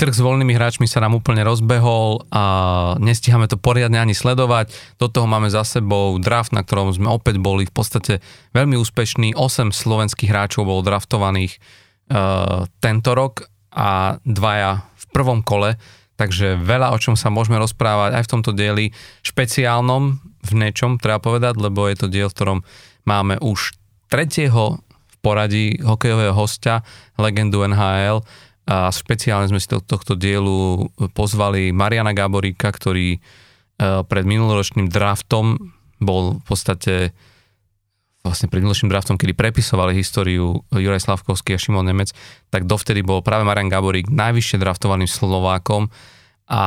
trh s voľnými hráčmi sa nám úplne rozbehol a nestíhame to poriadne ani sledovať. Do toho máme za sebou draft, na ktorom sme opäť boli v podstate veľmi úspešní. 8 slovenských hráčov bolo draftovaných uh, tento rok a dvaja v prvom kole, takže veľa o čom sa môžeme rozprávať aj v tomto dieli špeciálnom v niečom, treba povedať, lebo je to diel, v ktorom máme už tretieho v poradí hokejového hostia, legendu NHL, a špeciálne sme si do tohto dielu pozvali Mariana Gaboríka, ktorý e, pred minuloročným draftom bol v podstate vlastne pred minuloročným draftom, kedy prepisovali históriu Juraj Slavkovský a Šimon Nemec, tak dovtedy bol práve Marian Gaborík najvyššie draftovaným Slovákom a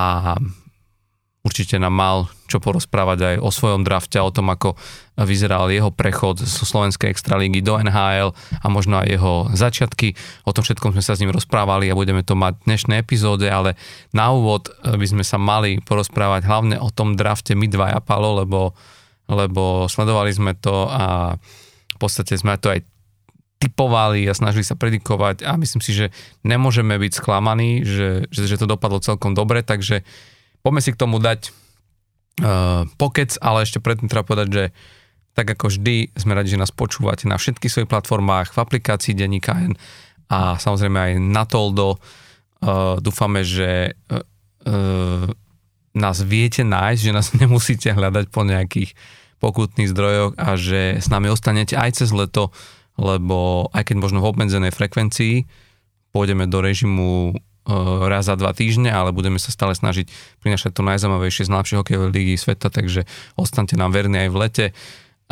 určite nám mal čo porozprávať aj o svojom drafte, o tom, ako vyzeral jeho prechod zo Slovenskej extralígy do NHL a možno aj jeho začiatky. O tom všetkom sme sa s ním rozprávali a budeme to mať v dnešnej epizóde, ale na úvod by sme sa mali porozprávať hlavne o tom drafte my dvaja, Palo, lebo, lebo sledovali sme to a v podstate sme to aj typovali a snažili sa predikovať a myslím si, že nemôžeme byť sklamaní, že, že, že to dopadlo celkom dobre, takže poďme si k tomu dať uh, pokec, ale ešte predtým treba povedať, že tak ako vždy sme radi, že nás počúvate na všetkých svojich platformách, v aplikácii Denníka N a samozrejme aj na Toldo. Uh, dúfame, že uh, nás viete nájsť, že nás nemusíte hľadať po nejakých pokutných zdrojoch a že s nami ostanete aj cez leto, lebo aj keď možno v obmedzenej frekvencii pôjdeme do režimu raz za dva týždne, ale budeme sa stále snažiť prinašať to najzaujímavejšie z najlepšieho hokejovej ligy sveta, takže ostaňte nám verní aj v lete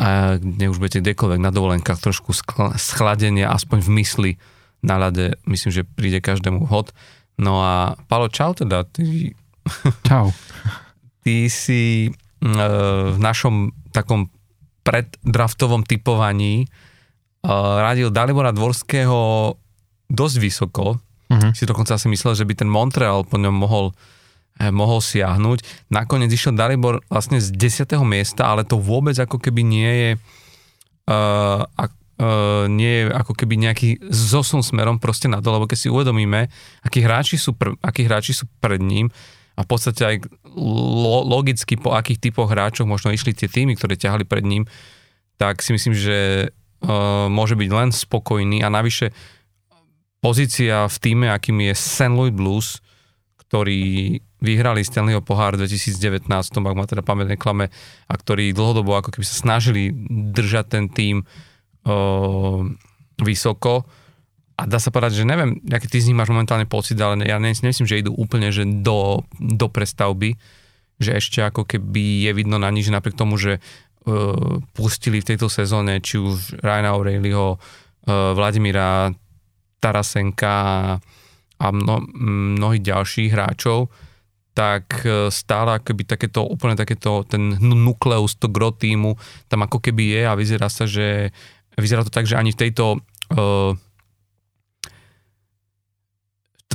a kde už budete kdekoľvek na dovolenkách trošku schladenia, aspoň v mysli na ľade, myslím, že príde každému hod. No a Palo, čau teda. Ty, čau. Ty si e, v našom takom preddraftovom typovaní e, radil Dalibora Dvorského dosť vysoko, Uh-huh. Si dokonca si myslel, že by ten Montreal po ňom mohol, eh, mohol siahnuť. Nakoniec išiel Dalibor vlastne z 10. miesta, ale to vôbec ako keby nie je uh, uh, nie je ako keby nejaký zosun smerom proste na to, lebo keď si uvedomíme, akí hráči sú, pr- akí hráči sú pred ním a v podstate aj lo- logicky po akých typoch hráčov možno išli tie týmy, ktoré ťahali pred ním, tak si myslím, že uh, môže byť len spokojný a navyše pozícia v týme, akým je St. Louis Blues, ktorí vyhrali Stanleyho pohár v 2019, ak ma teda pamäť neklame, a ktorí dlhodobo ako keby sa snažili držať ten tým o, vysoko. A dá sa povedať, že neviem, aký ty z nich máš momentálne pocit, ale ja nemyslím, že idú úplne že do, do prestavby, že ešte ako keby je vidno na nich, že napriek tomu, že uh, pustili v tejto sezóne či už Ryana O'Reillyho, uh, Vladimíra Tarasenka a mno, mnohých ďalších hráčov, tak e, stále akoby takéto, úplne takéto, ten nukleus, to gro týmu tam ako keby je a vyzerá sa, že vyzerá to tak, že ani v tejto uh,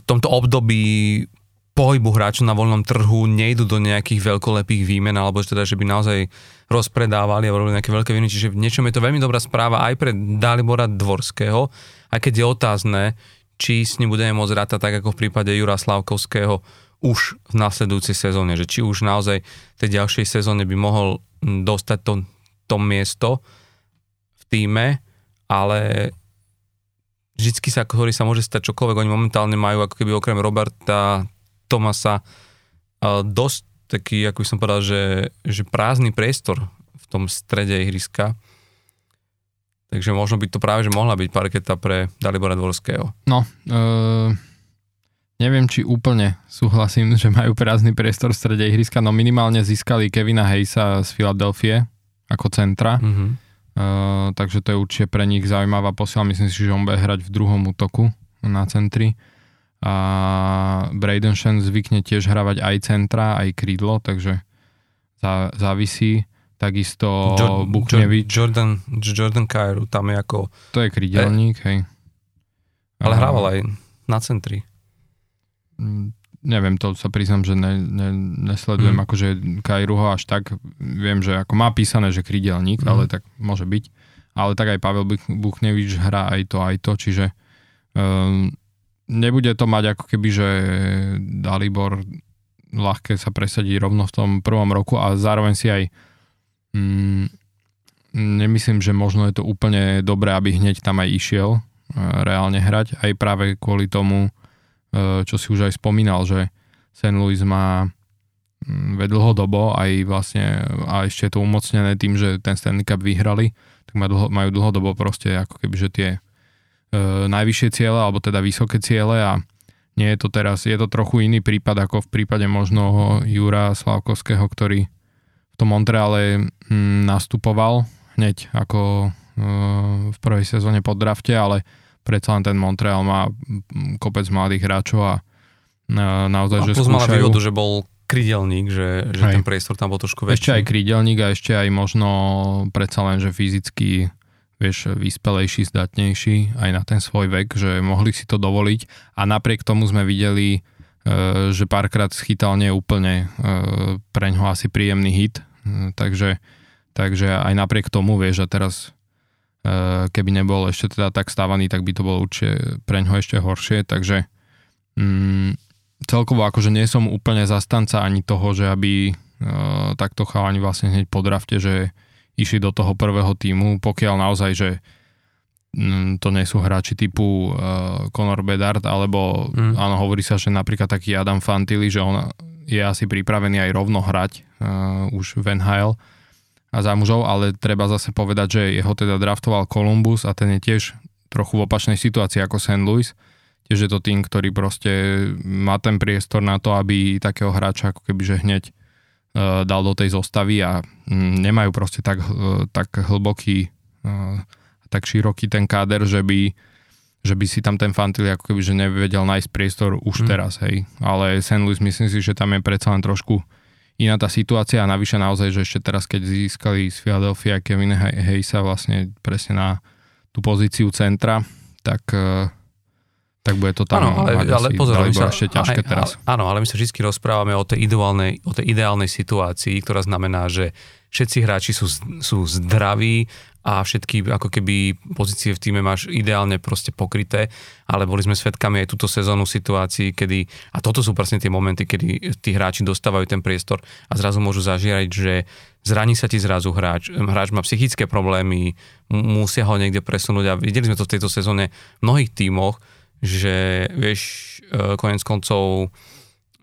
tomto období pohybu hráčov na voľnom trhu nejdu do nejakých veľkolepých výmen, alebo teda, že by naozaj rozpredávali a robili nejaké veľké výmeny, čiže v niečom je to veľmi dobrá správa aj pre Dalibora Dvorského, aj keď je otázne, či s ním budeme môcť rátať tak ako v prípade Jura Slavkovského už v nasledujúcej sezóne, že či už naozaj v tej ďalšej sezóne by mohol dostať to, to miesto v týme, ale vždycky sa, ktorý sa môže stať čokoľvek, oni momentálne majú ako keby okrem Roberta Tomasa dosť taký, ako by som povedal, že, že prázdny priestor v tom strede ihriska. Takže možno by to práve, že mohla byť parketa pre Dalibora Dvorského. No, e, neviem, či úplne súhlasím, že majú prázdny priestor v strede ihriska, no minimálne získali Kevina Hejsa z Filadelfie ako centra. Mm-hmm. E, takže to je určite pre nich zaujímavá posiela. Myslím si, že on bude hrať v druhom útoku na centri a Braden Shen zvykne tiež hravať aj centra, aj krídlo, takže zá, závisí. Takisto jo, Buknevič. Jordan, Jordan Kairu, tam je ako... To je krídelník, e, hej. Ale a, hrával aj na centri. Mm, neviem, to sa priznám, že ne, ne, nesledujem mm. akože Kairu ho až tak. Viem, že ako má písané, že krídelník, mm. ale tak môže byť. Ale tak aj Pavel Buchnevič hrá aj to, aj to, čiže um, nebude to mať ako keby, že Dalibor ľahké sa presadí rovno v tom prvom roku a zároveň si aj mm, nemyslím, že možno je to úplne dobré, aby hneď tam aj išiel e, reálne hrať, aj práve kvôli tomu, e, čo si už aj spomínal, že St. Louis má mm, dlhodobo aj vlastne a ešte je to umocnené tým, že ten Stanley Cup vyhrali, tak majú, dlhodobo proste ako keby, že tie e, najvyššie ciele, alebo teda vysoké ciele a nie je to teraz, je to trochu iný prípad ako v prípade možno Jura Slavkovského, ktorý tom Montreale hm, nastupoval hneď ako uh, v prvej sezóne pod drafte, ale predsa len ten Montreal má hm, kopec mladých hráčov a uh, naozaj, a že skúšajú. mala výhodu, že bol krydelník, že, že ten priestor tam bol trošku väčší. Ešte aj krydelník a ešte aj možno predsa len, že fyzicky vieš, vyspelejší, zdatnejší aj na ten svoj vek, že mohli si to dovoliť a napriek tomu sme videli, e, že párkrát schytal nie úplne e, pre ňoho asi príjemný hit, e, takže, takže aj napriek tomu, vieš, a teraz keby nebol ešte teda tak stávaný, tak by to bolo určite pre ňoho ešte horšie, takže mm, celkovo akože nie som úplne zastanca ani toho, že aby takto chalani vlastne hneď po drafte, že išli do toho prvého týmu, pokiaľ naozaj, že mm, to nie sú hráči typu uh, Conor Bedard, alebo mm. áno, hovorí sa, že napríklad taký Adam Fantili, že on je asi pripravený aj rovno hrať uh, už v NHL a za mužov, ale treba zase povedať, že jeho teda draftoval Columbus a ten je tiež trochu v opačnej situácii ako St. Louis. Tiež je to tým, ktorý proste má ten priestor na to, aby takého hráča ako keby že hneď E, dal do tej zostavy a mm, nemajú proste tak, e, tak hlboký, e, tak široký ten káder, že by, že by si tam ten Fantili ako keby že nevedel nájsť priestor už hmm. teraz, hej. Ale St. Louis myslím si, že tam je predsa len trošku iná tá situácia a navyše naozaj, že ešte teraz, keď získali z Philadelphia Kevin Hayesa vlastne presne na tú pozíciu centra, tak tak bude to tam áno, ale, ale pozor, sa, ešte ťažké aj, teraz. Áno, ale my sa vždy rozprávame o tej, ideálnej, o tej ideálnej situácii, ktorá znamená, že všetci hráči sú, sú zdraví a všetky ako keby pozície v týme máš ideálne proste pokryté, ale boli sme svedkami aj túto sezónu situácií, kedy, a toto sú presne tie momenty, kedy tí hráči dostávajú ten priestor a zrazu môžu zažierať, že zraní sa ti zrazu hráč, hráč má psychické problémy, musia ho niekde presunúť a videli sme to v tejto sezóne v mnohých tímoch, že vieš, e, konec koncov,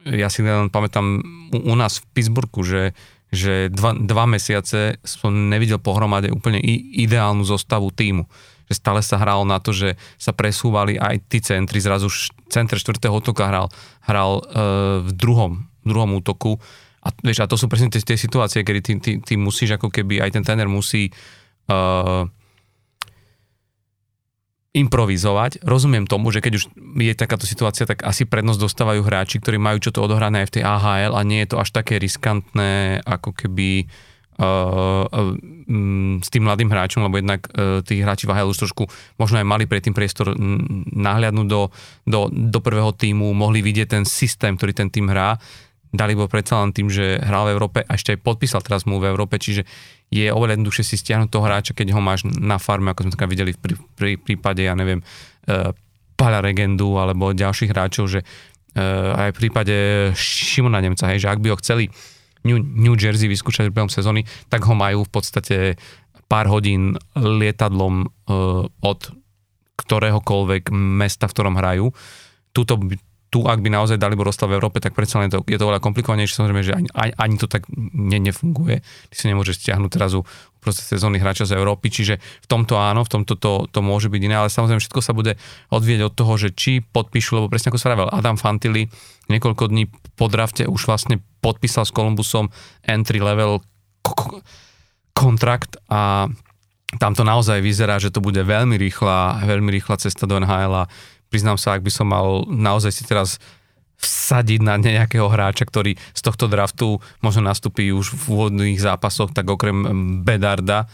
ja si len pamätám u, u nás v Pittsburghu, že, že dva, dva mesiace som nevidel pohromade úplne ideálnu zostavu týmu. Že stále sa hralo na to, že sa presúvali aj tí centri, zrazu center 4. útoka hral, hral uh, v druhom, v druhom útoku. A, vieš, a to sú presne tie, tie situácie, kedy ty, ty, ty musíš ako keby, aj ten tréner musí uh, improvizovať. Rozumiem tomu, že keď už je takáto situácia, tak asi prednosť dostávajú hráči, ktorí majú čo to odohrané aj v tej AHL a nie je to až také riskantné, ako keby uh, uh, s tým mladým hráčom, lebo jednak uh, tí hráči v AHL už trošku možno aj mali predtým priestor nahliadnúť do, do, do prvého týmu, mohli vidieť ten systém, ktorý ten tým hrá. Dalibor predsa len tým, že hral v Európe a ešte aj podpísal teraz mu v Európe, čiže je oveľa jednoduchšie si stiahnuť toho hráča, keď ho máš na farme, ako sme tak videli v prí, prí, prípade, ja neviem, uh, Pala Regendu alebo ďalších hráčov, že uh, aj v prípade Šimona Nemca, hej, že ak by ho chceli New, New Jersey vyskúšať v sezóny, tak ho majú v podstate pár hodín lietadlom uh, od ktoréhokoľvek mesta, v ktorom hrajú. Tuto tu, ak by naozaj Dalibor ostal v Európe, tak predsa len to, je to oveľa komplikovanejšie, samozrejme, že ani, ani to tak ne, nefunguje. Ty si nemôžeš stiahnuť teraz proste sezónnych hráča z Európy, čiže v tomto áno, v tomto to, to môže byť iné, ale samozrejme všetko sa bude odvieť od toho, že či podpíšu, lebo presne ako sa vravel, Adam Fantili niekoľko dní po drafte už vlastne podpísal s Columbusom entry level kontrakt a tam to naozaj vyzerá, že to bude veľmi rýchla, veľmi rýchla cesta do NHL a priznám sa, ak by som mal naozaj si teraz vsadiť na nejakého hráča, ktorý z tohto draftu možno nastúpi už v úvodných zápasoch, tak okrem Bedarda,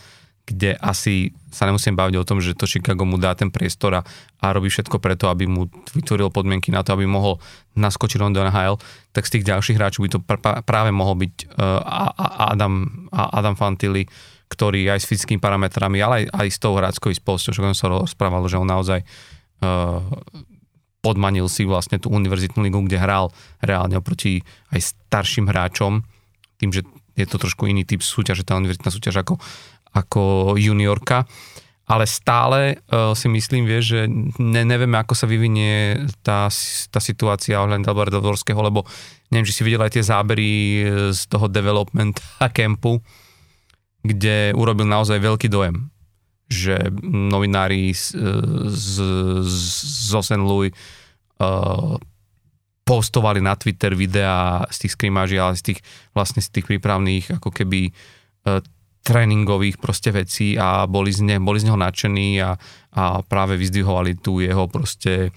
kde asi sa nemusím baviť o tom, že to Chicago mu dá ten priestor a, a robí všetko preto, aby mu vytvoril podmienky na to, aby mohol naskočiť on do NHL, tak z tých ďalších hráčov by to pr- práve mohol byť uh, Adam, Adam Fantili, ktorý aj s fyzickými parametrami, ale aj, aj s tou hráckou spolsťou, čo som sa rozprával, že on naozaj uh, podmanil si vlastne tú univerzitnú ligu, kde hral reálne oproti aj starším hráčom, tým, že je to trošku iný typ súťaže, tá univerzitná súťaž ako, ako juniorka. Ale stále uh, si myslím, vieš, že ne, nevieme, ako sa vyvinie tá, tá situácia ohľadne Dalbara Dvorského, lebo neviem, či si videl aj tie zábery z toho development a campu, kde urobil naozaj veľký dojem že novinári z, z, z St. Louis uh, postovali na Twitter videá z tých skrimáží, ale z tých vlastne z tých prípravných ako keby uh, tréningových proste vecí a boli z, ne, boli z neho nadšení a, a práve vyzdvihovali tú jeho proste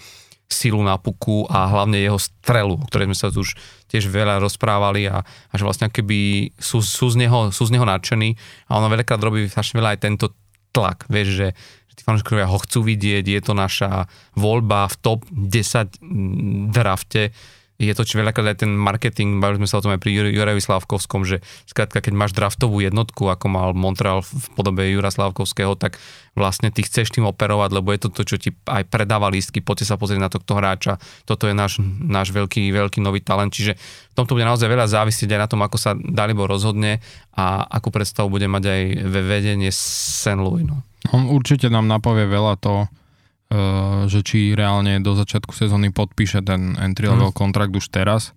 silu na puku a hlavne jeho strelu, o ktorej sme sa tu už tiež veľa rozprávali a, a že vlastne keby sú, sú, z neho, sú z neho nadšení a ono veľakrát robí strašne veľa aj tento tlak, vieš, že, že tí fanúšikovia ho chcú vidieť, je to naša voľba v top 10 drafte, je to či veľakrát aj ten marketing, bavili sme sa o tom aj pri Jurajovi Slavkovskom, že skrátka, keď máš draftovú jednotku, ako mal Montreal v podobe Jura Slavkovského, tak vlastne ty chceš tým operovať, lebo je to to, čo ti aj predáva lístky, poďte sa pozrieť na tohto hráča, toto je náš, náš veľký, veľký nový talent, čiže v tomto bude naozaj veľa závisieť aj na tom, ako sa Dalibor rozhodne a akú predstavu bude mať aj ve vedenie St. Louis. No. On určite nám napovie veľa to, že či reálne do začiatku sezóny podpíše ten entry level mm. kontrakt už teraz.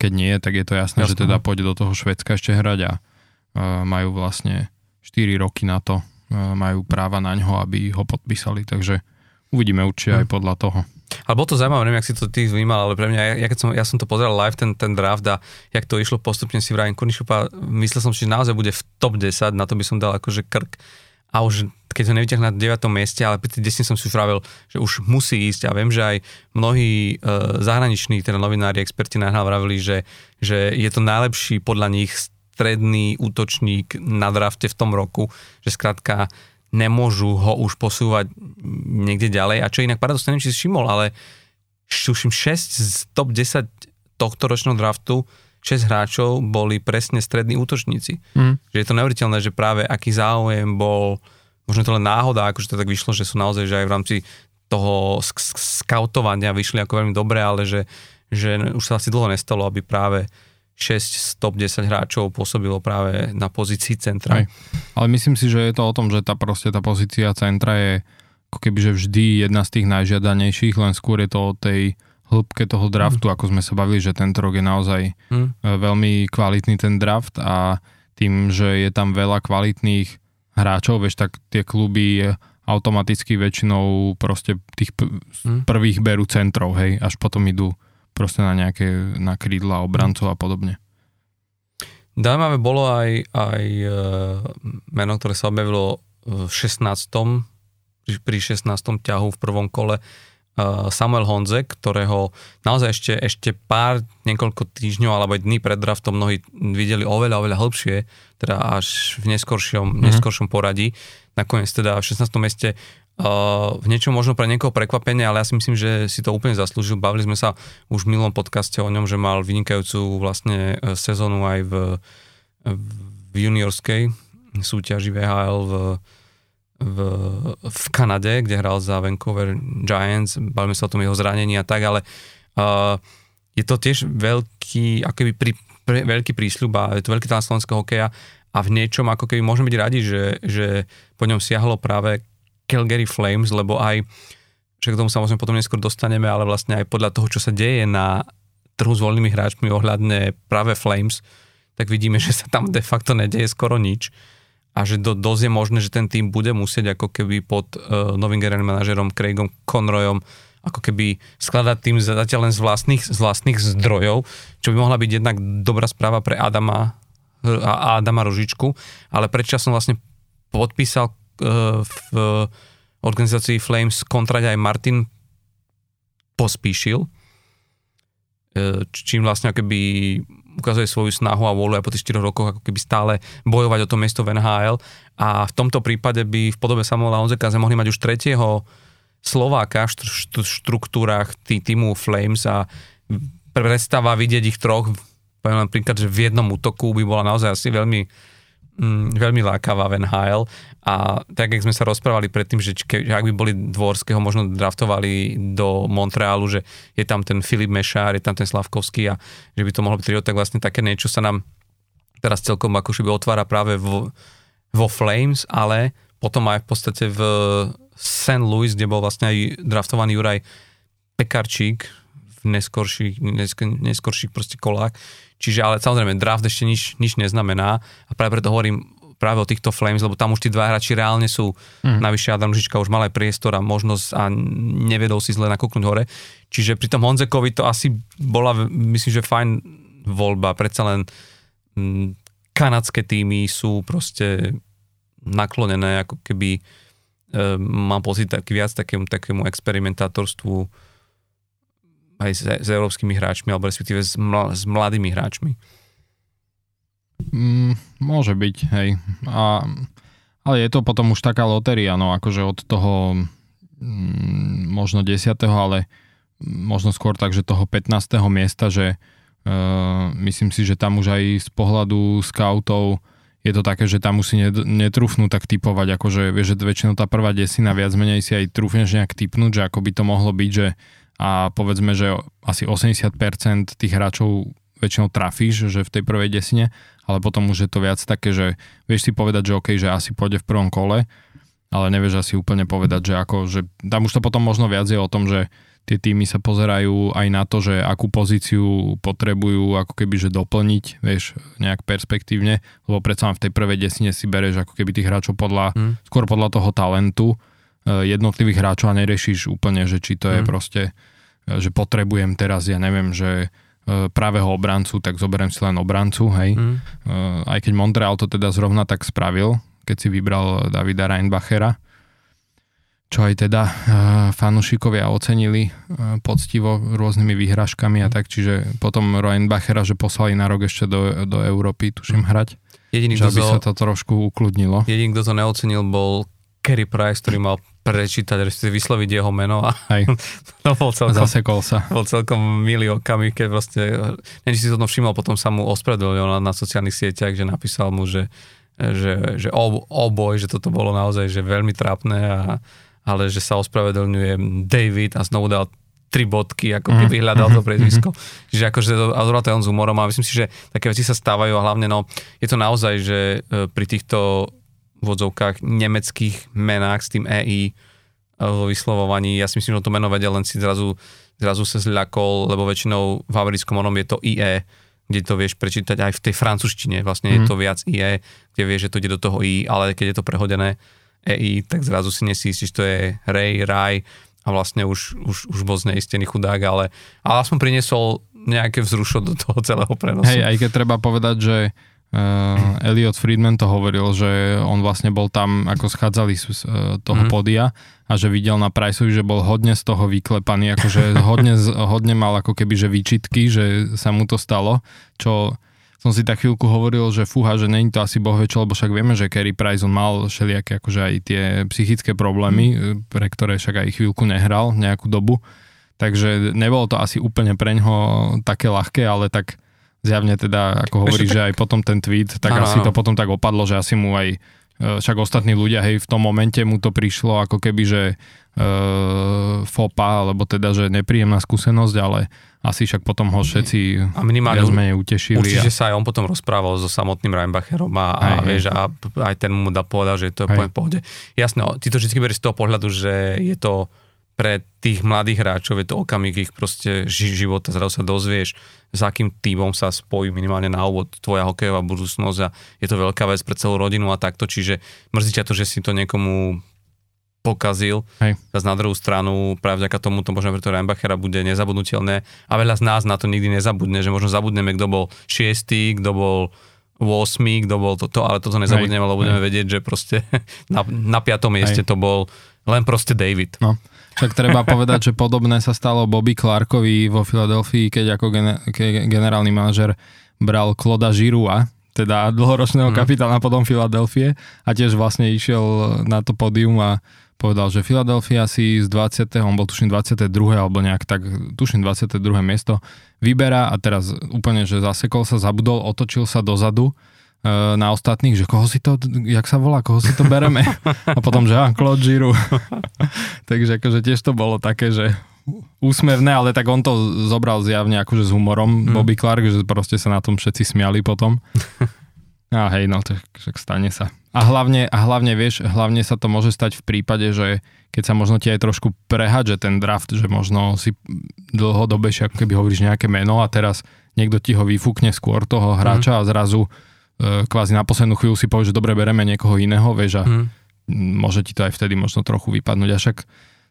Keď nie, tak je to jasné, jasné. že teda no. pôjde do toho Švedska ešte hrať a uh, majú vlastne 4 roky na to, uh, majú práva na ňo, aby ho podpísali, takže uvidíme určite mm. aj podľa toho. Ale bolo to zaujímavé, neviem, jak si to ty vnímal, ale pre mňa, ja, keď som, ja som to pozeral live, ten, ten draft a jak to išlo postupne si vrajím Konišupa, myslel som, že naozaj bude v top 10, na to by som dal akože krk a už keď ho nevyťahne na 9. mieste, ale pri tých 10 som si už že už musí ísť a viem, že aj mnohí e, zahraniční teda novinári, experti na vravili, že, že je to najlepší podľa nich stredný útočník na drafte v tom roku, že skrátka nemôžu ho už posúvať niekde ďalej. A čo inak paradoxne, neviem, či si všimol, ale tuším 6 z top 10 tohto ročného draftu 6 hráčov boli presne strední útočníci. Mm. Že je to neuveriteľné, že práve aký záujem bol, možno to len náhoda, akože to tak vyšlo, že sú naozaj, že aj v rámci toho sk- skautovania vyšli ako veľmi dobre, ale že, že už sa asi dlho nestalo, aby práve 6 z top 10 hráčov pôsobilo práve na pozícii centra. Aj. Ale myslím si, že je to o tom, že tá proste tá pozícia centra je ako keby, že vždy jedna z tých najžiadanejších, len skôr je to o tej hĺbke toho draftu, mm. ako sme sa bavili, že tento rok je naozaj mm. veľmi kvalitný ten draft a tým, že je tam veľa kvalitných hráčov, vieš, tak tie kluby automaticky väčšinou proste tých mm. prvých berú centrov, hej, až potom idú proste na nejaké, na krídla obrancov a podobne. Zaujímavé bolo aj, aj e, meno, ktoré sa objavilo v 16. pri 16. ťahu v prvom kole Samuel Honze, ktorého naozaj ešte, ešte pár, niekoľko týždňov alebo dní pred draftom mnohí videli oveľa, oveľa hĺbšie, teda až v neskoršom, mm-hmm. neskoršom poradí. Nakoniec teda v 16. meste Uh, v niečom možno pre niekoho prekvapenie, ale ja si myslím, že si to úplne zaslúžil. Bavili sme sa už v milom podcaste o ňom, že mal vynikajúcu vlastne eh, sezónu aj v, v juniorskej súťaži VHL v, v, v Kanade, kde hral za Vancouver Giants, bavíme sa o tom jeho zranení a tak, ale uh, je to tiež veľký, ako keby pri, pre, veľký prísľub a je to veľký talent slovenského hokeja a v niečom ako keby môžeme byť radi, že, že po ňom siahlo práve Calgary Flames, lebo aj, že k tomu samozrejme potom neskôr dostaneme, ale vlastne aj podľa toho, čo sa deje na trhu s voľnými hráčmi ohľadne práve Flames, tak vidíme, že sa tam de facto nedeje skoro nič a že do, dosť je možné, že ten tým bude musieť ako keby pod uh, novým generálnym manažerom Craigom Conroyom ako keby skladať tým zatiaľ len z vlastných, z vlastných zdrojov, čo by mohla byť jednak dobrá správa pre Adama, a Adama Rožičku, ale predčasom vlastne podpísal uh, v organizácii Flames kontrať aj Martin Pospíšil, uh, čím vlastne keby ukazuje svoju snahu a vôľu aj po tých 4 rokoch ako keby stále bojovať o to miesto v NHL a v tomto prípade by v podobe Samuela Onzeka sme mohli mať už tretieho Slováka v štruktúrach tý, týmu Flames a predstava vidieť ich troch, poviem len príklad, že v jednom útoku by bola naozaj asi veľmi mm, veľmi lákavá Van Hale a tak, jak sme sa rozprávali predtým, že, ke, že ak by boli Dvorského možno draftovali do Montrealu, že je tam ten Filip Mešár, je tam ten Slavkovský a že by to mohlo byť trio, tak vlastne také niečo sa nám teraz celkom ako by otvára práve vo, vo Flames, ale potom aj v podstate v St. Louis, kde bol vlastne aj draftovaný Juraj Pekarčík v neskorších, neskorších proste kolách. Čiže ale samozrejme draft ešte nič, nič neznamená a práve preto hovorím práve o týchto Flames, lebo tam už tí dva hráči reálne sú, mm. navyše Adam Ružička už mal aj priestor a možnosť a nevedol si zle nakúknúť hore. Čiže pri tom Honzekovi to asi bola, myslím, že fajn voľba, predsa len mm, kanadské týmy sú proste naklonené, ako keby e, mám pocit taký viac takému, takému experimentátorstvu aj s, s európskymi hráčmi, alebo respektíve s, mla, s mladými hráčmi. Mm, môže byť, hej. A, ale je to potom už taká lotéria, no akože od toho mm, možno 10. ale možno skôr tak, že toho 15. miesta, že uh, myslím si, že tam už aj z pohľadu scoutov je to také, že tam už si netrúfnú tak typovať, akože vieš, že väčšinou tá prvá desina viac menej si aj trúfneš nejak typnúť, že ako by to mohlo byť, že a povedzme, že asi 80% tých hráčov väčšinou trafíš, že v tej prvej desine, ale potom už je to viac také, že vieš si povedať, že OK, že asi pôjde v prvom kole, ale nevieš asi úplne povedať, že ako, že tam už to potom možno viac je o tom, že tie týmy sa pozerajú aj na to, že akú pozíciu potrebujú ako keby že doplniť, vieš, nejak perspektívne, lebo predsa v tej prvej desine si bereš ako keby tých hráčov podľa, mm. skôr podľa toho talentu jednotlivých hráčov a neriešiš úplne, že či to mm. je proste, e, že potrebujem teraz, ja neviem, že e, pravého obrancu, tak zoberiem si len obrancu, hej. Mm. Aj keď Montreal to teda zrovna tak spravil, keď si vybral Davida Reinbachera, čo aj teda fanúšikovia ocenili poctivo rôznymi výhražkami a tak, čiže potom Roenbachera, že poslali na rok ešte do, do Európy, tuším, hrať. Jediný, že aby to, sa to trošku ukludnilo. Jediný, kto to neocenil, bol Kerry Price, ktorý mal prečítať, respektíve vysloviť jeho meno a Hej. to bol celkom, Zasekol sa. Bol celkom milý okamih, keď vlastne, neviem, si to všimol, potom sa mu ospravedlnil na, na sociálnych sieťach, že napísal mu, že, že, že o, oh, boj, že toto bolo naozaj že veľmi trápne a ale že sa ospravedlňuje David a znovu dal tri bodky, ako keby mhm. hľadal to mhm. priezvisko. Čiže akože to, a on s humorom a myslím si, že také veci sa stávajú a hlavne no, je to naozaj, že e, pri týchto vodzovkách nemeckých menách s tým EI e, vo vyslovovaní, ja si myslím, že to meno vedel, len si zrazu, zrazu sa zľakol, lebo väčšinou v americkom onom je to IE, kde to vieš prečítať aj v tej francúzštine, vlastne mm. je mhm. to viac IE, kde vieš, že to ide do toho I, ale keď je to prehodené EI, tak zrazu si nesístiš, to je Ray, Raj a vlastne už, už, už bol zneistený chudák, ale, ale aspoň priniesol nejaké vzrušo do toho celého prenosu. Hej, aj keď treba povedať, že uh, Elliot Friedman to hovoril, že on vlastne bol tam, ako schádzali z uh, toho mm. podia a že videl na Priceovi, že bol hodne z toho vyklepaný, akože hodne, hodne mal ako keby že výčitky, že sa mu to stalo, čo som si tak chvíľku hovoril, že fúha, že není to asi boh čo, lebo však vieme, že Kerry Price on mal všelijaké akože aj tie psychické problémy, mm. pre ktoré však aj chvíľku nehral nejakú dobu. Takže nebolo to asi úplne pre ňoho také ľahké, ale tak zjavne teda, ako hovorí, že aj potom ten tweet, tak ano, asi to potom tak opadlo, že asi mu aj e, však ostatní ľudia, hej, v tom momente mu to prišlo ako keby, že e, fopa, alebo teda, že nepríjemná skúsenosť, ale asi však potom ho všetci a minimálne menej utešili. Určite a... sa aj on potom rozprával so samotným Reinbacherom a, a, aj, vieš, a aj ten mu da povedal, že to je po pohode. Jasné, ty to vždy berieš z toho pohľadu, že je to pre tých mladých hráčov je to okamih ich proste života, zrazu sa dozvieš, s akým týmom sa spojí minimálne na úvod tvoja hokejová budúcnosť a je to veľká vec pre celú rodinu a takto, čiže mrzí ťa to, že si to niekomu pokazil. Hej. Zas na druhú stranu, práve vďaka tomu to možno pre toho Reinbachera bude nezabudnutelné a veľa z nás na to nikdy nezabudne, že možno zabudneme, kto bol šiestý, kto bol 8, kto bol toto, ale toto nezabudneme, lebo budeme vedieť, že proste na, na piatom mieste Hej. to bol len proste David. No. Však treba povedať, že podobné sa stalo Bobby Clarkovi vo Filadelfii, keď ako gener- ke- generálny manažer bral Kloda Žirua, teda dlhoročného mm. kapitána potom Filadelfie a tiež vlastne išiel na to pódium a povedal, že Philadelphia si z 20. on bol tuším 22. alebo nejak tak, tuším 22. miesto, vyberá a teraz úplne, že zasekol sa, zabudol, otočil sa dozadu na ostatných, že koho si to, jak sa volá, koho si to bereme. A potom, že ah, Claude Giroux. Takže akože tiež to bolo také, že úsmevné, ale tak on to zobral zjavne akože s humorom, mm. Bobby Clark, že proste sa na tom všetci smiali potom. A hej, no, tak však stane sa. A hlavne, a hlavne, vieš, hlavne sa to môže stať v prípade, že keď sa možno ti aj trošku prehádže ten draft, že možno si dlhodobejšie, ako keby hovoríš nejaké meno a teraz niekto ti ho vyfúkne skôr toho hráča mm. a zrazu e, kvázi na poslednú chvíľu si povie, že dobre, bereme niekoho iného, vieš, a mm. môže ti to aj vtedy možno trochu vypadnúť. A však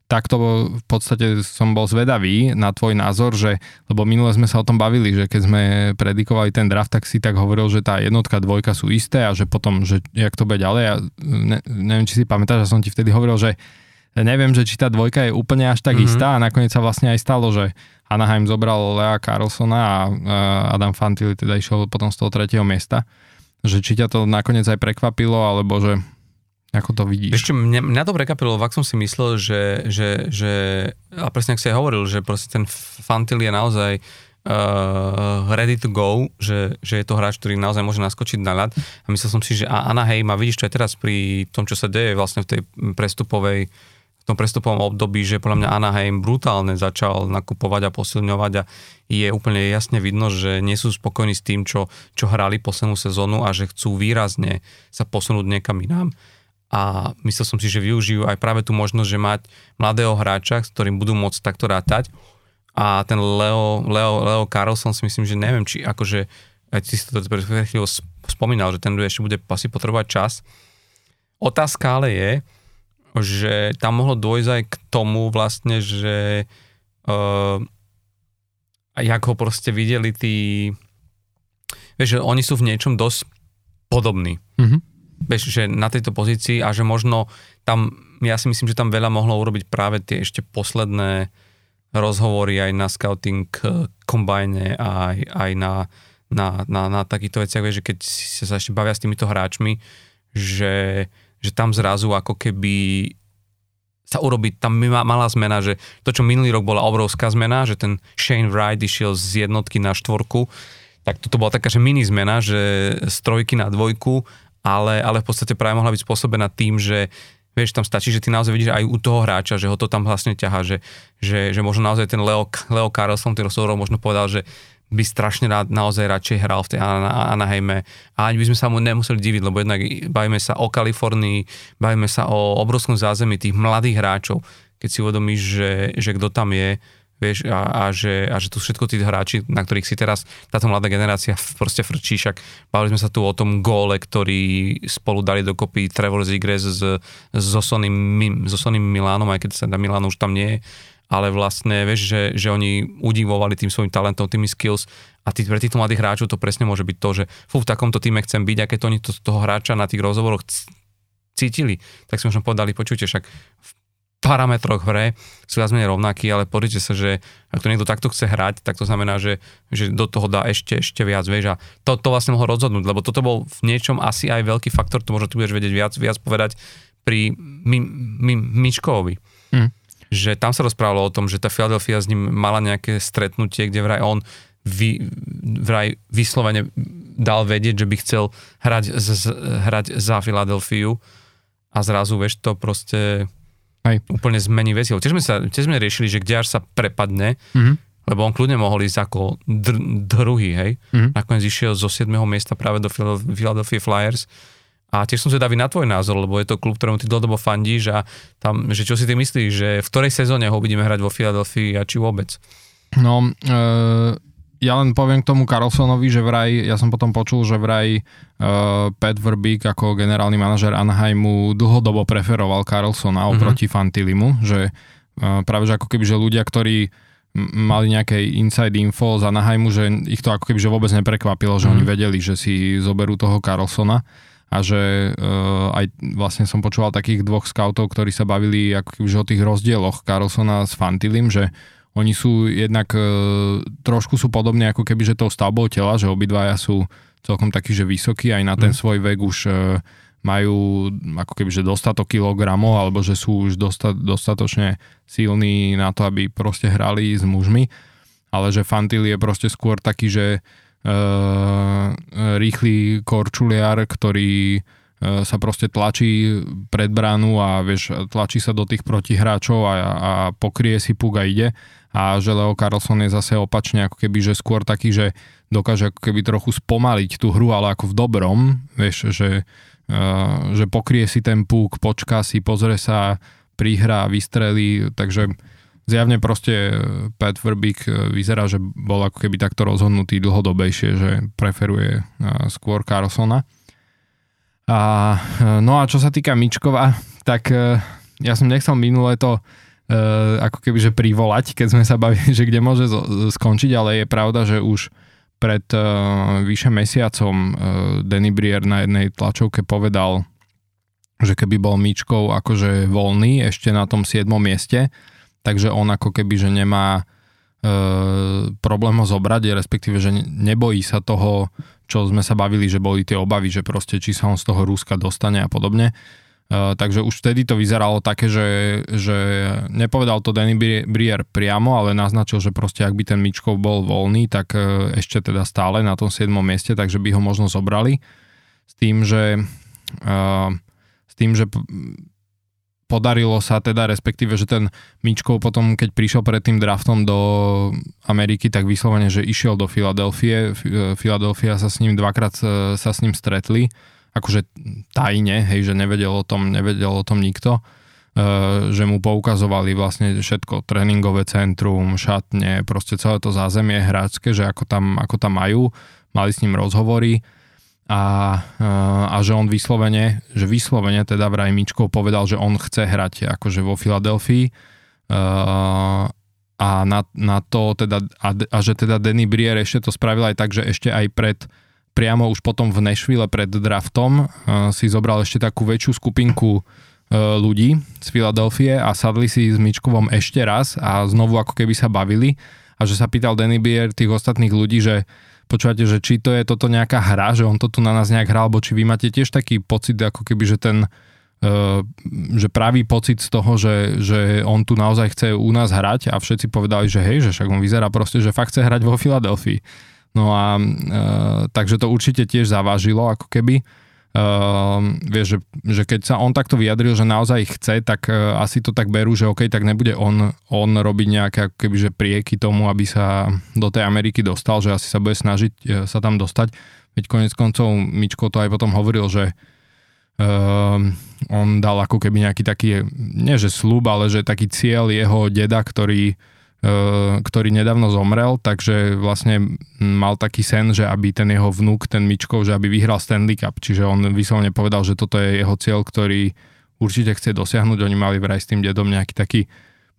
takto v podstate som bol zvedavý na tvoj názor, že, lebo minule sme sa o tom bavili, že keď sme predikovali ten draft, tak si tak hovoril, že tá jednotka, dvojka sú isté a že potom, že jak to bude ďalej. Ja ne, neviem, či si pamätáš, že som ti vtedy hovoril, že neviem, že či tá dvojka je úplne až tak mm-hmm. istá a nakoniec sa vlastne aj stalo, že Anaheim zobral Lea Carlsona a Adam Fantilli teda išiel potom z toho tretieho miesta. Že či ťa to nakoniec aj prekvapilo, alebo že ako to vidíš? Ešte mňa, mňa to prekapilo, ak som si myslel, že, že, že a presne ak si aj hovoril, že proste ten Fantil je naozaj uh, ready to go, že, že je to hráč, ktorý naozaj môže naskočiť na ľad. A myslel som si, že Anaheim, a vidíš to aj teraz pri tom, čo sa deje vlastne v tej prestupovej v tom prestupovom období, že podľa mňa Anaheim brutálne začal nakupovať a posilňovať a je úplne jasne vidno, že nie sú spokojní s tým, čo, čo hrali poslednú sezónu a že chcú výrazne sa posunúť niekam inám a myslel som si, že využijú aj práve tú možnosť, že mať mladého hráča, s ktorým budú môcť takto rátať a ten Leo, Leo, Leo Carlson si myslím, že neviem, či akože, aj si to pred chvíľou spomínal, že ten ešte bude asi potrebovať čas. Otázka ale je, že tam mohlo dôjsť aj k tomu vlastne, že uh, jak ho proste videli tí, vieš, že oni sú v niečom dosť podobní. Mm-hmm vieš, že na tejto pozícii a že možno tam, ja si myslím, že tam veľa mohlo urobiť práve tie ešte posledné rozhovory aj na scouting kombajne aj, aj na, na, na, na takýchto veciach, vieš, že keď sa ešte bavia s týmito hráčmi, že, že tam zrazu ako keby sa urobiť, tam malá zmena, že to, čo minulý rok bola obrovská zmena, že ten Shane Wright išiel z jednotky na štvorku, tak toto bola taká, že mini zmena, že z trojky na dvojku ale, ale v podstate práve mohla byť spôsobená tým, že vieš, tam stačí, že ty naozaj vidíš aj u toho hráča, že ho to tam vlastne ťaha, že, že, že možno naozaj ten Leo, Leo Carlson, ktorý rozhovorov možno povedal, že by strašne rád, naozaj radšej hral v tej Anaheime a ani by sme sa mu nemuseli diviť, lebo jednak bavíme sa o Kalifornii, bavíme sa o obrovskom zázemí tých mladých hráčov, keď si uvedomíš, že, že kto tam je, vieš, a, a, že, a že tu všetko tí hráči, na ktorých si teraz táto mladá generácia proste frčí, však bavili sme sa tu o tom góle, ktorý spolu dali dokopy Trevor Zigres s, so Sonnym, so Sonnym Milánom, aj keď sa na Milánu už tam nie je, ale vlastne, vieš, že, že oni udivovali tým svojim talentom, tými skills a tí, pre týchto mladých hráčov to presne môže byť to, že fú, v takomto týme chcem byť a keď to oni to, toho hráča na tých rozhovoroch cítili, tak si možno povedali, počujte, však v parametroch hre sú viac menej rovnakí, ale pozrite sa, že ak to niekto takto chce hrať, tak to znamená, že, že do toho dá ešte, ešte viac, vieš, a to, to vlastne mohlo rozhodnúť, lebo toto bol v niečom asi aj veľký faktor, to možno ty budeš vedieť viac, viac povedať pri mi, mi, Mičkovi. Že tam sa rozprávalo o tom, že tá Philadelphia s ním mala nejaké stretnutie, kde vraj on vy, vraj vyslovene dal vedieť, že by chcel hrať, z, hrať za Filadelfiu a zrazu, vieš, to proste Hej. úplne zmení veci. Tiež sme, sa, tiež sme riešili, že kde až sa prepadne, mm-hmm. lebo on kľudne mohol ísť ako dr- druhý, hej. Mm-hmm. Nakoniec išiel zo 7. miesta práve do Philadelphia Flyers. A tiež som zvedavý na tvoj názor, lebo je to klub, ktorému ty dlhodobo fandíš a tam, že čo si ty myslíš, že v ktorej sezóne ho budeme hrať vo Philadelphia a či vôbec? No, e- ja len poviem k tomu Carlsonovi, že vraj, ja som potom počul, že vraj uh, Pat Verbeek ako generálny manažer Anaheimu dlhodobo preferoval Carlsona mm-hmm. oproti Fantilimu, že uh, práve že ako keby, že ľudia, ktorí mali nejaké inside info z Anaheimu, že ich to ako keby že vôbec neprekvapilo, že mm. oni vedeli, že si zoberú toho Carlsona a že uh, aj vlastne som počúval takých dvoch scoutov, ktorí sa bavili ako že o tých rozdieloch Carlsona s Fantilim, že oni sú jednak e, trošku sú podobne ako keby, že tou stavbou tela, že obidvaja sú celkom takí, že vysokí, aj na ten mm. svoj vek už e, majú ako keby, že dostatok kilogramov, alebo že sú už dosta, dostatočne silní na to, aby proste hrali s mužmi, ale že Fantil je proste skôr taký, že rýchly korčuliar, ktorý sa proste tlačí pred bránu a vieš, tlačí sa do tých protihráčov a, a pokrie si puk a ide. A že Leo Carlson je zase opačne ako keby, že skôr taký, že dokáže ako keby trochu spomaliť tú hru, ale ako v dobrom, vieš, že, uh, že pokrie si ten púk, počká si, pozrie sa, prihra, vystrelí, takže zjavne proste Pat Verbeek vyzerá, že bol ako keby takto rozhodnutý dlhodobejšie, že preferuje uh, skôr Carlsona. A, no a čo sa týka Mičkova, tak ja som nechcel minule to ako keby že privolať, keď sme sa bavili, že kde môže skončiť, ale je pravda, že už pred vyše mesiacom Danny Brier na jednej tlačovke povedal, že keby bol Mičkov akože voľný ešte na tom 7. mieste, takže on ako keby, že nemá uh, problém ho zobrať, respektíve, že nebojí sa toho, čo sme sa bavili, že boli tie obavy, že proste či sa on z toho Ruska dostane a podobne. Uh, takže už vtedy to vyzeralo také, že, že nepovedal to Danny Brier priamo, ale naznačil, že proste ak by ten Mičkov bol voľný, tak uh, ešte teda stále na tom 7. mieste, takže by ho možno zobrali. S tým, že uh, s tým, že podarilo sa teda, respektíve, že ten Mičkov potom, keď prišiel pred tým draftom do Ameriky, tak vyslovene, že išiel do Filadelfie. Filadelfia sa s ním dvakrát sa s ním stretli. Akože tajne, hej, že nevedel o tom, nevedel o tom nikto, uh, že mu poukazovali vlastne všetko, tréningové centrum, šatne, proste celé to zázemie hráčske, že ako tam, ako tam majú, mali s ním rozhovory a, uh, a že on vyslovene, že vyslovene teda vraj Mičkov povedal, že on chce hrať akože vo Filadelfii. Uh, a na, na to teda, a, a že teda Danny Brier ešte to spravil aj tak, že ešte aj pred priamo už potom v Nashville pred draftom uh, si zobral ešte takú väčšiu skupinku ľudí z Filadelfie a sadli si s Mičkovom ešte raz a znovu ako keby sa bavili. A že sa pýtal Danny Bier tých ostatných ľudí, že počúvate, že či to je toto nejaká hra, že on to tu na nás nejak hral, alebo či vy máte tiež taký pocit, ako keby, že ten uh, že pravý pocit z toho, že, že on tu naozaj chce u nás hrať a všetci povedali, že hej, že však on vyzerá proste, že fakt chce hrať vo Filadelfii. No a e, takže to určite tiež zavážilo ako keby. Uh, vieš, že, že keď sa on takto vyjadril, že naozaj chce, tak uh, asi to tak berú, že OK, tak nebude on, on robiť nejaké ako keby, že prieky tomu, aby sa do tej Ameriky dostal, že asi sa bude snažiť uh, sa tam dostať. Veď konec koncov Mičko to aj potom hovoril, že uh, on dal ako keby nejaký taký, nie že slúb, ale že taký cieľ jeho deda, ktorý ktorý nedávno zomrel, takže vlastne mal taký sen, že aby ten jeho vnúk, ten Mičkov, že aby vyhral Stanley Cup. Čiže on vyslovene povedal, že toto je jeho cieľ, ktorý určite chce dosiahnuť. Oni mali vraj s tým dedom nejaký taký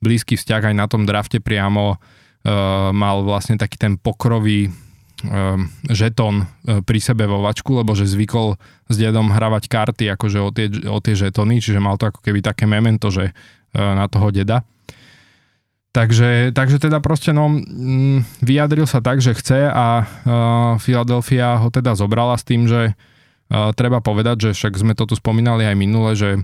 blízky vzťah aj na tom drafte priamo. Uh, mal vlastne taký ten pokrový uh, žetón pri sebe vo vačku, lebo že zvykol s dedom hravať karty akože o tie, o tie žetóny, čiže mal to ako keby také memento, že uh, na toho deda. Takže, takže teda proste no, mm, vyjadril sa tak, že chce a uh, Philadelphia ho teda zobrala s tým, že uh, treba povedať, že však sme to tu spomínali aj minule, že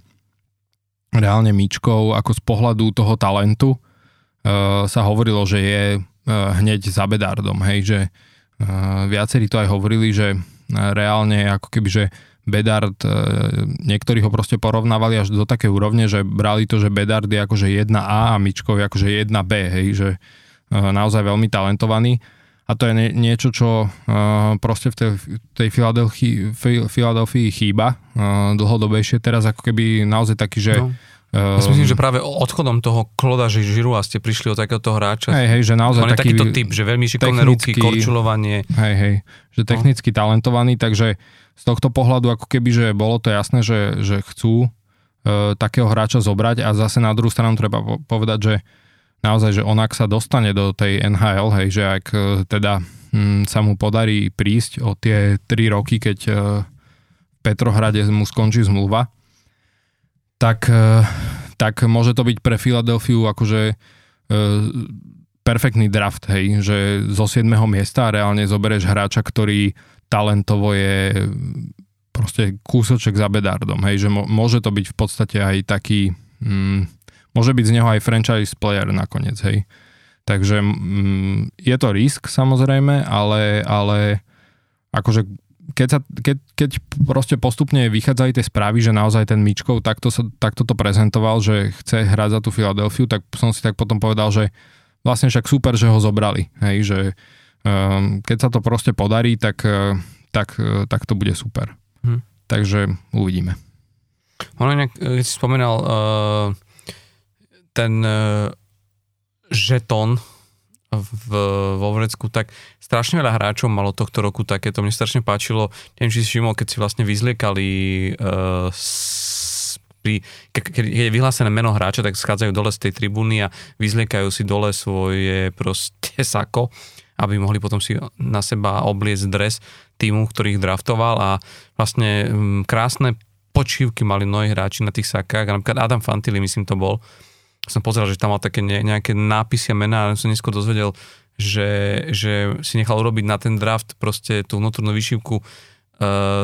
reálne Míčkov ako z pohľadu toho talentu uh, sa hovorilo, že je uh, hneď za Bedardom, hej, že uh, viacerí to aj hovorili, že uh, reálne ako keby, že Bedard, e, niektorí ho proste porovnávali až do také úrovne, že brali to, že Bedard je akože 1A a Mičkov je akože 1B, hej, že e, naozaj veľmi talentovaný. A to je niečo, čo e, proste v tej, Filadelfii, Filadelfii chýba dlhodobejšie. Teraz ako keby naozaj taký, že no. Ja si myslím, že práve odchodom toho Kloda Žiru a ste prišli o takéhoto hráča. Hej, hej, že naozaj taký, takýto typ, že veľmi šikovné ruky, korčulovanie. Hej, hej, že technicky no. talentovaný, takže z tohto pohľadu ako keby, že bolo to jasné, že, že chcú e, takého hráča zobrať a zase na druhú stranu treba povedať, že naozaj, že on ak sa dostane do tej NHL, hej, že ak e, teda hm, sa mu podarí prísť o tie 3 roky, keď e, v Petrohrade mu skončí zmluva, tak, e, tak môže to byť pre Filadelfiu akože e, perfektný draft, hej, že zo 7. miesta reálne zoberieš hráča, ktorý talentovo je proste kúsoček za bedardom, hej, že môže to byť v podstate aj taký, mm, môže byť z neho aj franchise player nakoniec, hej. Takže mm, je to risk samozrejme, ale, ale akože keď, sa, keď, keď proste postupne vychádzali tie správy, že naozaj ten Mičkov takto, sa, takto to prezentoval, že chce hrať za tú Filadelfiu, tak som si tak potom povedal, že vlastne však super, že ho zobrali. Hej, že um, keď sa to proste podarí, tak, uh, tak, uh, tak to bude super. Hm. Takže uvidíme. Ono inak, keď si spomínal uh, ten uh, žetón v, vo Vrecku, tak strašne veľa hráčov malo tohto roku takéto. Mne strašne páčilo, neviem, či si všimol, keď si vlastne vyzliekali uh, s, ke, keď je vyhlásené meno hráča, tak schádzajú dole z tej tribúny a vyzliekajú si dole svoje proste sako, aby mohli potom si na seba obliecť dres týmu, ktorý ich draftoval a vlastne um, krásne počívky mali mnohí hráči na tých sakách. Napríklad Adam Fantili, myslím, to bol, som pozeral, že tam mal také nejaké nápisy a mená, ale som neskôr dozvedel, že, že si nechal urobiť na ten draft proste tú vnútornú uh,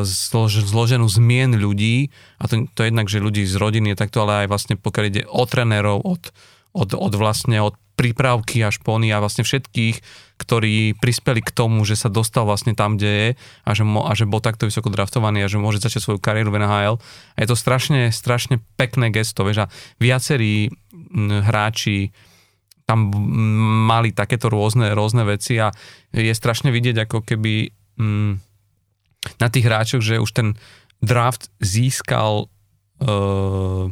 zlož, zloženú zmien ľudí, a to, to jednak, že ľudí z rodiny je takto, ale aj vlastne pokiaľ ide o trenérov, od, od, od vlastne od prípravky až po a vlastne všetkých, ktorí prispeli k tomu, že sa dostal vlastne tam, kde je a že, mo, a že bol takto vysoko draftovaný a že môže začať svoju kariéru v NHL. A je to strašne, strašne pekné gesto, vieš, a viacerí hráči tam mali takéto rôzne, rôzne veci a je strašne vidieť ako keby mm, na tých hráčoch, že už ten draft získal uh,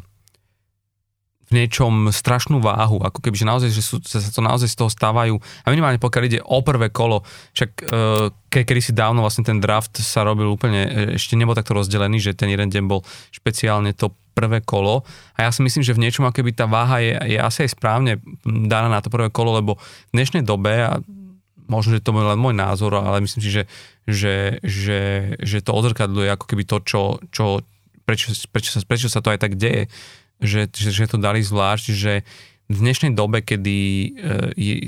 niečom strašnú váhu, ako keby, že naozaj, že sú, sa to naozaj z toho stávajú, a minimálne pokiaľ ide o prvé kolo, však uh, ke, kedy si dávno vlastne ten draft sa robil úplne, e, ešte nebol takto rozdelený, že ten jeden deň bol špeciálne to prvé kolo. A ja si myslím, že v niečom keby tá váha je, je asi aj správne daná na to prvé kolo, lebo v dnešnej dobe a možno, že to je len môj názor, ale myslím si, že, že, že, že to odzrkadľuje ako keby to, čo, čo prečo, prečo, sa, prečo sa to aj tak deje, že, že, že to dali zvlášť, že v dnešnej dobe, kedy e,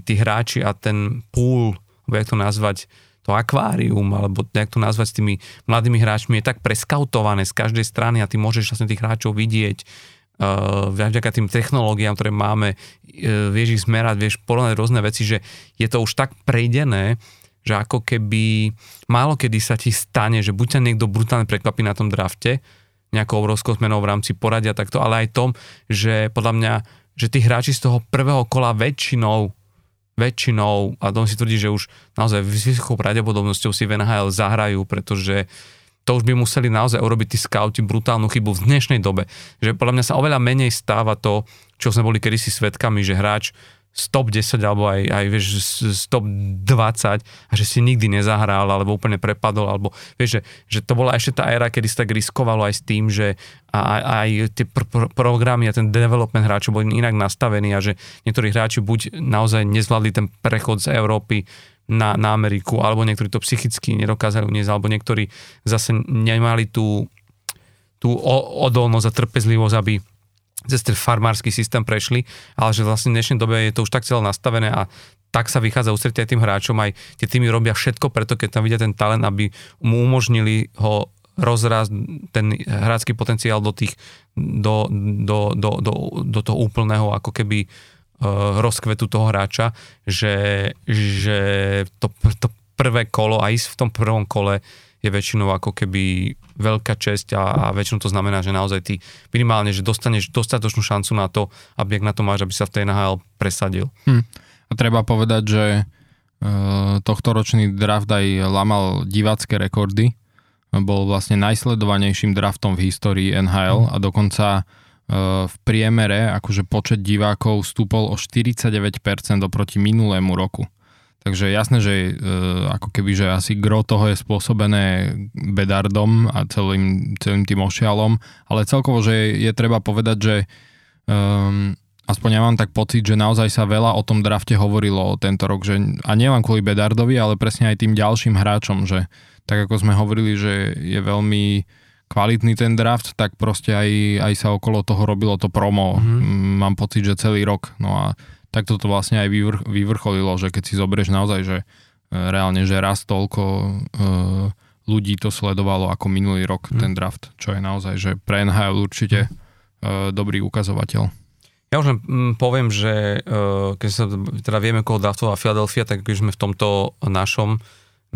tí hráči a ten pool, jak to nazvať, to akvárium, alebo jak to nazvať s tými mladými hráčmi, je tak preskautované z každej strany a ty môžeš vlastne tých hráčov vidieť uh, vďaka tým technológiám, ktoré máme, uh, vieš ich zmerať, vieš porovnať rôzne veci, že je to už tak prejdené, že ako keby málo kedy sa ti stane, že buď sa niekto brutálne prekvapí na tom drafte, nejakou obrovskou zmenou v rámci poradia takto, ale aj tom, že podľa mňa, že tí hráči z toho prvého kola väčšinou väčšinou, a to si tvrdí, že už naozaj vysokou pravdepodobnosťou si v NHL zahrajú, pretože to už by museli naozaj urobiť tí scouti brutálnu chybu v dnešnej dobe. Že podľa mňa sa oveľa menej stáva to, čo sme boli kedysi svetkami, že hráč stop 10 alebo aj, aj vieš, stop 20 a že si nikdy nezahral alebo úplne prepadol alebo vieš, že, že to bola ešte tá éra, kedy sa tak riskovalo aj s tým, že aj, aj tie pr- pr- programy a ten development hráčov boli inak nastavení a že niektorí hráči buď naozaj nezvládli ten prechod z Európy na, na Ameriku, alebo niektorí to psychicky nedokázali uniesť, alebo niektorí zase nemali tú, tú odolnosť a trpezlivosť, aby cez ten farmársky systém prešli, ale že vlastne v dnešnej dobe je to už tak celé nastavené a tak sa vychádza ústretie aj tým hráčom, aj tie týmy robia všetko preto, keď tam vidia ten talent, aby mu umožnili ho rozrásť ten hrácky potenciál do tých, do, do, do, do, do toho úplného ako keby uh, rozkvetu toho hráča, že, že to, to prvé kolo a ísť v tom prvom kole je väčšinou ako keby veľká česť a, a väčšinou to znamená, že naozaj ty minimálne, že dostaneš dostatočnú šancu na to, aby ak na to máš, aby sa v tej NHL presadil. Hm. A treba povedať, že e, tohto ročný draft aj lamal divácké rekordy. Bol vlastne najsledovanejším draftom v histórii NHL hm. a dokonca e, v priemere akože počet divákov stúpol o 49% oproti minulému roku. Takže jasné, že e, ako keby, že asi gro toho je spôsobené bedardom a celým, celým tým ošialom, ale celkovo, že je, je treba povedať, že um, aspoň ja mám tak pocit, že naozaj sa veľa o tom drafte hovorilo tento rok, že, a nielen kvôli Bedardovi, ale presne aj tým ďalším hráčom, že tak ako sme hovorili, že je veľmi kvalitný ten draft, tak proste aj, aj sa okolo toho robilo to promo. Mm-hmm. Mám pocit, že celý rok. No a tak toto vlastne aj vyvr- vyvrcholilo, že keď si zoberieš naozaj, že e, reálne, že raz toľko e, ľudí to sledovalo ako minulý rok mm. ten draft, čo je naozaj, že pre NHL určite mm. dobrý ukazovateľ. Ja už len mm, poviem, že keď sa teda vieme, koho draftovala Philadelphia, tak keď sme v tomto našom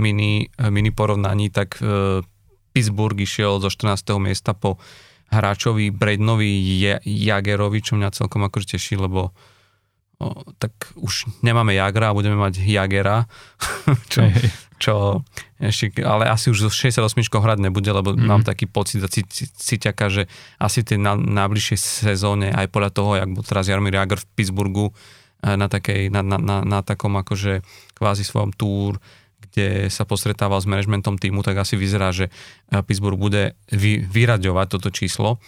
mini, mini porovnaní, tak uh, Pittsburgh išiel zo 14. miesta po hráčovi Bradenovi Jagerovi, čo mňa celkom akože teší, lebo tak už nemáme Jagra a budeme mať Jagera, čo, čo ešte, ale asi už zo 68 hrať nebude, lebo mm. mám taký pocit a cíťaka, že asi tej na, najbližšej sezóne aj podľa toho, jak bol teraz Jaromír Jager v Pittsburghu eh, na, takej, na, na, na, na takom akože kvázi svojom túr, kde sa postretával s manažmentom týmu, tak asi vyzerá, že eh, Pittsburgh bude vy, vyraďovať toto číslo.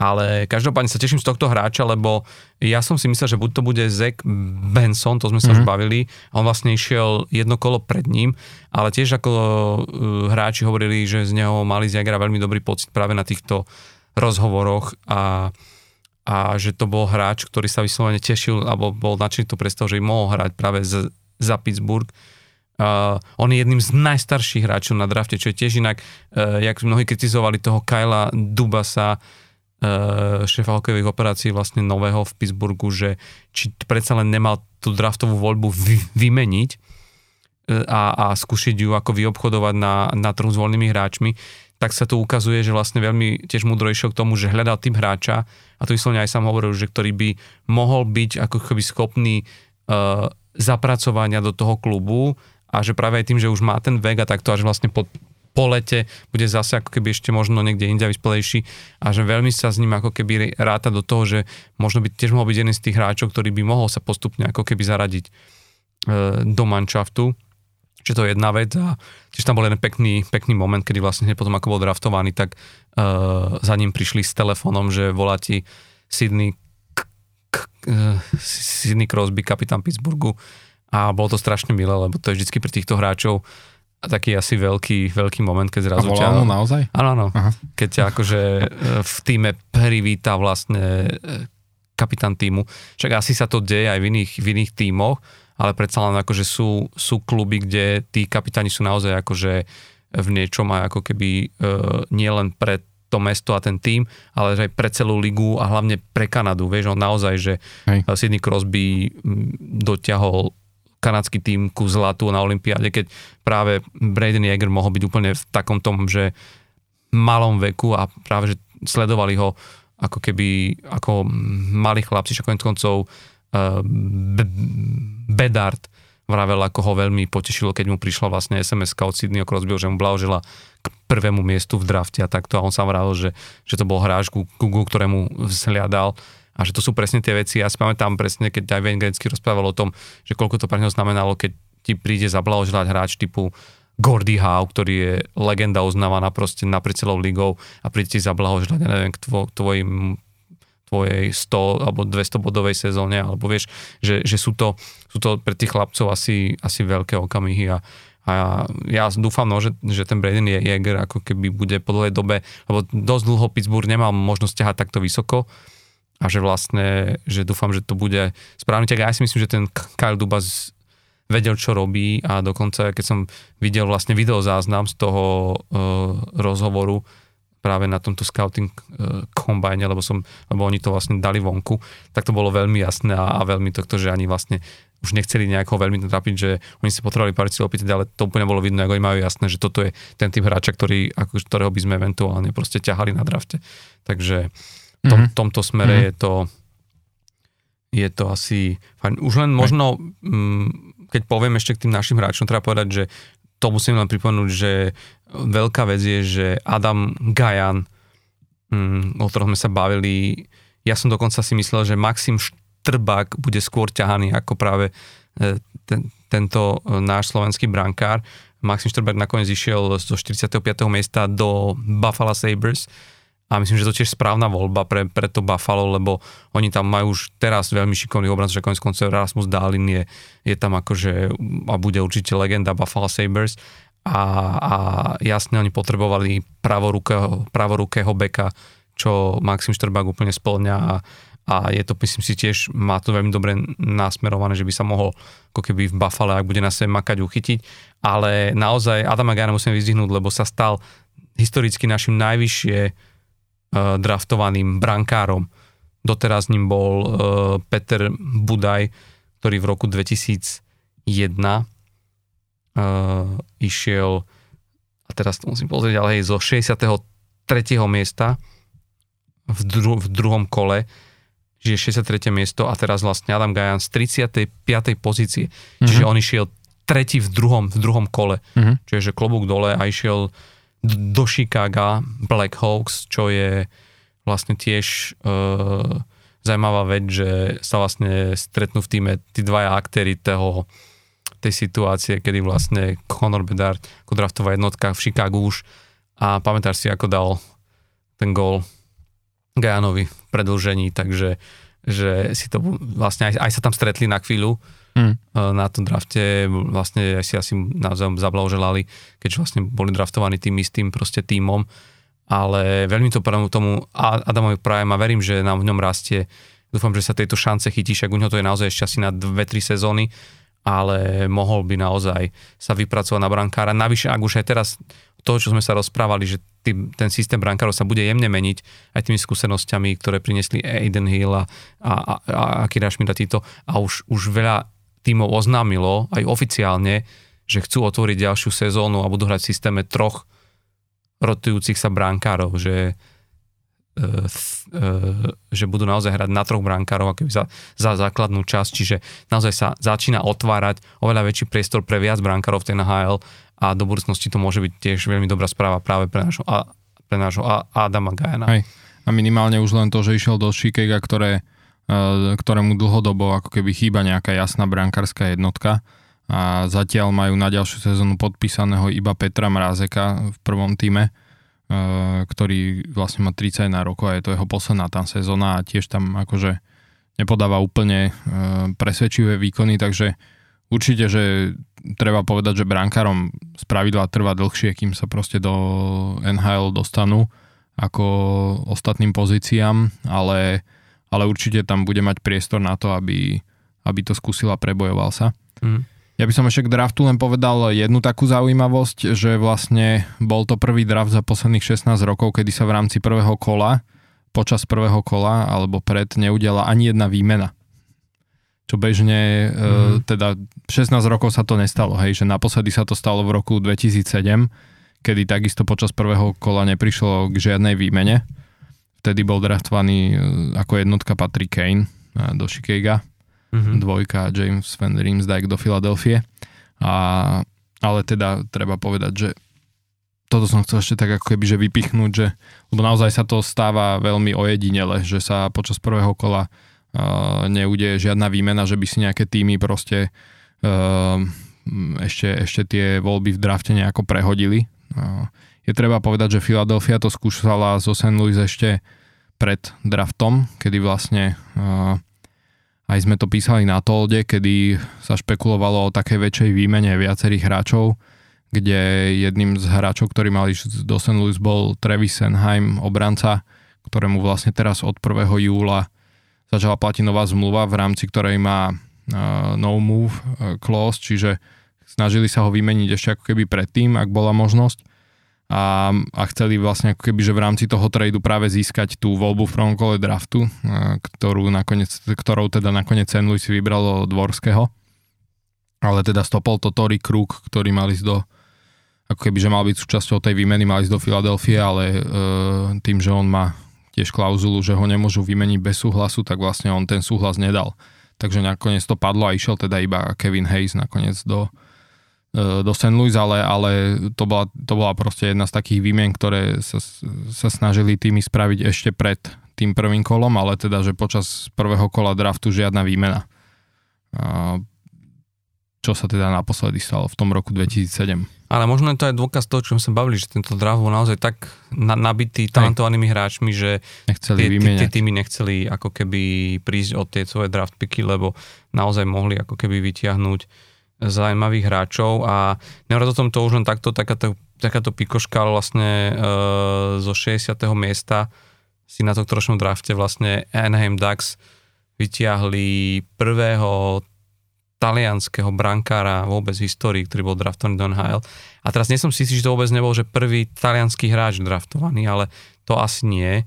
Ale každopádne sa teším z tohto hráča, lebo ja som si myslel, že buď to bude Zach Benson, to sme sa mm-hmm. už mhm. bavili, on vlastne išiel jedno kolo pred ním, ale tiež ako eh, hráči hovorili, že z neho mali z Jagera veľmi dobrý pocit práve na týchto rozhovoroch a, a že to bol hráč, ktorý sa vyslovene tešil, alebo bol nadšený to predstav, že mohol hrať práve z, za Pittsburgh Uh, on je jedným z najstarších hráčov na drafte, čo je tiež inak, uh, jak mnohí kritizovali toho Kyla Dubasa, šéfa hokejových operácií vlastne nového v Pittsburghu, že či predsa len nemal tú draftovú voľbu vy, vymeniť uh, a, a skúšiť ju ako vyobchodovať na, na trhu s voľnými hráčmi, tak sa tu ukazuje, že vlastne veľmi tiež múdro išiel k tomu, že hľadal tým hráča, a to vyslovene aj sám hovoril, že ktorý by mohol byť ako keby schopný uh, zapracovania do toho klubu a že práve aj tým, že už má ten vek a takto, až vlastne po, po lete bude zase ako keby ešte možno niekde inde vyspelejší a že veľmi sa s ním ako keby ráta do toho, že možno by tiež mohol byť jeden z tých hráčov, ktorý by mohol sa postupne ako keby zaradiť e, do manšaftu. Čiže to je jedna vec a tiež tam bol jeden pekný, pekný moment, kedy vlastne potom ako bol draftovaný, tak e, za ním prišli s telefónom, že volá ti Sydney, k, k, e, Sydney Crosby, kapitán Pittsburghu, a bolo to strašne milé, lebo to je vždy pri týchto hráčov taký asi veľký, veľký moment, keď zrazu ťa... A naozaj? Áno, áno. Keď ťa akože e, v týme privíta vlastne e, kapitán týmu. Však asi sa to deje aj v iných, v iných tímoch, ale predsa len akože sú, sú kluby, kde tí kapitáni sú naozaj akože v niečom aj ako keby e, nie len pre to mesto a ten tým, ale aj pre celú ligu a hlavne pre Kanadu. Vieš, on naozaj, že Hej. Sidney Crosby dotiahol kanadský tým ku zlatu na Olympiáde, keď práve Braden Jaeger mohol byť úplne v takom tom, že malom veku a práve, že sledovali ho ako keby, ako malí chlapci, čo konec koncov uh, Bedard vravel, ako ho veľmi potešilo, keď mu prišla vlastne SMS od Sydneyho Crosbyho, že mu blahožela k prvému miestu v drafte a takto. A on sa vravel, že, že to bol hráč, ku, ku, ktorému vzhľadal a že to sú presne tie veci. Ja si pamätám presne, keď aj Gretzky rozprával o tom, že koľko to pre neho znamenalo, keď ti príde zablahoželať hráč typu Gordy Howe, ktorý je legenda uznávaná proste naprieč celou ligou a príde ti zablahoželať, ja neviem, k tvo, tvojim tvojej 100 alebo 200 bodovej sezóne, alebo vieš, že, že sú, to, sú to pre tých chlapcov asi, asi veľké okamihy a, a ja dúfam, no, že, že ten Braden Jäger ako keby bude po dlhej dobe, lebo dosť dlho Pittsburgh nemal možnosť ťahať takto vysoko, a že vlastne, že dúfam, že to bude správny tak ja si myslím, že ten Kyle Dubas vedel, čo robí a dokonca, keď som videl vlastne videozáznam z toho uh, rozhovoru práve na tomto scouting uh, kombajne, lebo, som, lebo oni to vlastne dali vonku, tak to bolo veľmi jasné a, a veľmi to, že ani vlastne už nechceli nejako veľmi trapiť, že oni si potrebovali pár si opýtať, ale to úplne bolo vidno, ako oni majú jasné, že toto je ten typ hráča, ktorý, ako, ktorého by sme eventuálne proste ťahali na drafte. Takže tom, mm-hmm. tomto smere mm-hmm. je to je to asi fajn. Už len možno, mm, keď poviem ešte k tým našim hráčom, treba povedať, že to musím len pripomenúť, že veľká vec je, že Adam Gajan, mm, o ktorom sme sa bavili, ja som dokonca si myslel, že Maxim Štrbák bude skôr ťahaný ako práve e, ten, tento e, náš slovenský brankár. Maxim Štrbák nakoniec išiel zo 45. miesta do Buffalo Sabres, a myslím, že to tiež správna voľba pre, pre to Buffalo, lebo oni tam majú už teraz veľmi šikovný obraz, že konec koncov Rasmus Dahlin je, je tam akože a bude určite legenda Buffalo Sabres. A, a jasne oni potrebovali pravorukého, pravorukého beka, čo Maxim Štrbák úplne splňa a, a je to, myslím si tiež, má to veľmi dobre nasmerované, že by sa mohol ako keby v Buffalo, ak bude na sebe makať, uchytiť, ale naozaj Adama Gajana musíme vyzdvihnúť, lebo sa stal historicky našim najvyššie draftovaným brankárom. Doteraz ním bol eh, Peter Budaj, ktorý v roku 2001 uh, išiel, a teraz to musím pozrieť, ale hej, zo 63. miesta v, dru- v druhom kole, čiže 63. miesto a teraz vlastne Adam Gajan z 35. pozície. Mm-hmm. Čiže on išiel tretí v druhom, v druhom kole. Mm-hmm. Čiže klobúk dole a išiel do Chicaga Black Hawks, čo je vlastne tiež uh, zaujímavá vec, že sa vlastne stretnú v týme tí dvaja aktéry toho, tej situácie, kedy vlastne Conor Bedard ako draftová jednotka v Chicagu už a pamätáš si, ako dal ten gól Gajanovi v predlžení, takže že si to vlastne aj, aj sa tam stretli na chvíľu mm. na tom drafte, vlastne si asi navzájom zablahoželali, keďže vlastne boli draftovaní tým istým proste týmom, ale veľmi to tomu Adamovi prajem a verím, že nám v ňom rastie. Dúfam, že sa tejto šance chytí, však u neho to je naozaj ešte asi na 2-3 sezóny, ale mohol by naozaj sa vypracovať na brankára. Navyše, ak už aj teraz to, čo sme sa rozprávali, že tý, ten systém brankárov sa bude jemne meniť aj tými skúsenosťami, ktoré priniesli Aiden Hill a, a, a, a Akira Schmidt a títo. A už, už veľa tímov oznámilo aj oficiálne, že chcú otvoriť ďalšiu sezónu a budú hrať v systéme troch rotujúcich sa brankárov, že E, e, že budú naozaj hrať na troch brankárov ako za, za základnú časť, čiže naozaj sa začína otvárať oveľa väčší priestor pre viac brankárov v NHL a do budúcnosti to môže byť tiež veľmi dobrá správa práve pre nášho, a, pre nášho a, Adama Gajana. Hej. A minimálne už len to, že išiel do Chicaga, ktoré, ktorému dlhodobo ako keby chýba nejaká jasná brankárska jednotka. A zatiaľ majú na ďalšiu sezónu podpísaného iba Petra Mrázeka v prvom týme Eh, ktorý vlastne má 31 rokov a je to jeho posledná tam sezóna a tiež tam akože nepodáva úplne eh, presvedčivé výkony, takže určite, že treba povedať, že brankárom z pravidla trvá dlhšie, kým sa proste do NHL dostanú ako ostatným pozíciám, ale, ale určite tam bude mať priestor na to, aby, aby to skúsila prebojoval sa. Mm. Ja by som ešte k draftu len povedal jednu takú zaujímavosť, že vlastne bol to prvý draft za posledných 16 rokov, kedy sa v rámci prvého kola, počas prvého kola alebo pred neudela ani jedna výmena. Čo bežne, mm. e, teda 16 rokov sa to nestalo, hej, že naposledy sa to stalo v roku 2007, kedy takisto počas prvého kola neprišlo k žiadnej výmene. Vtedy bol draftovaný e, ako jednotka Patrick Kane e, do Chicaga mm-hmm. dvojka James Van Riemsdyk do Filadelfie. A, ale teda treba povedať, že toto som chcel ešte tak ako keby, že vypichnúť, že, lebo naozaj sa to stáva veľmi ojedinele, že sa počas prvého kola uh, neudeje žiadna výmena, že by si nejaké týmy proste uh, ešte, ešte tie voľby v drafte nejako prehodili. Uh, je treba povedať, že Philadelphia to skúšala zo St. Louis ešte pred draftom, kedy vlastne uh, aj sme to písali na Tolde, kedy sa špekulovalo o takej väčšej výmene viacerých hráčov, kde jedným z hráčov, ktorý mali do St. Louis bol Travis Senheim, obranca, ktorému vlastne teraz od 1. júla začala platiť nová zmluva, v rámci ktorej má uh, no move uh, clause, čiže snažili sa ho vymeniť ešte ako keby predtým, ak bola možnosť a, a chceli vlastne ako keby, že v rámci toho tradu práve získať tú voľbu v prvom kole draftu, ktorú nakoniec, ktorou teda nakoniec St. Louis si vybralo Dvorského. Ale teda stopol to Tory Krug, ktorý mal ísť do ako keby, že mal byť súčasťou tej výmeny, mal ísť do Filadelfie, ale e, tým, že on má tiež klauzulu, že ho nemôžu vymeniť bez súhlasu, tak vlastne on ten súhlas nedal. Takže nakoniec to padlo a išiel teda iba Kevin Hayes nakoniec do, E, do St. Louis, ale, ale to, bola, to bola proste jedna z takých výmien, ktoré sa, sa snažili tými spraviť ešte pred tým prvým kolom, ale teda, že počas prvého kola draftu žiadna výmena. Čo sa teda naposledy stalo v tom roku 2007. Ale možno je to aj dôkaz toho, čo sme sa bavili, že tento draft bol naozaj tak nabitý talentovanými hráčmi, že nechceli tie, tie, tie týmy nechceli ako keby prísť od tie svoje draft picky, lebo naozaj mohli ako keby vytiahnuť zaujímavých hráčov a nehovoriac o tom to už len takto, takáto, takáto pikoška vlastne e, zo 60. miesta si na to trošnom drafte vlastne Anaheim Ducks vytiahli prvého talianského brankára vôbec v histórii, ktorý bol draftovaný do NHL. A teraz nie som si istý, že to vôbec nebol, že prvý talianský hráč draftovaný, ale to asi nie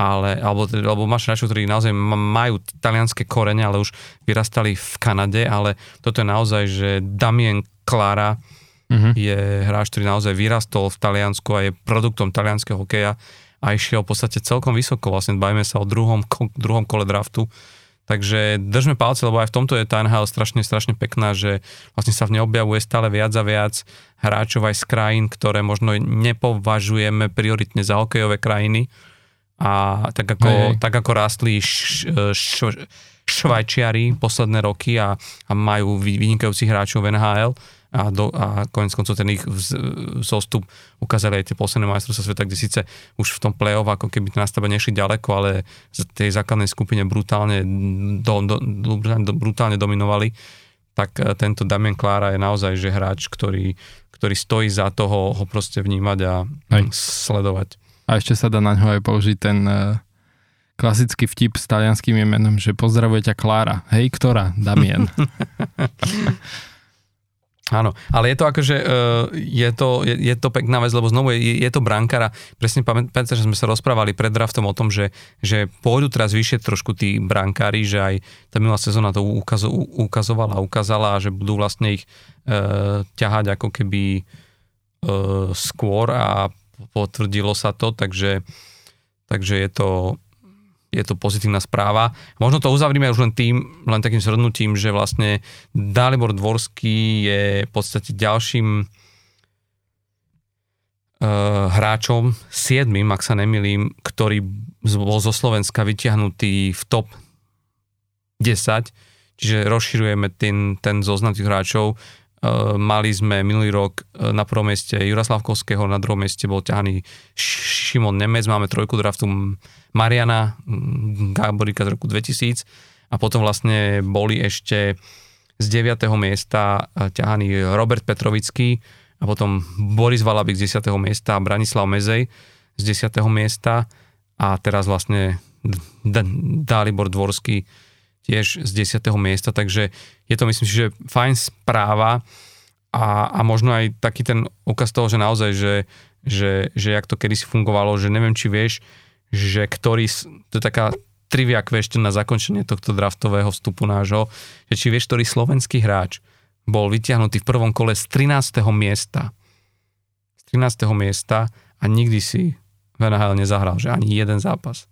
ale, alebo, alebo máš hráčov, ktorí naozaj majú talianské korene, ale už vyrastali v Kanade, ale toto je naozaj, že Damien Klára uh-huh. je hráč, ktorý naozaj vyrastol v Taliansku a je produktom talianského hokeja a išiel v podstate celkom vysoko. Vlastne bajme sa o druhom, druhom kole draftu. Takže držme palce, lebo aj v tomto je tá NHL strašne, strašne pekná, že vlastne sa v nej objavuje stále viac a viac hráčov aj z krajín, ktoré možno nepovažujeme prioritne za hokejové krajiny. A tak ako, tak ako rástli š, š, Švajčiari posledné roky a, a majú vynikajúcich hráčov v NHL, a, do, a konec koncov ten ich zostup ukázali aj tie posledné majstrovstvá sveta, kde síce už v tom play-off ako keby na stave nešli ďaleko, ale z tej základnej skupine brutálne, do, do, do, brutálne dominovali, tak e, tento Damien Klára je naozaj že hráč, ktorý, ktorý stojí za toho ho proste vnímať a aj. sledovať. A ešte sa dá na ňo aj použiť ten uh, klasický vtip s talianským menom, že pozdravuje ťa Klára. Hej, ktorá? Damien. Áno, ale je to akože, uh, je to, je, je to pekná vec, lebo znovu je, je to brankara. Presne pamätáte, že sme sa rozprávali pred draftom o tom, že, že pôjdu teraz vyššie trošku tí brankári, že aj tá minulá sezóna to ukazo, ukazovala a ukázala, že budú vlastne ich uh, ťahať ako keby uh, skôr a potvrdilo sa to, takže, takže je to je to pozitívna správa. Možno to uzavrime už len tým, len takým zhrnutím, že vlastne Dalibor Dvorský je v podstate ďalším uh, hráčom, siedmým, ak sa nemilím, ktorý bol zo Slovenska vyťahnutý v top 10, čiže rozširujeme ten, ten zoznam tých hráčov. Uh, mali sme minulý rok uh, na prvom mieste Jura Slavkovského, na druhom mieste bol ťahaný Šimon Nemec, máme trojku draftu Mariana mm, Gáborika z roku 2000 a potom vlastne boli ešte z 9. miesta eh, ťahaný Robert Petrovický a potom Boris Valabik z 10. miesta a Branislav Mezej z 10. miesta a teraz vlastne Dalibor Dvorský tiež z 10. miesta, takže je to myslím si, že fajn správa a, a možno aj taký ten ukaz toho, že naozaj, že, že, že jak to kedysi fungovalo, že neviem, či vieš, že ktorý, to je taká trivia question na zakončenie tohto draftového vstupu nášho, že či vieš, ktorý slovenský hráč bol vyťahnutý v prvom kole z 13. miesta. Z 13. miesta a nikdy si v NHL nezahral, že ani jeden zápas.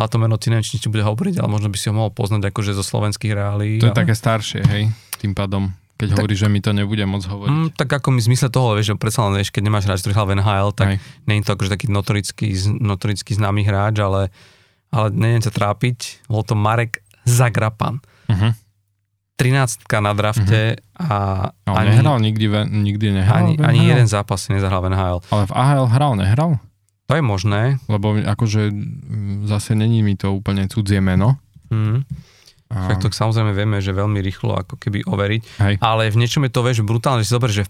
Ale to meno ti neviem, či bude hovoriť, ale možno by si ho mohol poznať akože zo slovenských reálí. To je ale... také staršie, hej, tým pádom keď tak, hovorí, že mi to nebude môcť hovoriť. Mm, tak ako mi zmysle toho, vieš, že predsa len vieš, keď nemáš hráč, ktorý hral v NHL, tak nie je to akože taký notorický, notorický známy hráč, ale, ale neviem sa trápiť, bol to Marek Zagrapan. Uh-huh. 13 na drafte uh-huh. a... Ale ani, nehral nikdy, nikdy nehral Ani, ani jeden zápas si nezahral v NHL. Ale v AHL hral, nehral? To je možné. Lebo akože zase není mi to úplne cudzie meno. Uh-huh. Však to samozrejme vieme, že veľmi rýchlo ako keby overiť, Hej. ale v niečom je to, vieš, brutálne, že si zober, že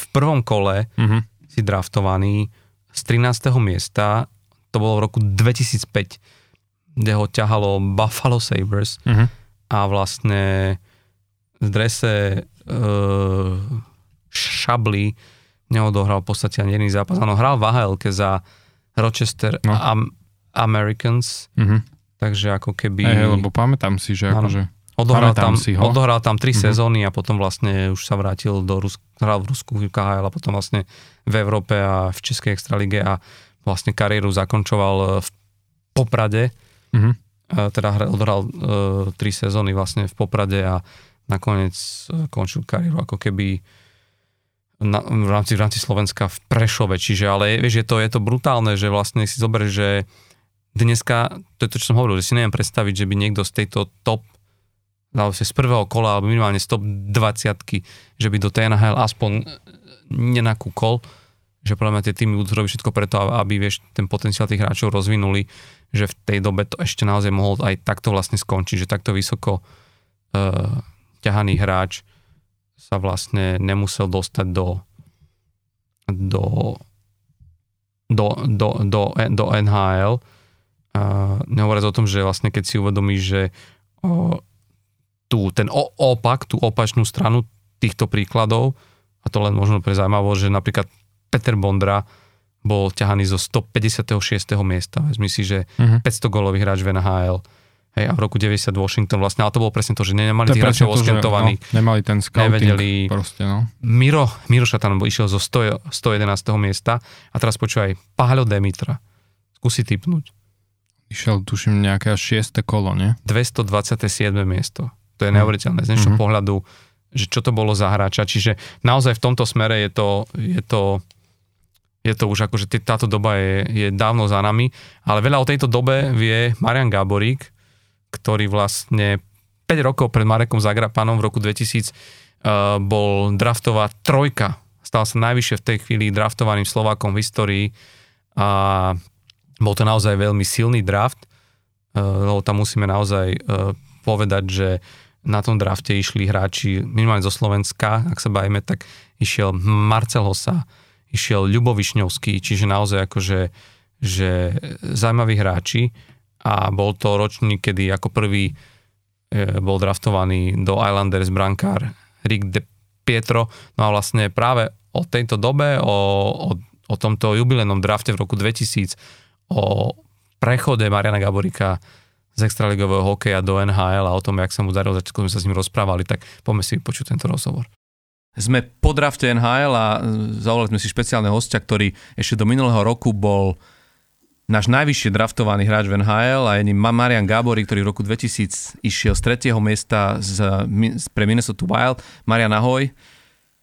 v prvom kole uh-huh. si draftovaný z 13. miesta, to bolo v roku 2005, kde ho ťahalo Buffalo Sabres uh-huh. a vlastne v drese uh, šabli neodohral v podstate ani jedný zápas. Áno, hral v ahl za Rochester no. Am- Americans, uh-huh Takže ako keby... Hey, lebo pamätám si, že akože... Odohral tam, si ho. odohral tam tri uh-huh. sezóny a potom vlastne už sa vrátil do Ruska, hral v Rusku v KHL a potom vlastne v Európe a v Českej extralige a vlastne kariéru zakončoval v Poprade. Uh-huh. Teda odohral uh, tri sezóny vlastne v Poprade a nakoniec končil kariéru ako keby na, v, rámci, v rámci Slovenska v Prešove. Čiže ale vieš, je to, je to brutálne, že vlastne si zoberieš, že dneska, to je to, čo som hovoril, že si neviem predstaviť, že by niekto z tejto top alebo z prvého kola, alebo minimálne z top 20 že by do TNHL aspoň nenakúkol, že podľa mňa tie týmy budú robiť všetko preto, aby vieš, ten potenciál tých hráčov rozvinuli, že v tej dobe to ešte naozaj mohol aj takto vlastne skončiť, že takto vysoko uh, ťahaný hráč sa vlastne nemusel dostať do do do, do, do, do NHL, a nehovoriac o tom, že vlastne keď si uvedomíš, že o, tú, ten opak, tú opačnú stranu týchto príkladov, a to len možno pre zaujímavosť, že napríklad Peter Bondra bol ťahaný zo 156. miesta. Vezmi si, že uh-huh. Mhm. 500 golový hráč v NHL. Hej, a v roku 90 Washington vlastne, ale to bolo presne to, že nemali tých hráčov oskentovaných. No, nemali ten scouting nevedeli. proste, no. Miro, Miro Šatan išiel zo 100, 111. miesta a teraz počúvaj, Páľo Demitra. Skúsi typnúť. Išiel, tuším, nejaké 6. kolo, nie? 227. miesto. To je neuveriteľné. Z dnešného mm-hmm. pohľadu, že čo to bolo za hráča. Čiže naozaj v tomto smere je to, je to je to už akože táto doba je, je dávno za nami, ale veľa o tejto dobe vie Marian Gáborík, ktorý vlastne 5 rokov pred Marekom Zagrapanom v roku 2000 uh, eh, bol draftová trojka. Stal sa najvyššie v tej chvíli draftovaným Slovákom v histórii a bol to naozaj veľmi silný draft, uh, lebo tam musíme naozaj uh, povedať, že na tom drafte išli hráči minimálne zo Slovenska, ak sa bavíme, tak išiel Marcel Hosa, išiel Ľubo Višňovský, čiže naozaj akože že zaujímaví hráči a bol to ročník, kedy ako prvý e, bol draftovaný do Islanders brankár Rick de Pietro. No a vlastne práve o tejto dobe, o, o, o tomto jubilejnom drafte v roku 2000, o prechode Mariana Gaborika z extraligového hokeja do NHL a o tom, jak sa mu darilo, začiatku sme sa s ním rozprávali, tak poďme si počuť tento rozhovor. Sme po drafte NHL a e, zavolali sme si špeciálneho hostia, ktorý ešte do minulého roku bol náš najvyššie draftovaný hráč v NHL a je ním Marian Gábory, ktorý v roku 2000 išiel z tretieho miesta z, pre Minnesota Wild. Marian, ahoj.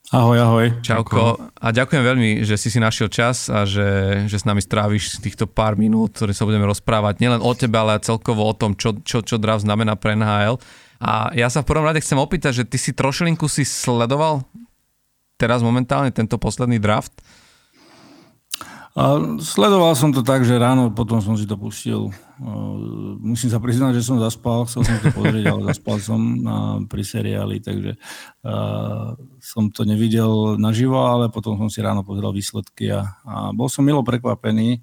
Ahoj, ahoj. Čauko. A ďakujem veľmi, že si si našiel čas a že, že s nami stráviš týchto pár minút, ktoré sa budeme rozprávať nielen o tebe, ale celkovo o tom, čo, čo, čo draft znamená pre NHL. A ja sa v prvom rade chcem opýtať, že ty si trošilinku si sledoval teraz momentálne tento posledný draft? A sledoval som to tak, že ráno potom som si to pustil. Musím sa priznať, že som zaspal, chcel som to pozrieť, ale zaspal som pri seriáli, takže som to nevidel naživo, ale potom som si ráno pozrel výsledky a, a bol som milo prekvapený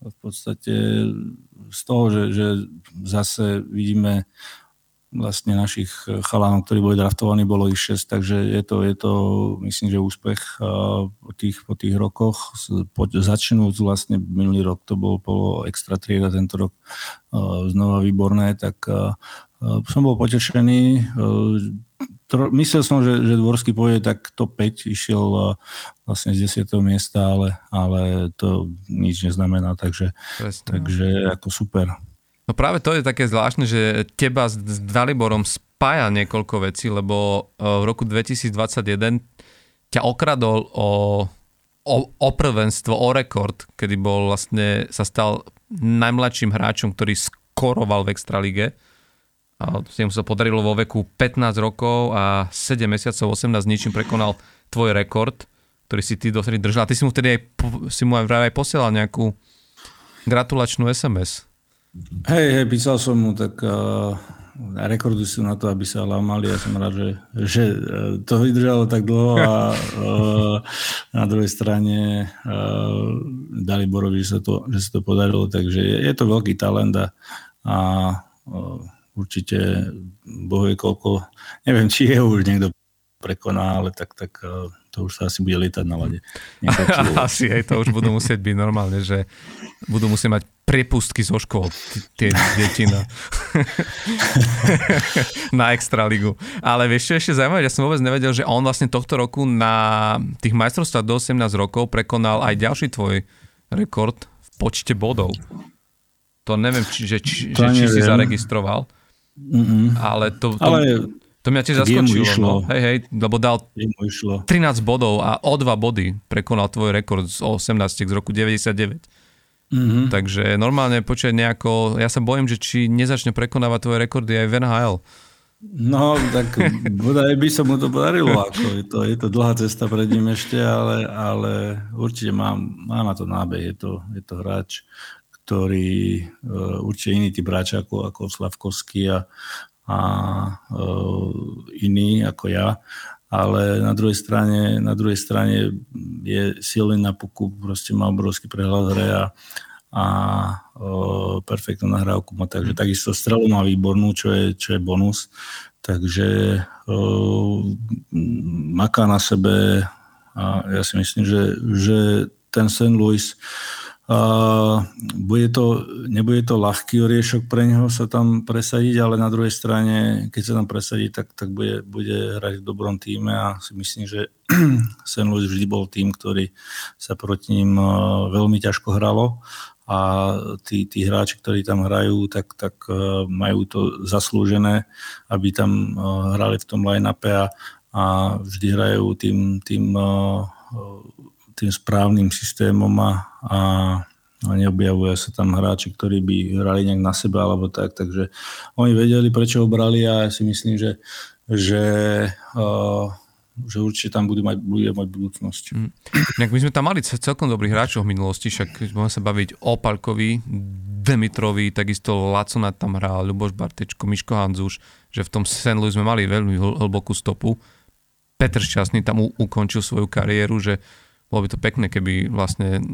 v podstate z toho, že, že zase vidíme vlastne našich eh, chalánov, ktorí boli draftovaní, bolo ich 6, takže je to, je to myslím, že úspech eh, po tých, po tých rokoch. Po, začnúť vlastne minulý rok to bolo, bolo extra trieda, tento rok eh, znova výborné, tak som bol potešený. Myslel som, že, že Dvorský pôjde tak top 5, išiel vlastne z 10. miesta, ale, ale to nič neznamená, takže, takže ako super. No práve to je také zvláštne, že teba s, Daliborom spája niekoľko vecí, lebo e, v roku 2021 ťa okradol o, o, o prvenstvo, o rekord, kedy bol vlastne, sa stal najmladším hráčom, ktorý skoroval v Extralige. A mu sa podarilo vo veku 15 rokov a 7 mesiacov, 18 ničím prekonal tvoj rekord, ktorý si ty dosedy držal. A ty si mu vtedy aj, si mu aj, aj posielal nejakú gratulačnú SMS. Hej, hej, písal som mu, tak uh, rekordy sú na to, aby sa lámali. Ja som rád, že, že uh, to vydržalo tak dlho a uh, na druhej strane uh, dali Borovi, že sa, to, že sa to podarilo. Takže je, je to veľký talent a, a uh, určite bohuje koľko, neviem, či je už niekto prekoná, ale tak, tak uh, to už sa asi bude lietať na lade. asi aj to už budú musieť byť normálne, že budú musieť mať priepustky zo škôl, tie deti na, na Extraligu. Ale vieš čo ešte zaujímavé, ja som vôbec nevedel, že on vlastne tohto roku na tých majstrovstvách do 18 rokov prekonal aj ďalší tvoj rekord v počte bodov. To neviem, či, že, či, to že, či si zaregistroval. Mm-mm. Ale to, to, ale to mňa tiež zaskočilo. Išlo. No. Hej, hej, lebo dal 13 bodov a o 2 body prekonal tvoj rekord z 18 z roku 99. Mm-hmm. Takže normálne počuť nejako, ja sa bojím, že či nezačne prekonávať tvoje rekordy aj v NHL. No, tak bodaj by sa mu to podarilo. Ako je, to, je to dlhá cesta pred ním ešte, ale, ale určite má, má na to nábeh. Je to, je to hráč, ktorý uh, určite iný typ hráč ako, ako Slavkovský a, a e, iní ako ja, ale na druhej strane, na druhej strane je silný na puku, proste má obrovský prehľad hre a, a e, perfektnú nahrávku má, takže takisto strelu má výbornú, čo je, čo je bonus, takže e, maká na sebe a ja si myslím, že, že ten St. Louis Uh, bude to, nebude to ľahký oriešok pre neho sa tam presadiť, ale na druhej strane, keď sa tam presadí, tak, tak bude, bude hrať v dobrom týme a si myslím, že St. Louis vždy bol tým, ktorý sa proti ním uh, veľmi ťažko hralo a tí, tí hráči, ktorí tam hrajú, tak, tak uh, majú to zaslúžené, aby tam uh, hrali v tom line-upe a, a vždy hrajú tým, tým tým správnym systémom a, a neobjavuje sa tam hráči, ktorí by hrali nejak na seba alebo tak, takže oni vedeli, prečo ho brali a ja si myslím, že, že uh, že určite tam budú mať, bude mať budúcnosť. Mm. my sme tam mali celkom dobrých hráčov v minulosti, však môžeme sa baviť o Palkovi, Demitrovi, takisto Lacona tam hral, Ľuboš Bartečko, Miško Hanzuš, že v tom St. Sme mali veľmi hlbokú stopu. Petr Šťastný tam u, ukončil svoju kariéru, že bolo by to pekné, keby vlastne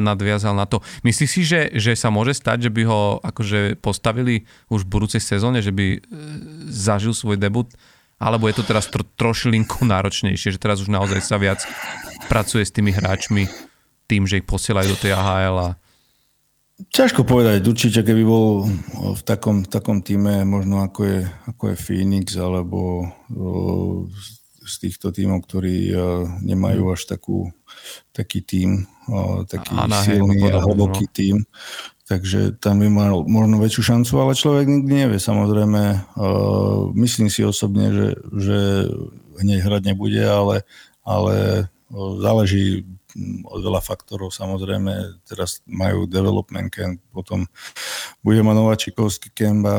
nadviazal na to. Myslíš si, že, že sa môže stať, že by ho akože postavili už v budúcej sezóne, že by e, zažil svoj debut? Alebo je to teraz tro, trošilinku náročnejšie, že teraz už naozaj sa viac pracuje s tými hráčmi tým, že ich posielajú do tej AHL a Ťažko povedať, určite keby bol v takom, v takom týme, možno ako je, ako je Phoenix, alebo z týchto tímov, ktorí uh, nemajú až takú, taký tím, uh, taký a, silný a hlboký no. tím. Takže tam by mal možno väčšiu šancu, ale človek nikdy nevie. Samozrejme, uh, myslím si osobne, že, že hneď hrať nebude, ale, ale záleží veľa faktorov. Samozrejme, teraz majú development camp, potom bude mať Nováčikovský camp a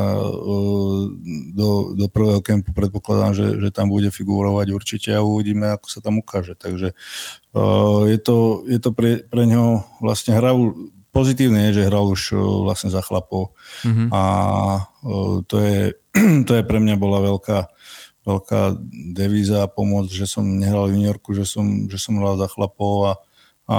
do, do prvého campu predpokladám, že, že tam bude figurovať určite a uvidíme, ako sa tam ukáže. Takže je to, je to pre, pre neho vlastne hral pozitívne je, že hral už vlastne za chlapov mm-hmm. a to je, to je pre mňa bola veľká veľká devíza a pomoc, že som nehral v New Yorku, že som, že som hral za chlapov a, a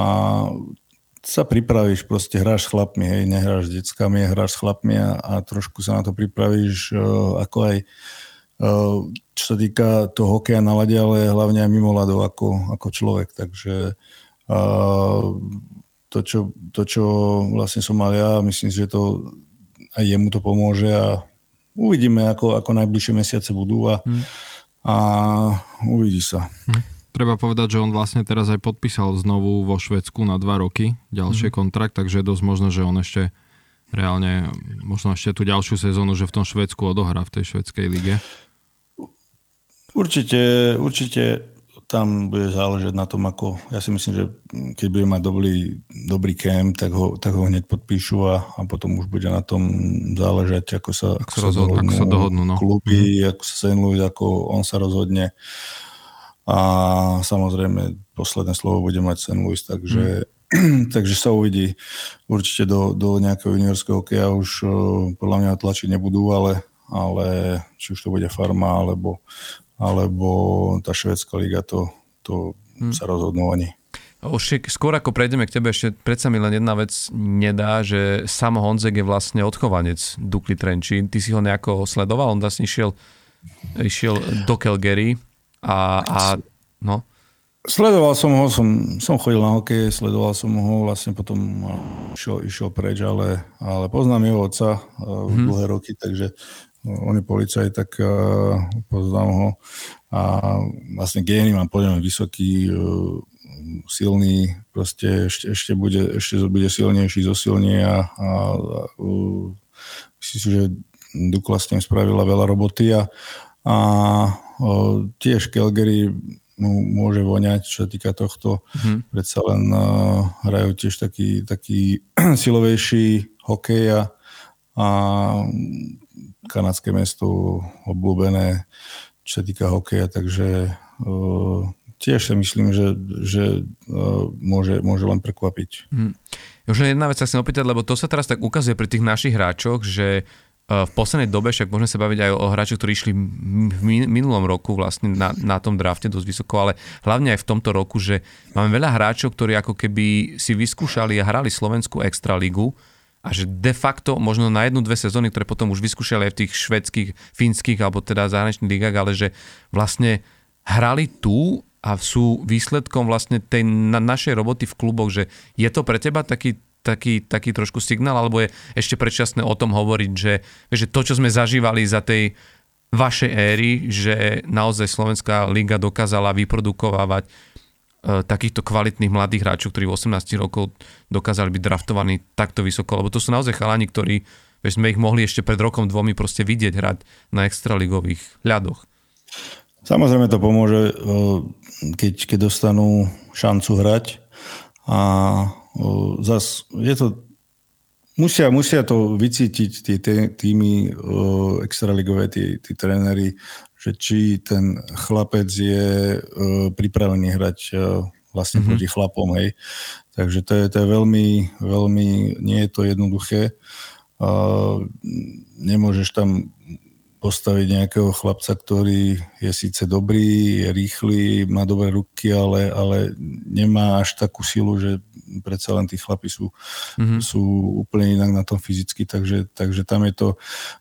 sa pripravíš, proste hráš s chlapmi, hej, nehráš s deckami, hráš s chlapmi a, a trošku sa na to pripravíš, uh, ako aj uh, čo sa týka toho hokeja na lade, ale hlavne aj mimo ľadov ako, ako človek, takže uh, to, čo, to, čo vlastne som mal ja, myslím si, že to aj jemu to pomôže a uvidíme, ako, ako najbližšie mesiace budú a, hmm. a uvidí sa. Hmm. Treba povedať, že on vlastne teraz aj podpísal znovu vo Švedsku na dva roky ďalšie hmm. kontrakt, takže je dosť možné, že on ešte reálne, možno ešte tú ďalšiu sezónu, že v tom Švedsku odohrá v tej švedskej lige. Určite, určite tam bude záležať na tom, ako, ja si myslím, že keď bude mať dobrý, dobrý camp, tak ho, tak ho hneď podpíšu a, a potom už bude na tom záležať, ako sa, ako, sa, dohodnú, ako sa dohodnú no. kluby, mm. ako sa St. Louis, ako on sa rozhodne. A samozrejme, posledné slovo bude mať St. Louis, takže, mm. takže sa uvidí určite do, do nejakého juniorského hokeja už podľa mňa tlačiť nebudú, ale, ale či už to bude farma alebo, alebo tá švedská liga, to, to hmm. sa rozhodnú oni. Už skôr ako prejdeme k tebe, ešte predsa mi len jedna vec nedá, že Samo Honzek je vlastne odchovanec Dukli Trenčín. Ty si ho nejako sledoval? On vlastne išiel, išiel do Calgary a, a no. Sledoval som ho, som, som chodil na hokej, sledoval som ho, vlastne potom išiel, išiel preč, ale, ale poznám jeho otca uh, hmm. dlhé roky, takže on je policaj, tak uh, poznám ho. A vlastne gény mám podľa vysoký, uh, silný, proste ešte, ešte, bude, ešte bude silnejší, zosilnie a, a uh, myslím si, že Dukla s tým spravila veľa roboty a, a uh, tiež Calgary mu môže voňať, čo sa týka tohto. Mm-hmm. Predsa len uh, hrajú tiež taký, taký silovejší hokej a, a kanadské mesto obľúbené, čo sa týka hokeja, takže uh, tiež si myslím, že, že uh, môže, môže len prekvapiť. Hmm. Už jedna vec sa chcem opýtať, lebo to sa teraz tak ukazuje pri tých našich hráčoch, že v poslednej dobe, však môžeme sa baviť aj o hráčoch, ktorí išli v minulom roku vlastne na, na tom drafte dosť vysoko, ale hlavne aj v tomto roku, že máme veľa hráčov, ktorí ako keby si vyskúšali a hrali Slovenskú extraligu, a že de facto možno na jednu, dve sezóny, ktoré potom už vyskúšali aj v tých švedských, fínskych alebo teda zahraničných ligách, ale že vlastne hrali tu a sú výsledkom vlastne tej na, našej roboty v kluboch, že je to pre teba taký, taký, taký trošku signál, alebo je ešte predčasné o tom hovoriť, že, že to, čo sme zažívali za tej vašej éry, že naozaj Slovenská liga dokázala vyprodukovávať e, takýchto kvalitných mladých hráčov, ktorí v 18 rokov dokázali byť draftovaní takto vysoko, lebo to sú naozaj chalani, ktorí veď sme ich mohli ešte pred rokom dvomi proste vidieť hrať na extraligových ľadoch. Samozrejme to pomôže, keď, keď dostanú šancu hrať a zas je to Musia, musia to vycítiť tie týmy extraligové, tí, tí tréneri, že či ten chlapec je pripravený hrať vlastne mm-hmm. proti chlapom, hej. Takže to je, to je veľmi, veľmi, nie je to jednoduché. Nemôžeš tam postaviť nejakého chlapca, ktorý je síce dobrý, je rýchly, má dobré ruky, ale, ale nemá až takú silu, že predsa len tí chlapi sú, mm-hmm. sú úplne inak na tom fyzicky, takže, takže tam je to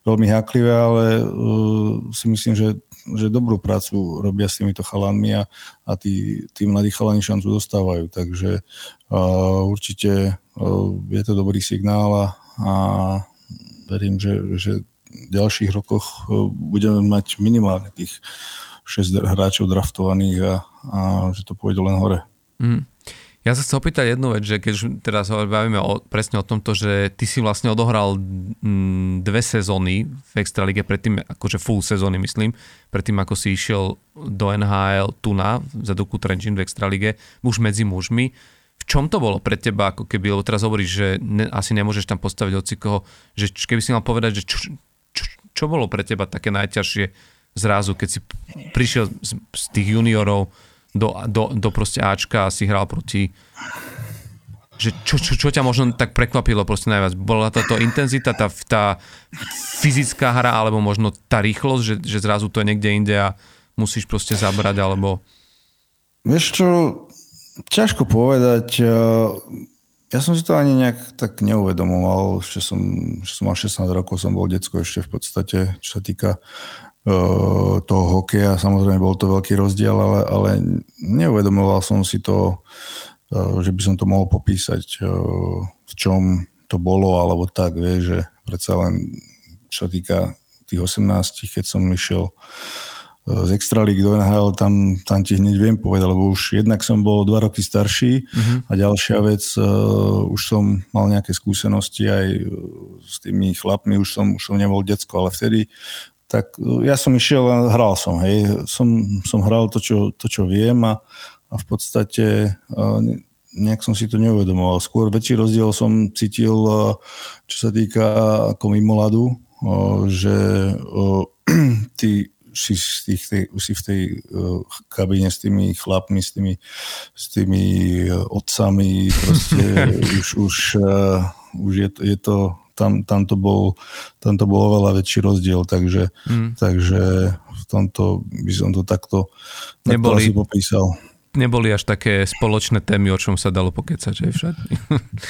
veľmi háklivé, ale uh, si myslím, že, že dobrú prácu robia s týmito chalanmi a, a tí, tí mladí chalani šancu dostávajú, takže uh, určite uh, je to dobrý signál a, a verím, že, že ďalších rokoch e, budeme mať minimálne tých 6 hráčov draftovaných a, a že to pôjde len hore. Mm. Ja sa chcem opýtať jednu vec, že keď už teraz bavíme o, presne o tomto, že ty si vlastne odohral mm, dve sezóny v Extralige, predtým, akože full sezóny myslím, predtým ako si išiel do NHL Tuna za Duku Trenčín v Extralige, už medzi mužmi. V čom to bolo pre teba, ako keby, lebo teraz hovoríš, že ne, asi nemôžeš tam postaviť koho, že keby si mal povedať, že čo, čo bolo pre teba také najťažšie zrazu, keď si prišiel z, z tých juniorov do, do, do proste Ačka a si hral proti že čo, čo, čo ťa možno tak prekvapilo proste najviac? Bola táto intenzita, tá, tá fyzická hra, alebo možno tá rýchlosť, že, že zrazu to je niekde inde a musíš proste zabrať, alebo... Vieš čo, ťažko povedať. Ja som si to ani nejak tak neuvedomoval, že som, že som mal 16 rokov, som bol decko ešte v podstate, čo sa týka uh, toho hokeja. Samozrejme bol to veľký rozdiel, ale, ale neuvedomoval som si to, uh, že by som to mohol popísať, uh, v čom to bolo, alebo tak, vieš, že predsa len, čo sa týka tých 18, keď som išiel z Extralík do NHL, tam, tam ti hneď viem povedať, lebo už jednak som bol dva roky starší uh-huh. a ďalšia vec, uh, už som mal nejaké skúsenosti aj uh, s tými chlapmi, už som, už som nebol decko, ale vtedy tak uh, ja som išiel a hral som, hej, som, som hral to, čo, to, čo viem a, a v podstate uh, nejak som si to neuvedomoval. Skôr väčší rozdiel som cítil, uh, čo sa týka ako mimoladu, uh, že uh, tí si, tých, tej, si v tej uh, kabíne s tými chlapmi, s tými, s tými uh, otcami, proste už, už, uh, už je, je to, tam, tam, to bol, tam to bol oveľa väčší rozdiel, takže, mm. takže v tomto by som to takto, takto asi popísal neboli až také spoločné témy, o čom sa dalo pokecať, že však?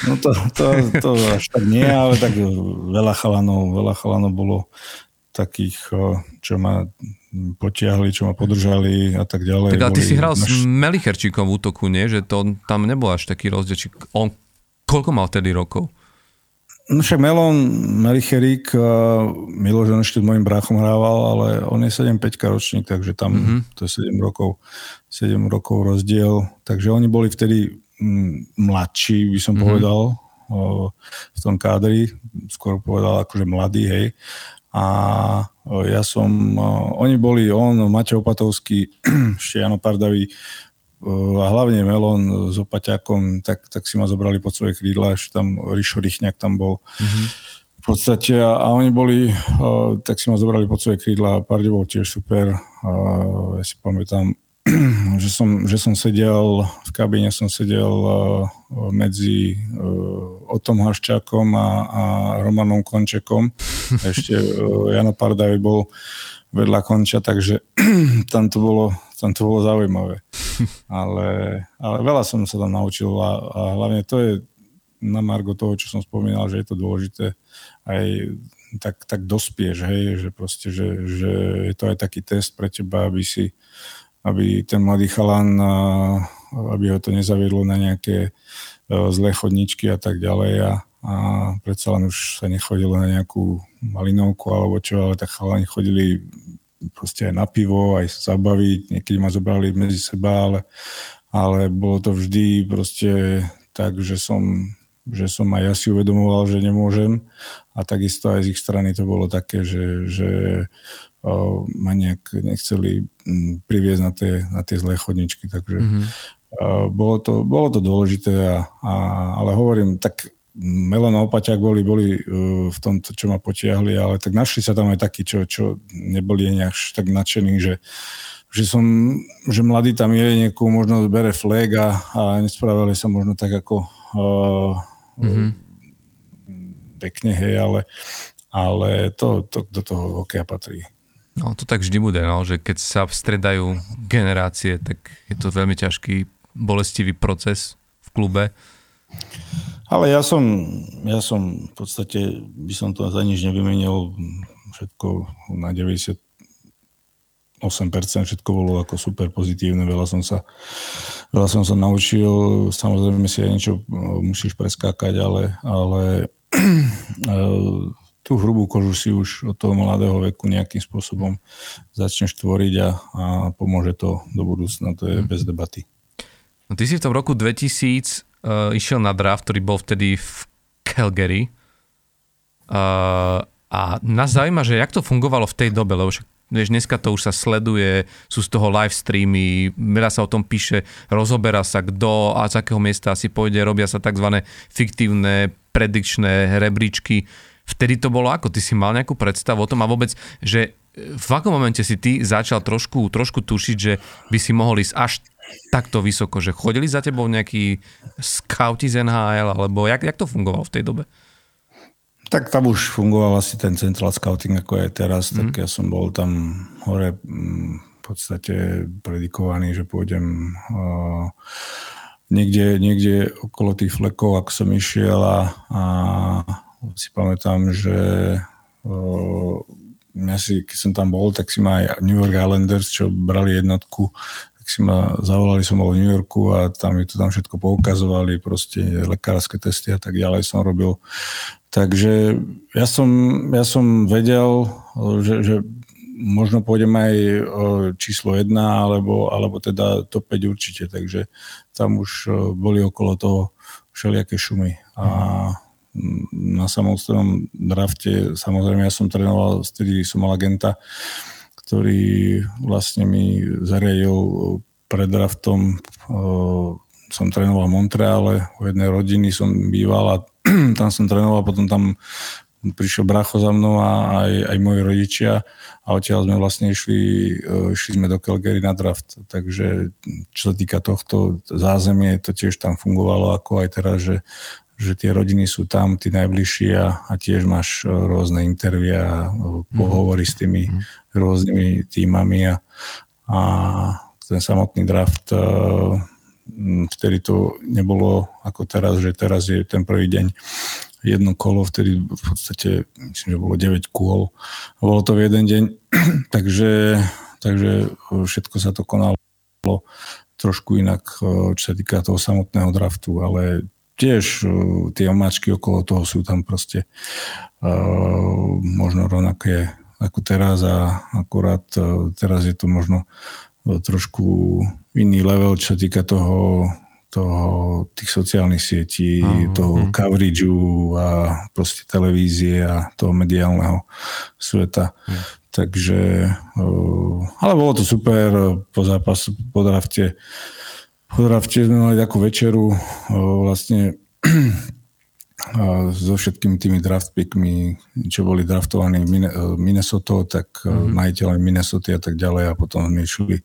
No to, to, to až tak nie, ale tak veľa chalanov, veľa chalanov bolo takých, čo ma potiahli, čo ma podržali a tak ďalej. Tak ale ty si hral naš... s Melicherčíkom v útoku, nie? Že to tam nebol až taký rozdiel. Či on, koľko mal vtedy rokov? No však Melon, Melicherík, Miloš s mojim bráchom hrával, ale on je 7-5 ročník, takže tam mm-hmm. to je 7 rokov, 7 rokov rozdiel. Takže oni boli vtedy mladší, by som mm-hmm. povedal, v tom kádri, skôr povedal akože mladý, hej a ja som, oni boli on, Matej Opatovský, ešte Jano Pardavý a hlavne Melon s Opaťakom, tak, tak si ma zobrali pod svoje krídla, ešte tam Rišo Rychňák tam bol. Mm-hmm. V podstate a, oni boli, tak si ma zobrali pod svoje krídla, Parde bol tiež super, ja si pamätám, že som, že som sedel, v kabíne som sedel medzi Otom Haščákom a, a Romanom Končekom. Ešte Jano Pardavi bol vedľa Konča, takže tam to bolo, tam to bolo zaujímavé. Ale, ale veľa som sa tam naučil a, a hlavne to je na margo toho, čo som spomínal, že je to dôležité aj tak, tak dospieš, hej, že proste, že, že je to aj taký test pre teba, aby si aby ten mladý chalan, aby ho to nezaviedlo na nejaké zlé chodničky a tak ďalej a, a predsa len už sa nechodilo na nejakú malinovku alebo čo, ale tak chalani chodili proste aj na pivo, aj sa zabaviť, niekedy ma zobrali medzi seba, ale, ale bolo to vždy proste tak, že som, že som aj ja si uvedomoval, že nemôžem. A takisto aj z ich strany to bolo také, že, že ma nejak nechceli priviesť na tie, na tie zlé chodničky, takže mm-hmm. bolo, to, bolo to dôležité, a, a, ale hovorím, tak Melon a Opaťák boli, boli uh, v tom, čo ma potiahli, ale tak našli sa tam aj takí, čo, čo neboli nejak tak nadšení, že, že som, že mladý tam je, niekoho možno bere flag a, a nespravili sa možno tak ako uh, mm-hmm. pekne, hej, ale, ale to, to do toho hokeja patrí. No to tak vždy bude, no, že keď sa stredajú generácie, tak je to veľmi ťažký, bolestivý proces v klube. Ale ja som, ja som v podstate, by som to za nič nevymenil, všetko na 98% všetko bolo ako super pozitívne, veľa som sa, veľa som sa naučil, samozrejme si aj niečo e, musíš preskákať, ale, ale e, tú hrubú kožu si už od toho mladého veku nejakým spôsobom začneš tvoriť a, a pomôže to do budúcna, to je mhm. bez debaty. No ty si v tom roku 2000 uh, išiel na draft, ktorý bol vtedy v Calgary. Uh, a nás zaujíma, že jak to fungovalo v tej dobe, lebo však vieš, dneska to už sa sleduje, sú z toho live streamy, veľa sa o tom píše, rozoberá sa kto a z akého miesta asi pôjde, robia sa tzv. fiktívne predikčné rebríčky. Vtedy to bolo ako? Ty si mal nejakú predstavu o tom a vôbec, že v akom momente si ty začal trošku, trošku tušiť, že by si mohol ísť až takto vysoko, že chodili za tebou nejakí scouti z NHL, alebo jak, jak to fungovalo v tej dobe? Tak tam už fungoval asi ten central scouting, ako je teraz, mm. tak mhm. ja som bol tam hore mm, v podstate predikovaný, že pôjdem uh, niekde, niekde okolo tých flekov, ako som išiel a, a si pamätám, že ja si, keď som tam bol, tak si ma aj New York Islanders, čo brali jednotku, tak si ma zavolali, som bol v New Yorku a tam mi to tam všetko poukazovali, proste lekárske testy a tak ďalej som robil. Takže ja som, ja som vedel, že, že možno pôjdem aj číslo 1, alebo, alebo teda top 5 určite, takže tam už boli okolo toho všelijaké šumy. A na samotnom drafte, samozrejme ja som trénoval, vtedy som mal agenta, ktorý vlastne mi zariadil pred draftom. Som trénoval v Montreale, u jednej rodiny som býval a tam som trénoval, potom tam prišiel bracho za mnou a aj, aj moji rodičia a odtiaľ sme vlastne išli, išli sme do Calgary na draft. Takže čo sa týka tohto zázemie, to tiež tam fungovalo ako aj teraz, že že tie rodiny sú tam, tí najbližší a, a tiež máš e, rôzne intervia, e, pohovory s tými mm. rôznymi týmami a, a ten samotný draft e, vtedy to nebolo ako teraz, že teraz je ten prvý deň jedno kolo, vtedy v podstate myslím, že bolo 9 kôl. Bolo to v jeden deň, takže, takže všetko sa to konalo trošku inak, čo sa týka toho samotného draftu, ale tiež uh, tie omáčky okolo toho sú tam proste uh, možno rovnaké ako teraz a akurát uh, teraz je to možno uh, trošku iný level, čo sa týka toho, toho tých sociálnych sietí, uh-huh. toho coverageu a proste televízie a toho mediálneho sveta. Uh-huh. Takže, uh, ale bolo to super po zápasu, po drafte. Uh, drafte sme mali takú večeru vlastne so všetkými tými draft pickmi, čo boli draftovaní v Minnesota, tak mm-hmm. majiteľe Minnesota a tak ďalej a potom sme išli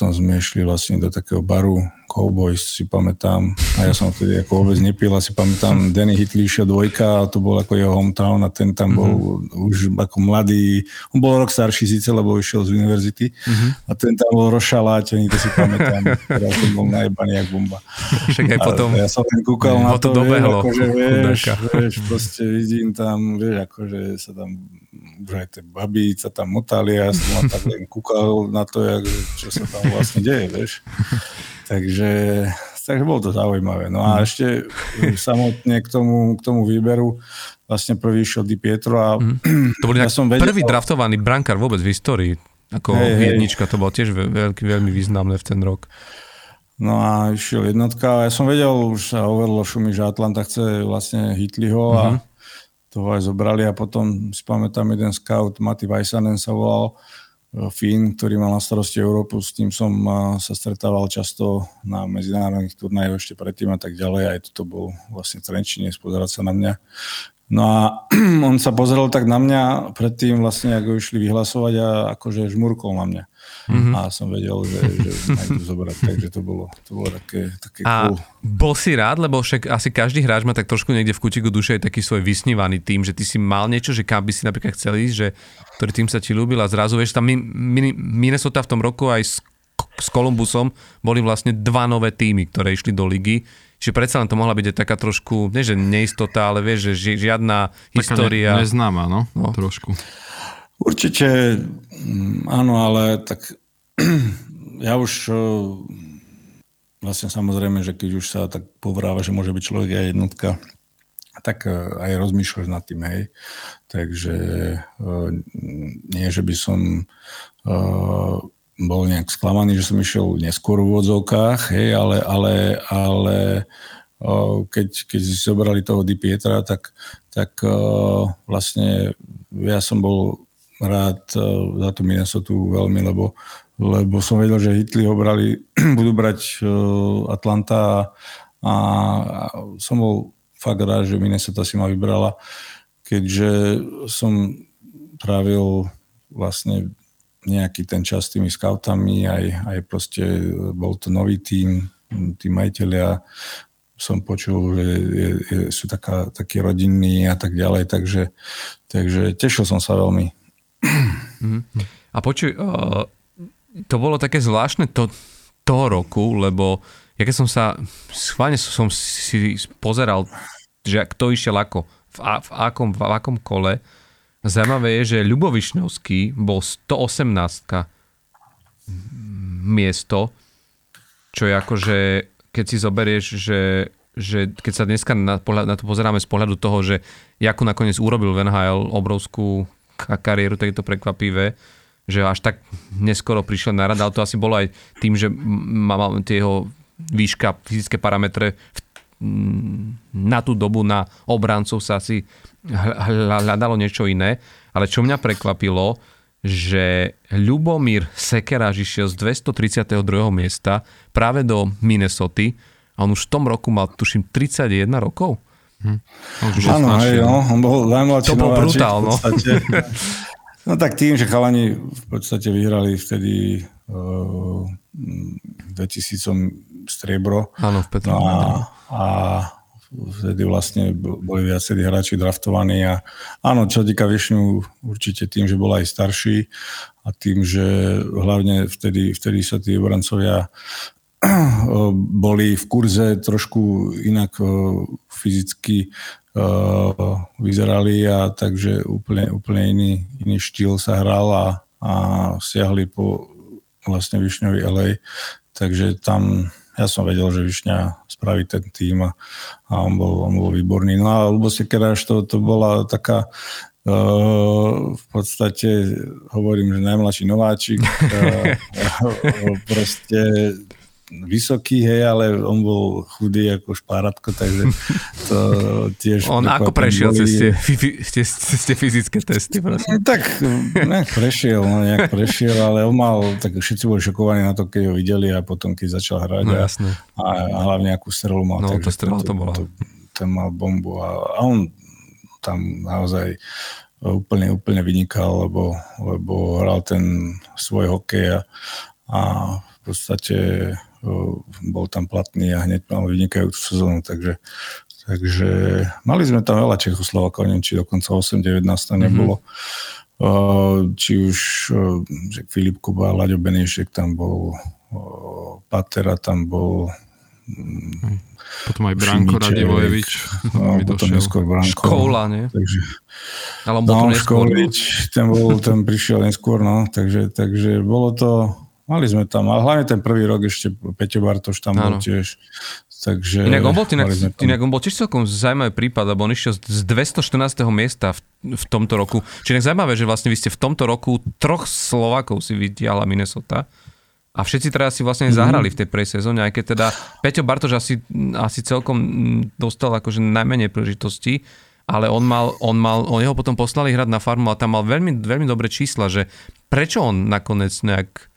potom sme išli vlastne do takého baru, Cowboys si pamätám, a ja som vtedy ako vôbec nepil, a si pamätám Danny Hitlíša dvojka, a to bol ako jeho hometown a ten tam bol mm-hmm. už ako mladý, on bol rok starší síce, lebo išiel z univerzity mm-hmm. a ten tam bol rošalátený, to si pamätám, teraz som bol najebaný jak bomba. Však aj potom... ja som ten kúkal na to, to vieš, akože, vieš, vieš, proste vidím tam, vieš, akože sa tam už aj tie babi sa tam motali a ja som tak len kúkal na to, jak, čo sa tam vlastne deje, vieš. Takže, takže bolo to zaujímavé. No a mhm. ešte samotne k tomu, k tomu výberu vlastne prvý išiel Di Pietro a mm. To bol ja som vedel, prvý draftovaný brankár vôbec v histórii. Ako hey, jednička, to bolo tiež veľký, veľmi významné v ten rok. No a išiel jednotka ja som vedel, už sa hovorilo šumi, že Atlanta chce vlastne Hitliho a mm-hmm. toho aj zobrali a potom si pamätám jeden scout, Mati Vajsanen sa volal, Fín, ktorý mal na starosti Európu, s tým som sa stretával často na medzinárodných turnajoch ešte predtým a tak ďalej. Aj toto bol vlastne Trenčine, spozerať sa na mňa. No a on sa pozrel tak na mňa predtým vlastne, ako išli vyhlasovať a akože žmurkol na mňa. Mm-hmm. A som vedel, že, že ma zobrať, takže to bolo, to bolo také, také a cool. bol si rád, lebo však asi každý hráč má tak trošku niekde v kutiku duše aj taký svoj vysnívaný tým, že ty si mal niečo, že kam by si napríklad chcel ísť, že ktorý tým sa ti ľúbil a zrazu vieš, tam Minnesota v tom roku aj s, s Columbusom boli vlastne dva nové týmy, ktoré išli do ligy Čiže predsa len to mohla byť aj taká trošku, nie že neistota, ale vieš, že žiadna Taká história. Ne, neznáma, no, no, trošku. Určite mm, áno, ale tak ja už vlastne samozrejme, že keď už sa tak povráva, že môže byť človek aj jednotka, tak e, aj rozmýšľaš nad tým, hej. Takže e, nie, že by som bol nejak sklamaný, že som išiel neskôr v odzovkách, hej, ale, ale, ale keď, keď si zobrali toho Di Pietra, tak, tak vlastne ja som bol rád za tú Minnesota veľmi, lebo, lebo som vedel, že Hitli ho brali, budú brať Atlanta a, a som bol fakt rád, že Minnesota si ma vybrala, keďže som trávil vlastne nejaký ten čas s tými scoutami, aj, aj proste bol to nový tým, tí majiteľia som počul, že je, je, sú taká, takí rodinní a tak ďalej, takže, takže tešil som sa veľmi. Mhm. A počuj, to bolo také zvláštne to, toho roku, lebo ja keď som sa, schválne som si pozeral, že kto išiel ako, v, a, v, akom, v akom kole, Zajímavé je, že Ľubo Višňovský bol 118 miesto, čo je ako, že keď si zoberieš, že, že keď sa dneska na, na to pozeráme z pohľadu toho, že Jakub nakoniec urobil v NHL obrovskú kariéru, tak je to prekvapivé, že až tak neskoro prišiel na rad, ale to asi bolo aj tým, že má tie jeho výška, fyzické parametre na tú dobu na obrancov sa asi hľadalo niečo iné, ale čo mňa prekvapilo, že Ľubomír Sekeráž išiel z 232. miesta práve do Minnesota a on už v tom roku mal, tuším, 31 rokov. Hm. Áno, aj, no, on bol najmladší To bol brutál, no. no tak tým, že chalani v podstate vyhrali vtedy uh, 2000 striebro. Áno, v Petru. No a, a vtedy vlastne boli viacerí hráči draftovaní a áno, čo týka Višňu, určite tým, že bol aj starší a tým, že hlavne vtedy, vtedy sa tí obrancovia boli v kurze trošku inak fyzicky vyzerali a takže úplne, úplne iný, iný štýl sa hral a, a siahli po vlastne Višňovi LA. Takže tam ja som vedel, že Višňa spraví ten tým a, a on, bol, on bol výborný. No a Lubo Sekeráš to, to bola taká Uh, v podstate hovorím, že najmladší nováčik. Uh, proste vysoký, hej, ale on bol chudý ako špáratko, takže to tiež... On ako prešiel cez tie, cez tie fyzické testy? No, tak nejak prešiel, no, nejak prešiel, ale on mal, tak všetci boli šokovaní na to, keď ho videli a potom, keď začal hrať. No, jasné. A, a hlavne akú strelu mal. No, to strela to, to bola. To, ten mal bombu a, a on tam naozaj úplne, úplne vynikal, lebo, lebo hral ten svoj hokej a, a v podstate bol tam platný a hneď mal vynikajúcu sezónu, takže Takže mali sme tam veľa Čechoslovákov, neviem, či dokonca 8-19 tam nebolo. Mm-hmm. Či už že Filip Kuba, Laďo Benešek tam bol, Patera tam bol, mm, potom aj Branko Radivojevič. No, potom neskôr Branko. Škola, nie? Takže, Ale no, neskôr. Školič, ten, bol, ten prišiel neskôr, no. Takže, takže bolo to, mali sme tam, ale hlavne ten prvý rok ešte Peťo Bartoš tam bol tiež. Takže inak on bol, inak, inak on bol tiež celkom zaujímavý prípad, lebo on išiel z 214. miesta v, v tomto roku. Čiže inak zaujímavé, že vlastne vy ste v tomto roku troch Slovákov si vydiala Minnesota. A všetci teda si vlastne mm-hmm. zahrali v tej prvej sezóne, aj keď teda Peťo Bartoš asi, asi celkom dostal akože najmenej príležitostí, ale on mal, on mal, on jeho potom poslali hrať na farmu a tam mal veľmi, veľmi dobré čísla, že prečo on nakoniec nejak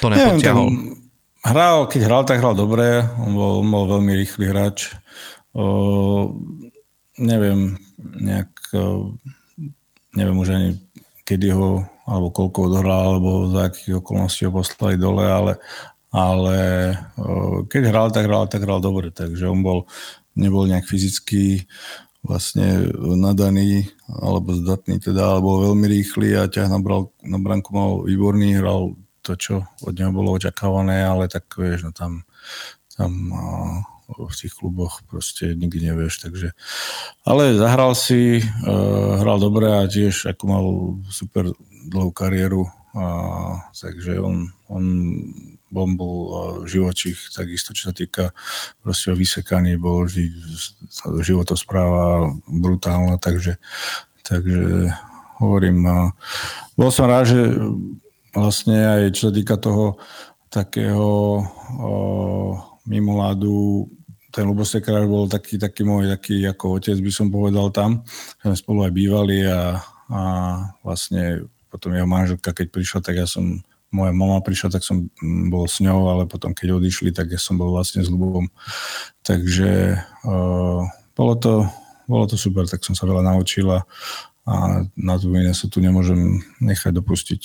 to nepotiahol? Neviem, Hral, keď hral, tak hral dobre. On bol, on bol veľmi rýchly hráč. O, neviem, nejak, neviem už ani kedy ho, alebo koľko odohral, alebo za akých okolností ho poslali dole, ale, ale keď hral, tak hral, tak hral dobre. Takže on bol, nebol nejak fyzicky vlastne nadaný alebo zdatný teda, alebo veľmi rýchly a ťah na, bral, na branku mal výborný, hral to, čo od neho bolo očakávané, ale tak vieš, no tam, tam v tých kluboch proste nikdy nevieš, takže ale zahral si, uh, hral dobre a tiež ako mal super dlhú kariéru, a, takže on, on on bol takisto čo sa týka proste vysekaný, bol vždy životospráva brutálna, takže, takže hovorím, bol som rád, že vlastne aj čo sa týka toho takého mimoládu, ten Lubosekráš bol taký, taký môj, taký ako otec by som povedal tam. Sme spolu aj bývali a, a vlastne potom jeho manželka, keď prišla, tak ja som, moja mama prišla, tak som bol s ňou, ale potom keď odišli, tak ja som bol vlastne s Lubom. Takže o, bolo to, bolo to super, tak som sa veľa naučil a na tú sa tu nemôžem nechať dopustiť.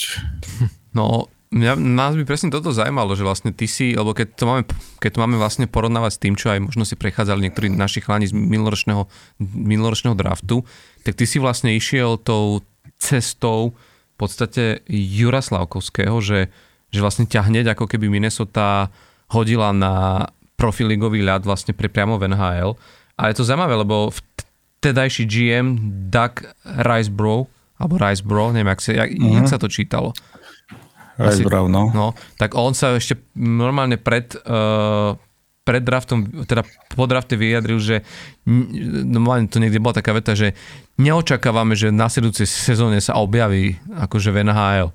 No, mňa, nás by presne toto zaujímalo, že vlastne ty si, alebo keď to máme, keď to máme vlastne porovnávať s tým, čo aj možno si prechádzali niektorí naši chlani z minuloročného, minuloročného draftu, tak ty si vlastne išiel tou cestou v podstate Jura Slavkovského, že, že vlastne ťa hneď ako keby Minnesota hodila na profiligový ľad vlastne pre priamo v NHL. A je to zaujímavé, lebo v vtedajší GM Doug Ricebro, alebo Ricebro, neviem, jak sa, jak, uh-huh. jak sa to čítalo. Ricebro, no. no. Tak on sa ešte normálne pred, uh, pred draftom, teda po drafte vyjadril, že normálne to niekde bola taká veta, že neočakávame, že v nasledujúcej sezóne sa objaví akože v NHL.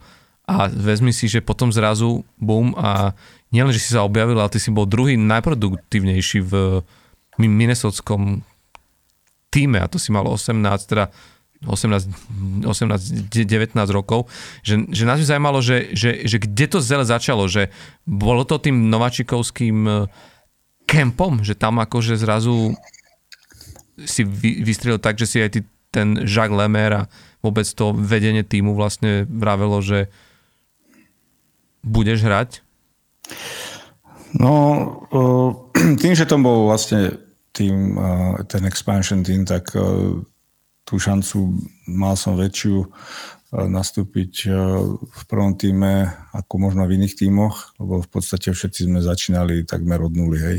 A vezmi si, že potom zrazu bum a nielen, že si sa objavil, ale ty si bol druhý najproduktívnejší v Minnesotskom týme a to si mal 18, teda 18, 18 19 rokov, že, že nás by zaujímalo, že, že, že kde to zele začalo, že bolo to tým novačikovským e, kempom, že tam akože zrazu si vy, vystrelil tak, že si aj ty, ten Jacques Lemer a vôbec to vedenie týmu vlastne vravelo, že budeš hrať? No, tým, že to bol vlastne tým, ten expansion tým, tak tú šancu mal som väčšiu nastúpiť v prvom týme ako možno v iných tímoch, lebo v podstate všetci sme začínali takmer od nuly, hej.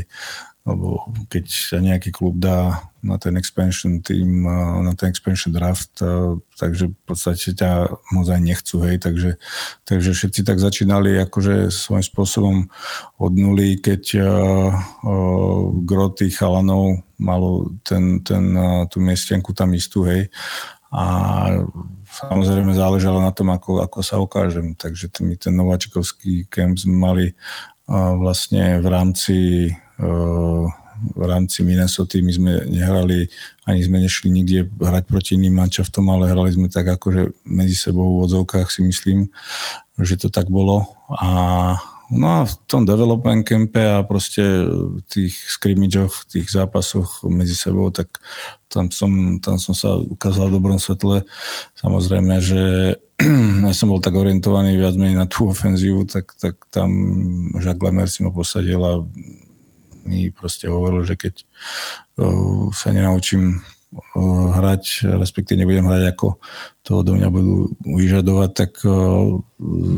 Lebo keď nejaký klub dá na ten expansion team, na ten expansion draft, takže v podstate ťa moc aj nechcú, hej, takže, takže všetci tak začínali akože svojím spôsobom od nuly, keď uh, uh, gro tých chalanov malo ten, ten, uh, tú miestenku tam istú, hej, a samozrejme záležalo na tom, ako, ako sa ukážem, takže ten, ten nováčikovský kemp sme mali uh, vlastne v rámci v rámci Minnesota my sme nehrali, ani sme nešli nikde hrať proti iným mančaftom, ale hrali sme tak akože medzi sebou v odzovkách si myslím, že to tak bolo a no a v tom development campe a proste tých scrimmageoch, tých zápasoch medzi sebou, tak tam som, tam som sa ukázal v dobrom svetle. Samozrejme, že ja som bol tak orientovaný viac menej na tú ofenzívu, tak, tak tam Jacques Lemer si ma posadil a mi proste hovoril, že keď sa nenaučím hrať, respektíve nebudem hrať ako to do mňa budú vyžadovať, tak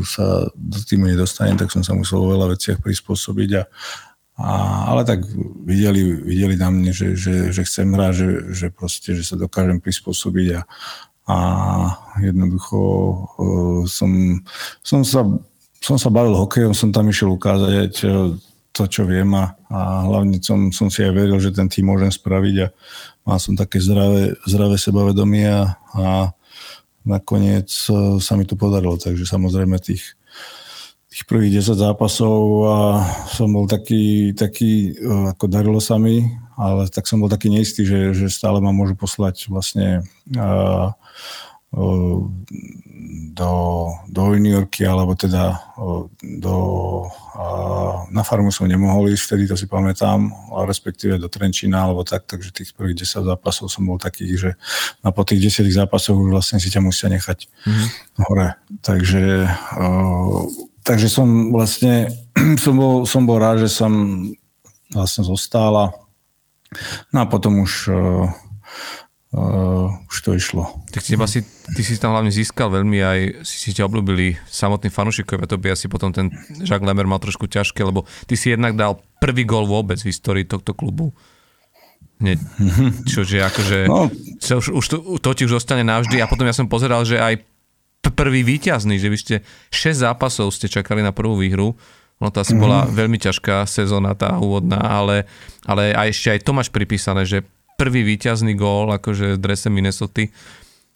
sa do týmu nedostanem, tak som sa musel vo veľa veciach prispôsobiť a, a, ale tak videli, videli na mne, že, že, že chcem hrať, že, že proste, že sa dokážem prispôsobiť a, a jednoducho som, som, sa, som sa bavil hokejom, som tam išiel ukázať to, čo viem a, a hlavne som, som si aj veril, že ten tým môžem spraviť a mal som také zdravé, zdravé sebavedomie a, a nakoniec e, sa mi to podarilo. Takže samozrejme tých, tých prvých 10 zápasov a som bol taký, taký, e, ako darilo sa mi, ale tak som bol taký neistý, že, že stále ma môžu poslať vlastne a, do, do juniorky, alebo teda do, na farmu som nemohol ísť, vtedy to si pamätám, respektíve do Trenčína, alebo tak, takže tých prvých 10 zápasov som bol taký, že na po tých 10 zápasoch už vlastne si ťa musia nechať mm-hmm. hore. Takže, takže som vlastne, som bol, som bol rád, že som vlastne zostala. No a potom už uh, už to išlo. Tak teba si, ty si tam hlavne získal veľmi aj, si si ťa obľúbili samotní fanúšikovia, to by asi potom ten Jacques Lemer mal trošku ťažké, lebo ty si jednak dal prvý gol vôbec v histórii tohto klubu. Hneď, čože akože, no. už, už to, to ti už zostane navždy a potom ja som pozeral, že aj prvý víťazný, že vy ste 6 zápasov ste čakali na prvú výhru, No to asi mm-hmm. bola veľmi ťažká sezóna tá úvodná, ale, ale aj ešte aj to máš pripísané, že prvý víťazný gól akože v drese Minnesota.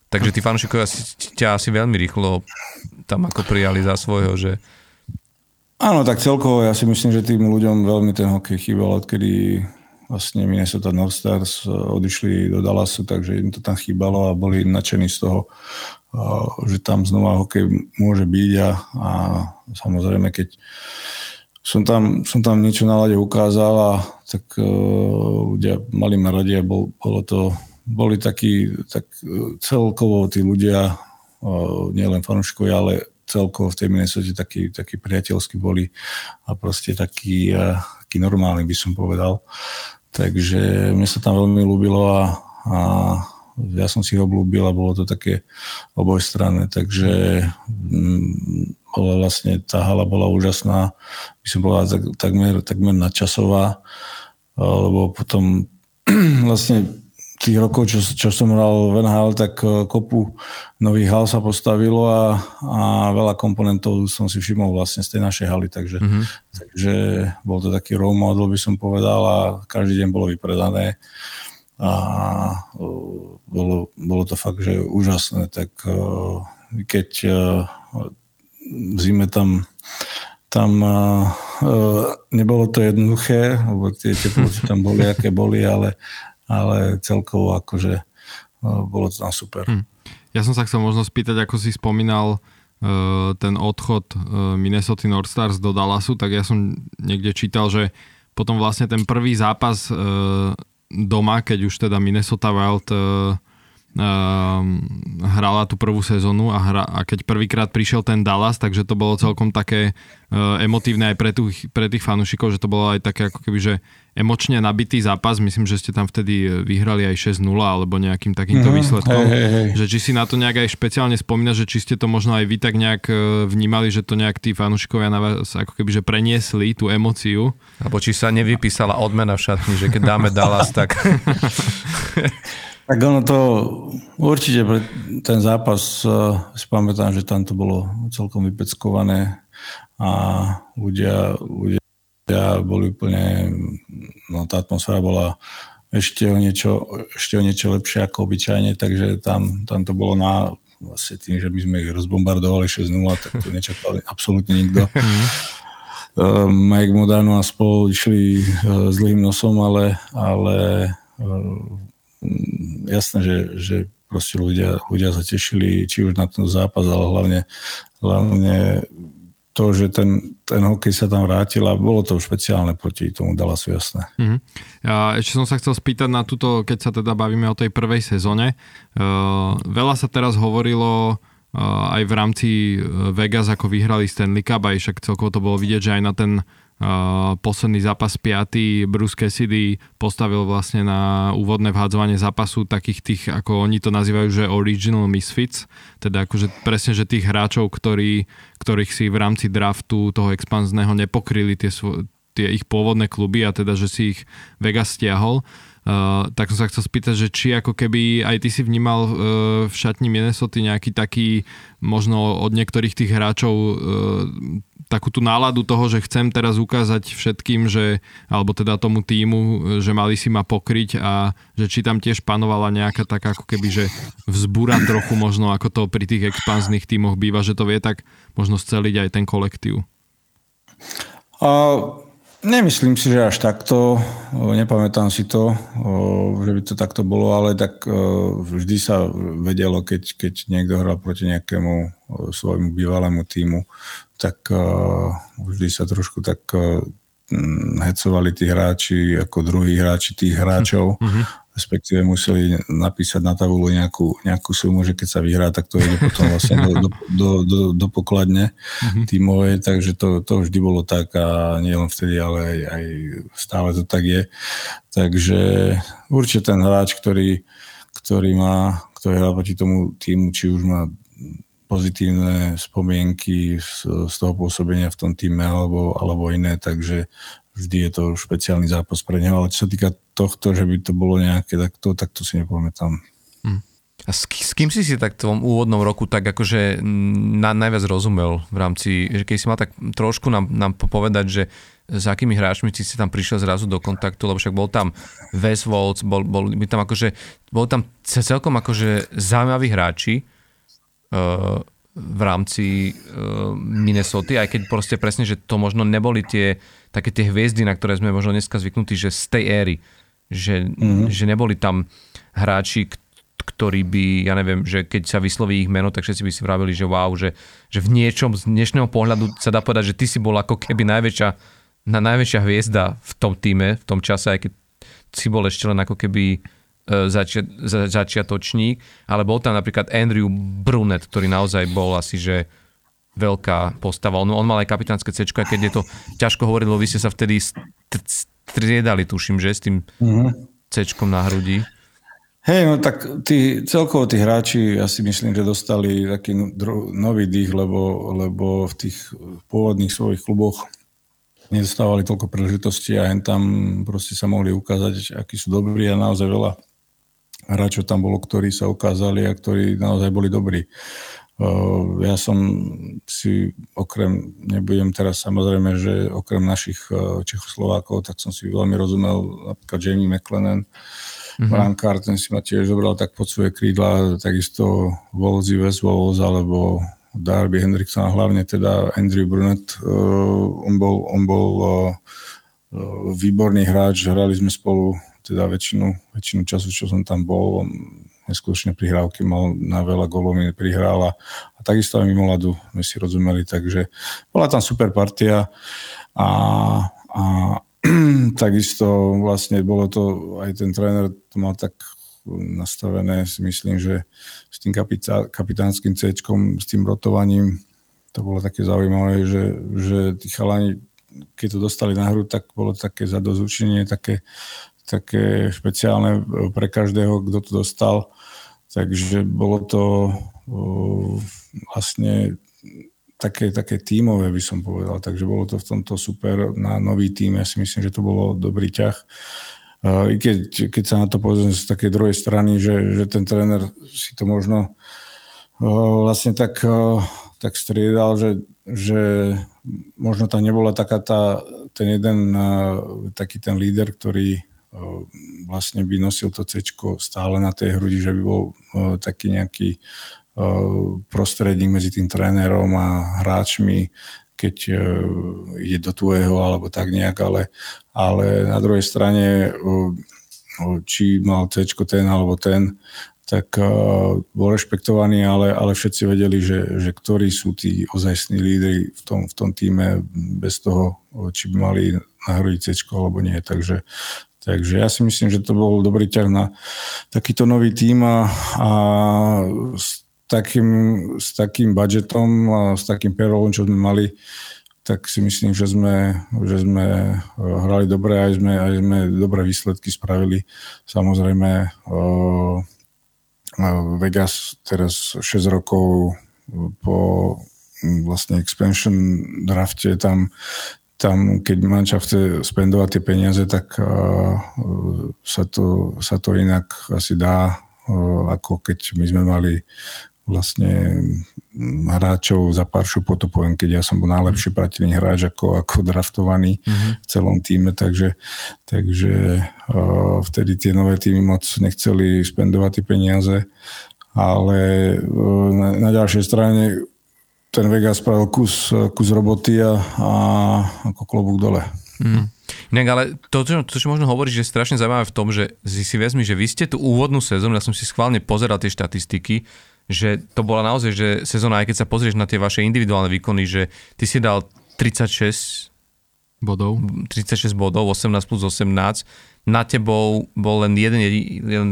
Takže tí fanúšikovia ťa asi veľmi rýchlo tam ako prijali za svojho, že... Áno, tak celkovo ja si myslím, že tým ľuďom veľmi ten hokej chýbal, odkedy vlastne Minnesota North Stars odišli do Dallasu, takže im to tam chýbalo a boli nadšení z toho, že tam znova hokej môže byť a, a samozrejme, keď som tam, som tam niečo na lade ukázal a tak uh, ľudia mali ma radi a bol, bolo to, boli takí, tak uh, celkovo tí ľudia, uh, nielen fanúškovia, ale celkovo v tej Minnesota takí, takí priateľskí boli a proste takí, uh, takí normálni by som povedal. Takže mne sa tam veľmi ľúbilo a, a ja som si ho obľúbil a bolo to také obojstranné, takže mm, bola vlastne, tá hala bola úžasná, by som tak, takmer, takmer nadčasová, lebo potom vlastne tých rokov, čo, čo som hral v NHL, tak e, kopu nových hal sa postavilo a, a veľa komponentov som si všimol vlastne z tej našej haly, takže, mm-hmm. takže bol to taký role model, by som povedal a každý deň bolo vypredané a bolo, bolo to fakt, že úžasné, tak keď v zime tam tam uh, nebolo to jednoduché, lebo tie teploty tam boli, aké boli, ale, ale celkovo akože uh, bolo to tam super. Hm. Ja som sa chcel možno spýtať, ako si spomínal uh, ten odchod uh, Minnesota North Stars do Dallasu, tak ja som niekde čítal, že potom vlastne ten prvý zápas doma, keď už teda Minnesota Wild hrala tú prvú sezónu a, hra, a keď prvýkrát prišiel ten Dallas, takže to bolo celkom také uh, emotívne aj pre, tú, pre tých fanúšikov, že to bolo aj také ako keby, že emočne nabitý zápas. Myslím, že ste tam vtedy vyhrali aj 6-0 alebo nejakým takýmto mm, výsledkom. Hej, hej, hej. Že či si na to nejak aj špeciálne spomína, že či ste to možno aj vy tak nejak e, vnímali, že to nejak tí fanúšikovia na vás ako keby, že preniesli tú emociu. Alebo či sa nevypísala odmena v šatni, že keď dáme Dallas, tak... Tak ono to určite pre ten zápas uh, si pamätám, že tam to bolo celkom vypeckované a ľudia, ľudia boli úplne, no tá atmosféra bola ešte o niečo, ešte o niečo lepšie ako obyčajne, takže tam, tam to bolo na vlastne tým, že by sme ich rozbombardovali 6-0, tak to nečakal absolútne nikto. Uh, Mike Modano a spolu išli uh, zlým nosom, ale, ale jasné, že, že proste ľudia, ľudia sa tešili či už na ten zápas, ale hlavne, hlavne to, že ten, ten hokej sa tam vrátil a bolo to špeciálne proti tomu Dallasu jasné. Uh-huh. Ja ešte som sa chcel spýtať na túto, keď sa teda bavíme o tej prvej sezóne. Uh, veľa sa teraz hovorilo uh, aj v rámci Vegas, ako vyhrali Stanley Cup, aj však celkovo to bolo vidieť, že aj na ten posledný zápas 5. Bruce Cassidy postavil vlastne na úvodné vhádzovanie zápasu takých tých, ako oni to nazývajú, že original misfits, teda akože presne, že tých hráčov, ktorí, ktorých si v rámci draftu toho expanzného nepokryli tie, tie ich pôvodné kluby a teda, že si ich Vegas stiahol. Uh, tak som sa chcel spýtať, že či ako keby aj ty si vnímal uh, v šatni Minnesota nejaký taký možno od niektorých tých hráčov uh, takú tú náladu toho, že chcem teraz ukázať všetkým, že, alebo teda tomu týmu, že mali si ma pokryť a že či tam tiež panovala nejaká taká ako keby, že vzbúra trochu možno, ako to pri tých expanzných tímoch býva, že to vie tak možno sceliť aj ten kolektív. Uh, nemyslím si, že až takto, nepamätám si to, že by to takto bolo, ale tak vždy sa vedelo, keď, keď niekto hral proti nejakému svojmu bývalému týmu, tak vždy sa trošku tak uh, hecovali tí hráči ako druhí hráči tých hráčov, mm-hmm. Respektíve museli napísať na tabulu nejakú, nejakú sumu, že keď sa vyhrá, tak to ide potom vlastne do, do, do, do, do pokladne mm-hmm. tímovej, takže to, to vždy bolo tak a nie len vtedy, ale aj, aj stále to tak je. Takže určite ten hráč, ktorý, ktorý má, ktorý hrá proti tomu týmu, či už má pozitívne spomienky z, z toho pôsobenia v tom týme alebo, alebo iné, takže vždy je to špeciálny zápas pre neho, ale čo sa týka tohto, že by to bolo nejaké takto, tak to si nepamätám. Hm. A s, s kým si si tak v tom úvodnom roku tak akože na, najviac rozumel v rámci, že keď si mal tak trošku nám, nám povedať, že s akými hráčmi si tam prišiel zrazu do kontaktu, lebo však bol tam Wes Waltz, bol, bol, bol tam akože, bol tam celkom akože zaujímaví hráči, v rámci Minnesota, aj keď proste presne, že to možno neboli tie také tie hviezdy, na ktoré sme možno dneska zvyknutí, že z tej éry, že, mm-hmm. že neboli tam hráči, ktorí by, ja neviem, že keď sa vysloví ich meno, tak všetci by si vravili, že wow, že, že v niečom z dnešného pohľadu sa dá povedať, že ty si bol ako keby najväčšia, na najväčšia hviezda v tom týme, v tom čase, aj keď si bol ešte len ako keby E, začia, začiatočník, ale bol tam napríklad Andrew Brunet, ktorý naozaj bol asi, že veľká postava. On, on mal aj kapitánske C, keď je to ťažko hovoriť, lebo vy ste sa vtedy striedali, tuším, že s tým mm-hmm. C na hrudi. Hej, no tak tí, celkovo tí hráči, ja si myslím, že dostali taký nový dých, lebo, lebo v tých pôvodných svojich kluboch nedostávali toľko príležitostí a hen tam proste sa mohli ukázať, akí sú dobrí a naozaj veľa hráčov tam bolo, ktorí sa ukázali a ktorí naozaj boli dobrí. Ja som si okrem, nebudem teraz samozrejme, že okrem našich Čechoslovákov, tak som si veľmi rozumel napríklad Jamie McLennan, mm-hmm. Brankár, ten si ma tiež zobral tak pod svoje krídla, takisto Wolsey West Wolves alebo Darby Hendrickson a hlavne teda Andrew Brunet. On bol, on bol výborný hráč, hrali sme spolu teda väčšinu, väčšinu času, čo som tam bol, neskutočne prihrávky mal na veľa golov mi prihral a, takisto aj mimo ľadu sme si rozumeli, takže bola tam super partia a, a takisto vlastne bolo to, aj ten tréner to mal tak nastavené, si myslím, že s tým kapitá, kapitánskym C, s tým rotovaním, to bolo také zaujímavé, že, že tí chalani, keď to dostali na hru, tak bolo také zadozučenie, také také špeciálne pre každého, kto to dostal. Takže bolo to vlastne také, také tímové, by som povedal. Takže bolo to v tomto super na nový tým. Ja si myslím, že to bolo dobrý ťah. I keď, keď sa na to pozriem z takej druhej strany, že, že ten tréner si to možno vlastne tak, tak striedal, že, že možno tam nebola taká tá, ten jeden taký ten líder, ktorý vlastne by nosil to C stále na tej hrudi, že by bol taký nejaký prostredník medzi tým trénerom a hráčmi, keď ide do tvojho alebo tak nejak, ale, ale na druhej strane či mal C ten alebo ten, tak bol rešpektovaný, ale, ale všetci vedeli, že, že ktorí sú tí ozajstní lídry v tom, v tom týme bez toho, či by mali nahrodiť C alebo nie. Takže, takže ja si myslím, že to bol dobrý ťah na takýto nový tým a, a s takým, s takým budžetom a s takým perolom, čo sme mali, tak si myslím, že sme, že sme eh, hrali dobre, aj sme, aj sme dobré výsledky spravili. Samozrejme, uh, Vegas teraz 6 rokov po vlastne expansion drafte tam, tam keď manča chce spendovať tie peniaze, tak uh, sa, to, sa to inak asi dá, uh, ako keď my sme mali vlastne hráčov za pár šupotov, poviem, keď ja som bol najlepší pratilný hráč ako, ako draftovaný mm-hmm. v celom týme, takže, takže uh, vtedy tie nové týmy moc nechceli spendovať tie peniaze, ale uh, na, na ďalšej strane ten Vegas spravil kus, kus roboty a, a ako klobúk dole. Mm. Inak ale to, čo, to, čo možno hovoriť, že je strašne zaujímavé v tom, že si, si vezmi, že vy ste tú úvodnú sezónu, ja som si schválne pozeral tie štatistiky, že to bola naozaj, že sezóna, aj keď sa pozrieš na tie vaše individuálne výkony, že ty si dal 36 bodov, 36 bodov, 18 plus 18, na tebou bol len jeden,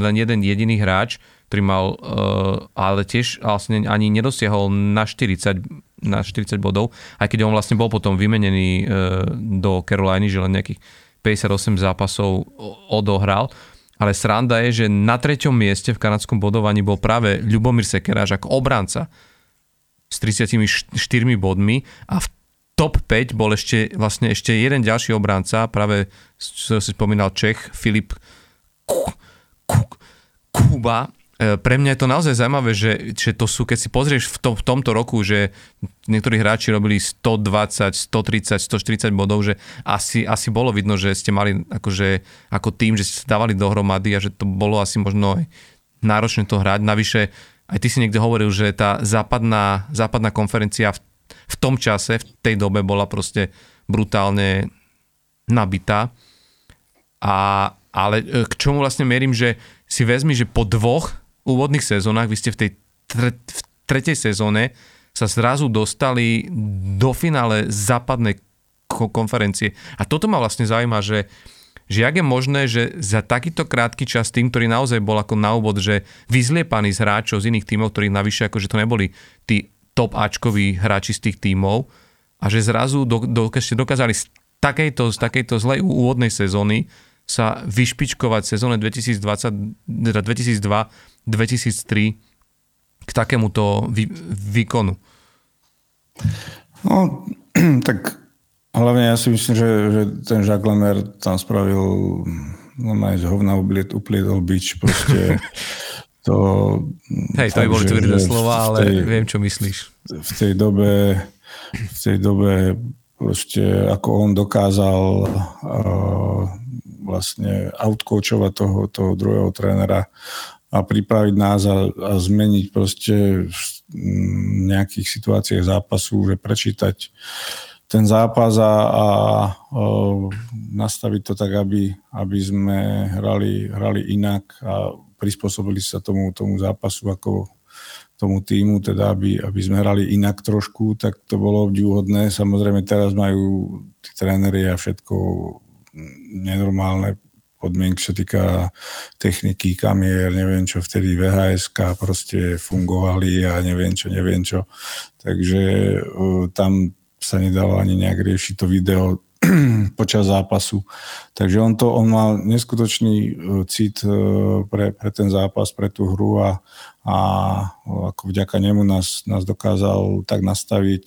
len jeden jediný hráč, ktorý mal, uh, ale tiež vlastne ani nedosiahol na 40, na 40 bodov, aj keď on vlastne bol potom vymenený uh, do Caroliny, že len nejakých 58 zápasov odohral. Ale sranda je, že na treťom mieste v kanadskom bodovaní bol práve Ľubomír Sekeráš ako obranca s 34 bodmi a v top 5 bol ešte vlastne ešte jeden ďalší obranca, práve čo si spomínal Čech, Filip Kuba E, pre mňa je to naozaj zaujímavé, že, že to sú, keď si pozrieš v, to, v tomto roku, že niektorí hráči robili 120, 130, 140 bodov, že asi, asi bolo vidno, že ste mali akože, ako tým, že ste dávali dohromady a že to bolo asi možno aj náročné to hrať. Navyše, aj ty si niekde hovoril, že tá západná, západná konferencia v, v tom čase, v tej dobe bola proste brutálne nabitá. A, ale e, k čomu vlastne mierim, že si vezmi, že po dvoch úvodných sezónach, vy ste v tej tre- v tretej sezóne sa zrazu dostali do finále západnej konferencie. A toto ma vlastne zaujíma, že, že jak je možné, že za takýto krátky čas tým, ktorý naozaj bol ako na úvod, že vyzliepaný z hráčov z iných tímov, ktorých navyše akože to neboli tí top Ačkoví hráči z tých tímov a že zrazu do, do, ste dokázali z takejto, z takejto zlej úvodnej sezóny sa vyšpičkovať sezóne 2020, 2002 2003 k takémuto vý, výkonu? No, tak hlavne ja si myslím, že, že ten Jacques Lemer tam spravil no z hovna upliet, uplietol bič, proste to... Hej, to by boli tvrdé slova, ale tej, viem, čo myslíš. V tej dobe, v tej dobe proste ako on dokázal uh, vlastne outcoachovať toho, toho druhého trénera a pripraviť nás a, a zmeniť proste v nejakých situáciách zápasu, že prečítať ten zápas a, a o, nastaviť to tak, aby, aby sme hrali, hrali inak a prispôsobili sa tomu, tomu zápasu ako tomu týmu, teda aby, aby sme hrali inak trošku, tak to bolo obdivúhodné. Samozrejme teraz majú tí tréneri a všetko nenormálne podmienky, čo týka techniky, kamier, neviem čo, vtedy vhs proste fungovali a neviem čo, neviem čo. Takže uh, tam sa nedalo ani nejak riešiť to video počas zápasu. Takže on, to, on mal neskutočný uh, cit uh, pre, pre ten zápas, pre tú hru a, a ako vďaka nemu nás, nás dokázal tak nastaviť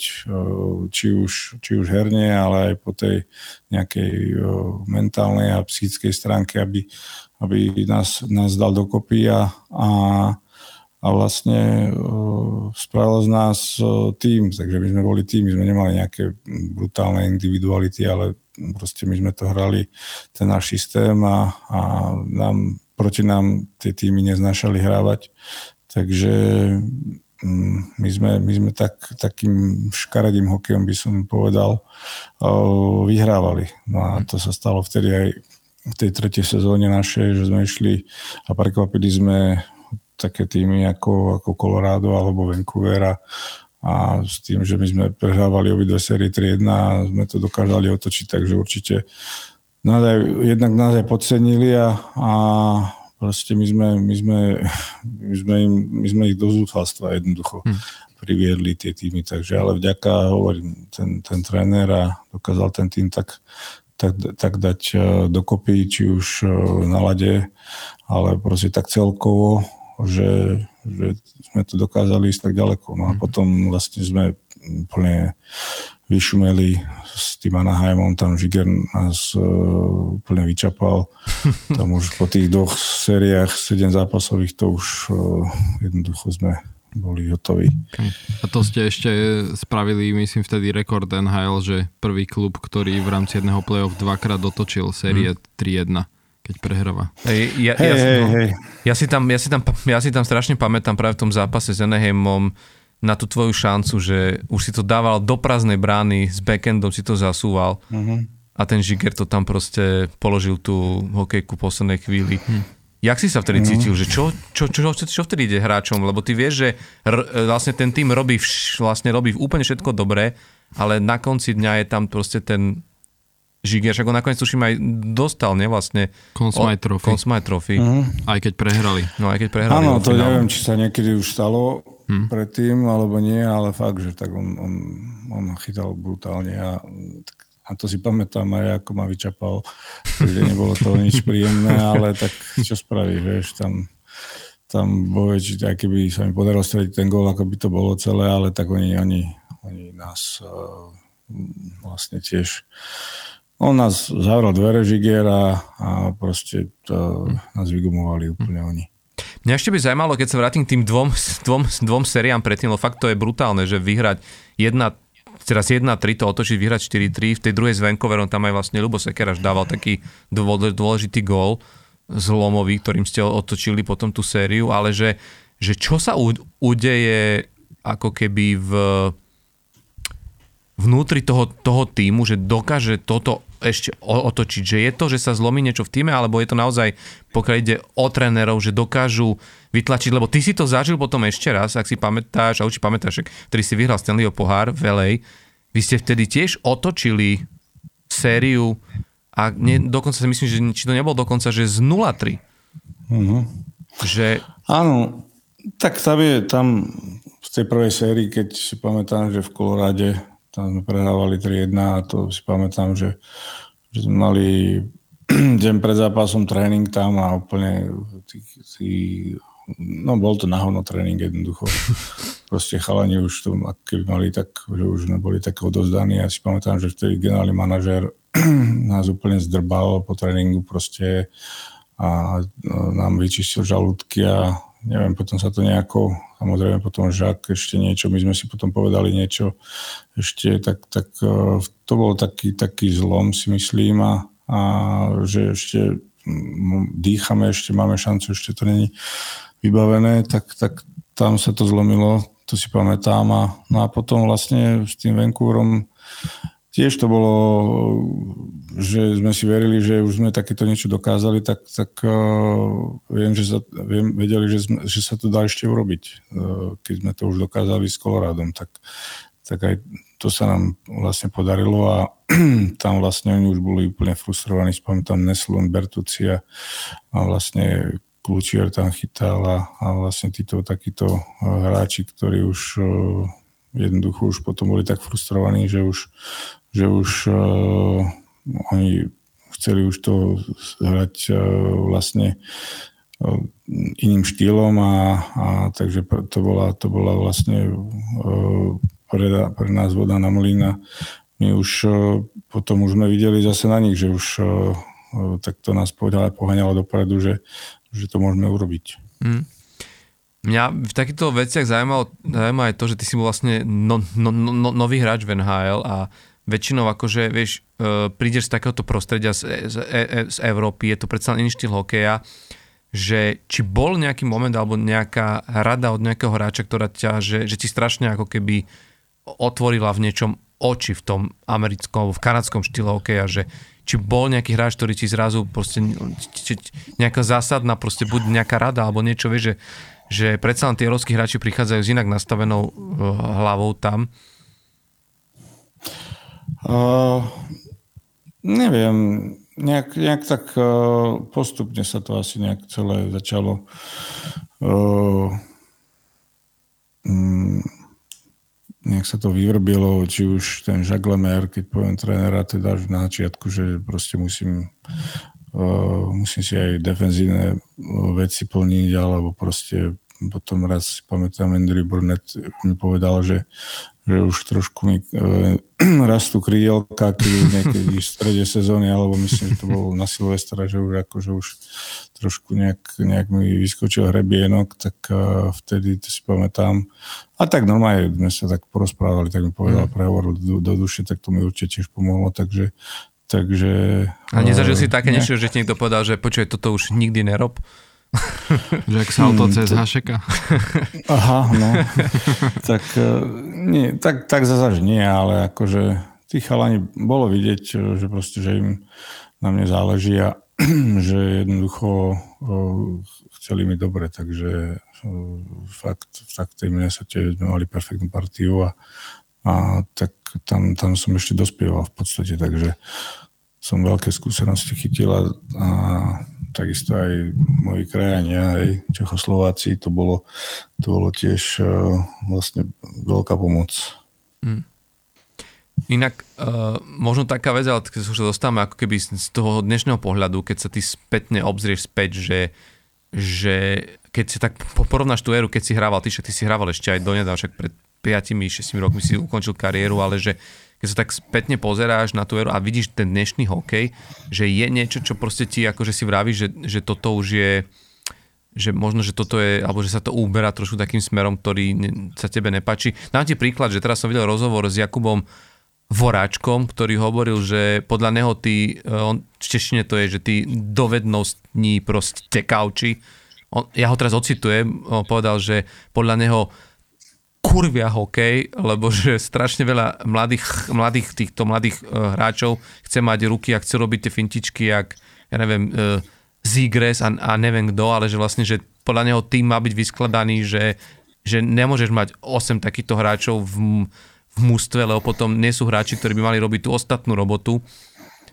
či už, či už herne, ale aj po tej nejakej mentálnej a psychickej stránke, aby, aby nás, nás dal dokopy a, a, a vlastne spravil z nás tým, takže my sme boli tým, my sme nemali nejaké brutálne individuality, ale proste my sme to hrali, ten náš systém a, a nám, proti nám tie týmy neznášali hrávať Takže mm, my sme, my sme tak, takým škaredým hokejom, by som povedal, vyhrávali. No a to sa stalo vtedy aj v tej tretej sezóne našej, že sme išli a prekvapili sme také týmy ako, ako Colorado alebo Vancouver a, a s tým, že my sme prehrávali obidve série 3-1 a sme to dokázali otočiť, takže určite nás aj, jednak nás aj podcenili a, a proste my sme, my sme, my sme, im, my sme ich do zúfalstva jednoducho hm. priviedli tie týmy, takže ale vďaka, hovorím, ten, ten tréner a dokázal ten tým tak, tak, tak dať e, dokopy, či už e, na lade, ale proste tak celkovo, že, že sme to dokázali ísť tak ďaleko. No a hm. potom vlastne sme úplne vyšumeli s tým Anaheimom, tam Žiger nás uh, úplne vyčapal. Tam už po tých dvoch sériách, 7 zápasových, to už uh, jednoducho sme boli hotoví. A to ste ešte spravili, myslím, vtedy rekord NHL, že prvý klub, ktorý v rámci jedného play-off dvakrát dotočil série hmm. 3-1 keď prehráva. Hey, ja, hey, ja, hey, no, hey. ja, si tam, ja, si tam, ja si tam strašne pamätám práve v tom zápase s Anaheimom, na tú tvoju šancu, že už si to dával do prázdnej brány, s backendom si to zasúval uh-huh. a ten Žiger to tam proste položil tú hokejku v poslednej chvíli. Uh-huh. Jak si sa vtedy uh-huh. cítil, že čo, čo, čo, čo, čo vtedy ide hráčom? Lebo ty vieš, že r, vlastne ten tým robí, vš, vlastne robí úplne všetko dobré, ale na konci dňa je tam proste ten Žiger, však on nakoniec tuším aj dostal, ne vlastne? Consmite Trophy. Consmite Trophy. Uh-huh. Aj keď prehrali. No aj keď prehrali. Áno, to neviem, či sa niekedy už stalo hmm. predtým, alebo nie, ale fakt, že tak on, on, on chytal brutálne a, a to si pamätám aj, ako ma vyčapal, že nebolo to nič príjemné, ale tak čo spraví, vieš, tam tam bolo, či aj keby sa mi podarilo strediť ten gól, ako by to bolo celé, ale tak oni, oni, oni nás uh, vlastne tiež on nás zavrel dvere Žigier a, a proste to, nás vygumovali úplne oni. Mňa ešte by zaujímalo, keď sa vrátim k tým dvom, dvom, dvom seriám predtým, lebo fakt to je brutálne, že vyhrať jedna teraz 1-3 to otočiť, vyhrať 4-3, v tej druhej s Vancouverom tam aj vlastne Lubo Sekeraš dával taký dôležitý gól zlomový, ktorým ste otočili potom tú sériu, ale že, že čo sa udeje ako keby v vnútri toho, toho týmu, že dokáže toto ešte otočiť, že je to, že sa zlomí niečo v týme, alebo je to naozaj, pokiaľ ide o trénerov, že dokážu vytlačiť, lebo ty si to zažil potom ešte raz, ak si pamätáš, a určite pamätáš, ktorý si vyhral Stanleyho pohár v LA, vy ste vtedy tiež otočili sériu a ne, dokonca si myslím, že či to nebolo dokonca, že z 0-3. Uh-huh. Že... Áno, tak tam je, tam v tej prvej sérii, keď si pamätám, že v Kolorade tam sme prehrávali 3-1 a to si pamätám, že, že sme mali deň pred zápasom tréning tam a úplne tí, tí, no bol to nahovno tréning jednoducho. Proste chalani už to, keby mali tak, že už neboli tak odozdaní. Ja si pamätám, že vtedy generálny manažer nás úplne zdrbal po tréningu proste a nám vyčistil žalúdky a neviem, potom sa to nejako, samozrejme potom Žak ešte niečo, my sme si potom povedali niečo ešte, tak, tak e, to bol taký, taký zlom si myslím a, a že ešte dýchame, ešte máme šancu, ešte to není vybavené, tak, tak tam sa to zlomilo, to si pamätám a, no a potom vlastne s tým Vancouverom tiež to bolo, že sme si verili, že už sme takéto niečo dokázali, tak, tak uh, viem, že sa, viem, vedeli, že, sme, že sa to dá ešte urobiť. Uh, keď sme to už dokázali s Kolorádom, tak, tak aj to sa nám vlastne podarilo a tam vlastne oni už boli úplne frustrovaní. Spomínam Neslun, Bertucia a vlastne Klučier tam chytal a, a vlastne títo takíto hráči, ktorí už uh, jednoducho už potom boli tak frustrovaní, že už že už uh, oni chceli už to hrať uh, vlastne uh, iným štýlom a, a takže to bola, to bola vlastne uh, pre, pre nás voda na mlína. My už uh, potom už sme videli zase na nich, že už uh, tak to nás povedala, poháňalo dopredu, že, že to môžeme urobiť. Mm. Mňa v takýchto veciach zaujímalo, zaujímalo aj to, že ty si bol vlastne no, no, no, nový hráč v NHL a väčšinou akože, vieš, e, prídeš z takéhoto prostredia z, z, e, e, z Európy, je to predsa iný štýl hokeja, že či bol nejaký moment alebo nejaká rada od nejakého hráča, ktorá ťa, že, že ti strašne ako keby otvorila v niečom oči v tom americkom, v kanadskom štýle hokeja, že či bol nejaký hráč, ktorý ti zrazu proste nejaká zásadná, proste buď nejaká rada alebo niečo, vieš, že, že predsa len tí európsky hráči prichádzajú s inak nastavenou hlavou tam. Uh, neviem, nejak, nejak tak uh, postupne sa to asi nejak celé začalo uh, um, nejak sa to vyvrbilo, či už ten Jacques Lemaire, keď poviem trénera, teda na začiatku, že proste musím, uh, musím si aj defenzívne veci plniť, alebo proste potom raz si pamätám, Andrew Burnett mi povedal, že že už trošku mi e, rastú krídelka, keď niekedy v strede sezóny, alebo myslím, že to bolo na Silvestra, že už akože už trošku nejak, nejak mi vyskočil hrebienok, tak e, vtedy to si pamätám. A tak normálne sme sa tak porozprávali, tak mi povedal mm. prehovor do, do duše, tak to mi určite tiež pomohlo, takže Takže... A nezažil si také niečo, že ti niekto povedal, že počuje, toto už nikdy nerob? Že ak sa auto hmm, cez Hašeka. Aha, no. tak, e, nie, tak, tak zase nie, ale akože tí chalani bolo vidieť, že proste, že im na mne záleží a že jednoducho chceli mi dobre, takže fakt, fakt tej minnesote sme mali perfektnú partiu a, a tak tam, tam som ešte dospieval v podstate, takže som veľké skúsenosti chytil a, takisto aj moji krajania, aj Čechoslováci, to bolo, to bolo tiež uh, vlastne veľká pomoc. Hmm. Inak, uh, možno taká vec, ale keď sa dostávame ako keby z toho dnešného pohľadu, keď sa ty spätne obzrieš späť, že, že keď si tak porovnáš tú éru, keď si hrával, ty, ty si hrával ešte aj donedá, však pred 5-6 rokmi si ukončil kariéru, ale že keď sa tak spätne pozeráš na tú éru a vidíš ten dnešný hokej, že je niečo, čo proste ti akože si vravíš, že, že toto už je že možno, že toto je, alebo že sa to uberá trošku takým smerom, ktorý sa tebe nepačí. Dám ti príklad, že teraz som videl rozhovor s Jakubom Voráčkom, ktorý hovoril, že podľa neho ty, e, on, v češtine to je, že ty dovednostní proste tekavči. On, ja ho teraz ocitujem, on povedal, že podľa neho kurvia hokej, lebo že strašne veľa mladých, mladých týchto mladých uh, hráčov chce mať ruky a chce robiť tie fintičky, jak, ja neviem, uh, Zigres a, a neviem kto, ale že vlastne, že podľa neho tým má byť vyskladaný, že, že nemôžeš mať 8 takýchto hráčov v, v mústve, lebo potom nie sú hráči, ktorí by mali robiť tú ostatnú robotu.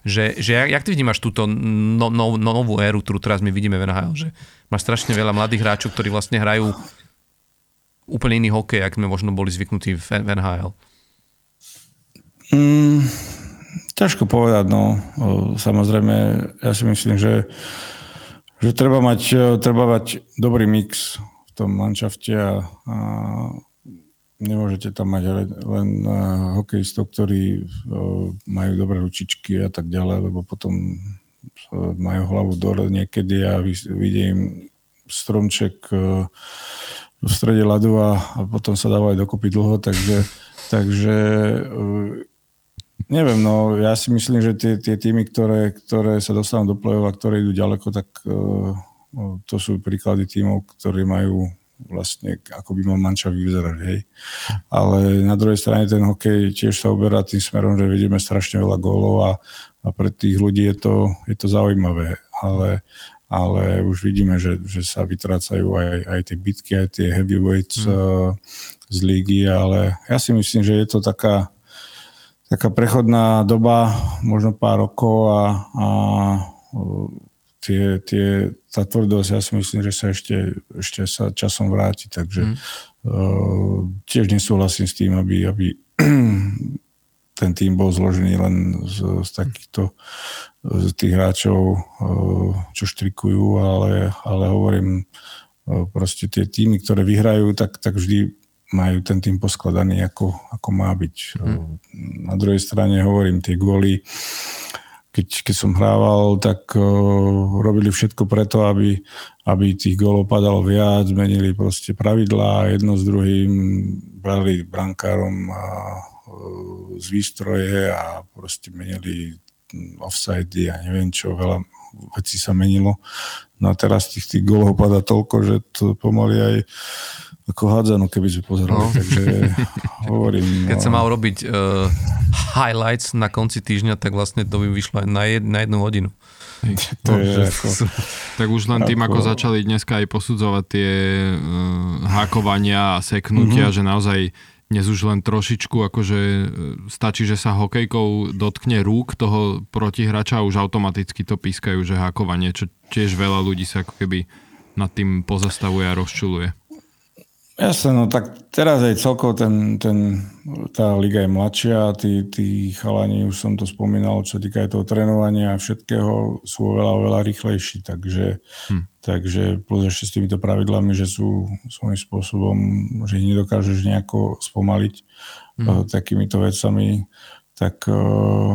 Že, že jak, jak ty vnímaš túto no, no, no, novú éru, ktorú teraz my vidíme v NHL, že máš strašne veľa mladých hráčov, ktorí vlastne hrajú úplne iný hokej, ak sme možno boli zvyknutí v NHL? Mm, ťažko povedať, no. Samozrejme, ja si myslím, že, že treba, mať, treba mať dobrý mix v tom manšafte a, a nemôžete tam mať len, len hokejistov, ktorí majú dobré ručičky a tak ďalej, lebo potom majú hlavu dole niekedy a vidím stromček v strede ľadu a, a potom sa dávajú dokopy dlho, takže, takže uh, neviem, no ja si myslím, že tie, tie týmy, ktoré, ktoré sa dostanú do play a ktoré idú ďaleko, tak uh, to sú príklady týmov, ktorí majú vlastne, ako by mal manča vyzerať, hej. Ale na druhej strane ten hokej tiež sa uberá tým smerom, že vidíme strašne veľa gólov a, a pre tých ľudí je to, je to zaujímavé. Ale, ale už vidíme, že, že sa vytrácajú aj, aj tie bitky, aj tie heavyweights mm. uh, z lígy, ale ja si myslím, že je to taká, taká prechodná doba, možno pár rokov a, a uh, tie, tie, tá tvrdosť, ja si myslím, že sa ešte, ešte sa časom vráti, takže mm. uh, tiež nesúhlasím s tým, aby, aby ten tým bol zložený len z, z takýchto tých hráčov, eh, čo štrikujú, ale, ale hovorím, eh, proste tie týmy, ktoré vyhrajú, tak, tak vždy majú ten tým poskladaný, ako, ako má byť. Hmm. Na druhej strane hovorím, tie góly, keď, keď som hrával, tak uh, robili všetko preto, aby, aby tých gólov padalo viac, zmenili proste pravidlá, jedno s druhým, brali brankárom a z výstroje a proste menili offside a neviem čo, veľa vecí sa menilo. No a teraz tých, tých golov padá toľko, že to pomaly aj ako hádzanú, keby sme pozerali. No. Takže hovorím... Keď no. sa mal robiť uh, highlights na konci týždňa, tak vlastne to by vyšlo aj na, jed, na jednu hodinu. To je ako... Tak už len tým, ako začali dneska aj posudzovať tie uh, hákovania a seknutia, mm-hmm. že naozaj dnes už len trošičku, akože e, stačí, že sa hokejkou dotkne rúk toho protihrača a už automaticky to pískajú, že hákovanie, čo tiež veľa ľudí sa ako keby nad tým pozastavuje a rozčuluje. Jasne, no tak teraz aj celkovo ten, ten, tá liga je mladšia a tí, tí chalani, už som to spomínal, čo týka aj toho trénovania a všetkého, sú oveľa, oveľa rýchlejší, takže, hm. takže plus ešte s týmito pravidlami, že sú svojím spôsobom, že ich nedokážeš nejako spomaliť hm. uh, takýmito vecami, tak uh,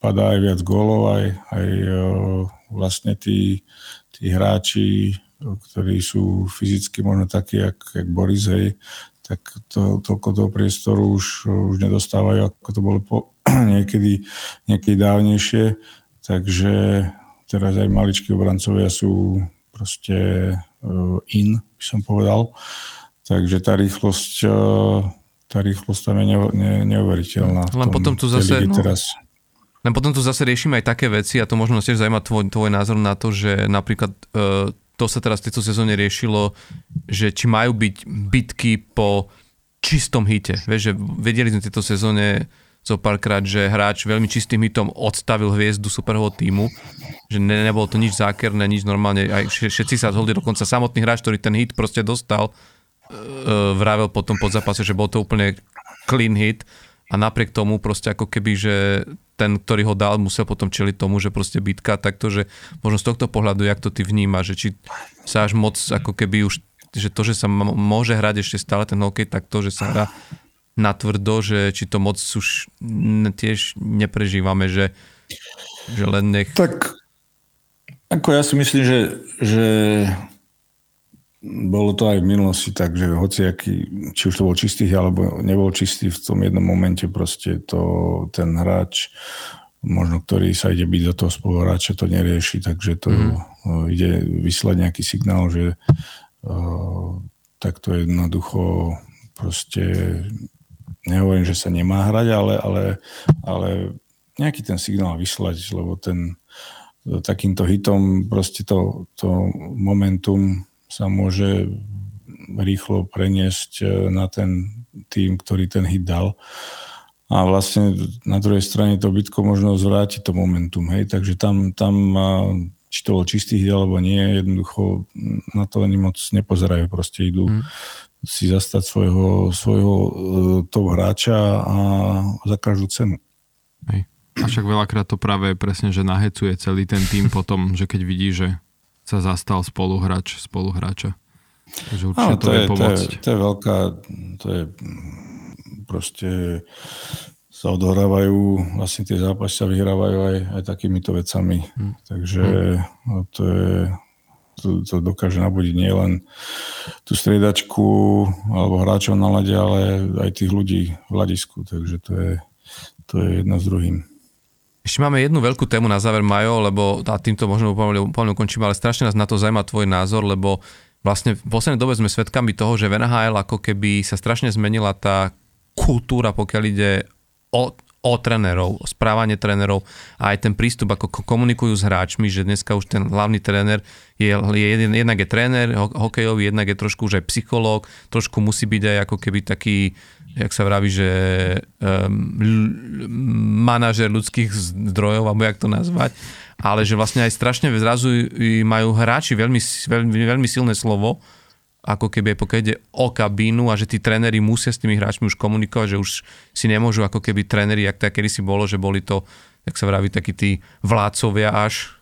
padá aj viac gólov, aj, aj uh, vlastne tí, tí hráči ktorí sú fyzicky možno takí, jak, jak Boris, hej, tak to, toľko toho priestoru už, už nedostávajú, ako to bolo po, niekedy, niekedy dávnejšie. Takže teraz aj maličkí obrancovia sú proste uh, in, by som povedal. Takže tá rýchlosť, uh, tá rýchlosť tam je ne, ne, neuveriteľná. Len potom tu zase... No, teraz. Len potom tu zase riešime aj také veci a to možno tiež zaujíma tvoj, tvoj názor na to, že napríklad uh, to sa teraz v tejto sezóne riešilo, že či majú byť bitky po čistom hite. Vieš, že vedeli sme v tejto sezóne zo párkrát, že hráč veľmi čistým hitom odstavil hviezdu superhového týmu, že ne, nebolo to nič zákerné, nič normálne, aj všetci sa zhodli, dokonca samotný hráč, ktorý ten hit proste dostal, uh, vravel potom pod zápase, že bol to úplne clean hit a napriek tomu proste ako keby, že ten, ktorý ho dal, musel potom čeliť tomu, že proste bitka takto, že možno z tohto pohľadu, jak to ty vníma, že či sa až moc ako keby už, že to, že sa môže hrať ešte stále ten hokej, tak to, že sa hrá na tvrdo, že či to moc už tiež neprežívame, že, že len nech... Tak ako ja si myslím, že, že bolo to aj v minulosti tak, že hociaký, či už to bol čistý alebo nebol čistý v tom jednom momente proste to ten hráč možno ktorý sa ide byť do toho spoluhráča, to nerieši, takže to mm. ide vyslať nejaký signál, že uh, takto jednoducho proste nehovorím, že sa nemá hrať, ale, ale, ale nejaký ten signál vyslať, lebo ten takýmto hitom proste to, to momentum sa môže rýchlo preniesť e, na ten tým, ktorý ten hit dal. A vlastne na druhej strane to bytko možno zvráti to momentum, hej, takže tam, tam či to bol čistý hit alebo nie, jednoducho na to ani moc nepozerajú, proste idú hmm. si zastať svojho, svojho e, toho hráča a za každú cenu. Hej. A však veľakrát to práve presne, že nahecuje celý ten tým potom, že keď vidí, že sa zastal spoluhráč, spoluhráča. Takže určite to, to, je, to, je, to je veľká, to je proste sa odohrávajú, vlastne tie zápasy sa vyhrávajú aj, aj takýmito vecami. Hmm. Takže no, to je, to, to dokáže nabudiť nielen tú striedačku alebo hráčov na lade, ale aj tých ľudí v hľadisku. Takže to je, to je jedno s druhým. Ešte máme jednu veľkú tému na záver, Majo, lebo a týmto možno úplne, úplne ukončím, ale strašne nás na to zaujíma tvoj názor, lebo vlastne v poslednej dobe sme svedkami toho, že v NHL ako keby sa strašne zmenila tá kultúra, pokiaľ ide o, o trénerov, správanie trénerov a aj ten prístup, ako komunikujú s hráčmi, že dneska už ten hlavný tréner je, je jeden, jednak je tréner hokejový, jednak je trošku už aj psychológ, trošku musí byť aj ako keby taký jak sa vraví, že um, manažer ľudských zdrojov, alebo jak to nazvať, ale že vlastne aj strašne zrazu majú hráči veľmi, veľmi, veľmi silné slovo, ako keby pokiaľ ide o kabínu a že tí tréneri musia s tými hráčmi už komunikovať, že už si nemôžu ako keby tréneri, jak to kedy si bolo, že boli to, jak sa vraví, takí tí vládcovia až,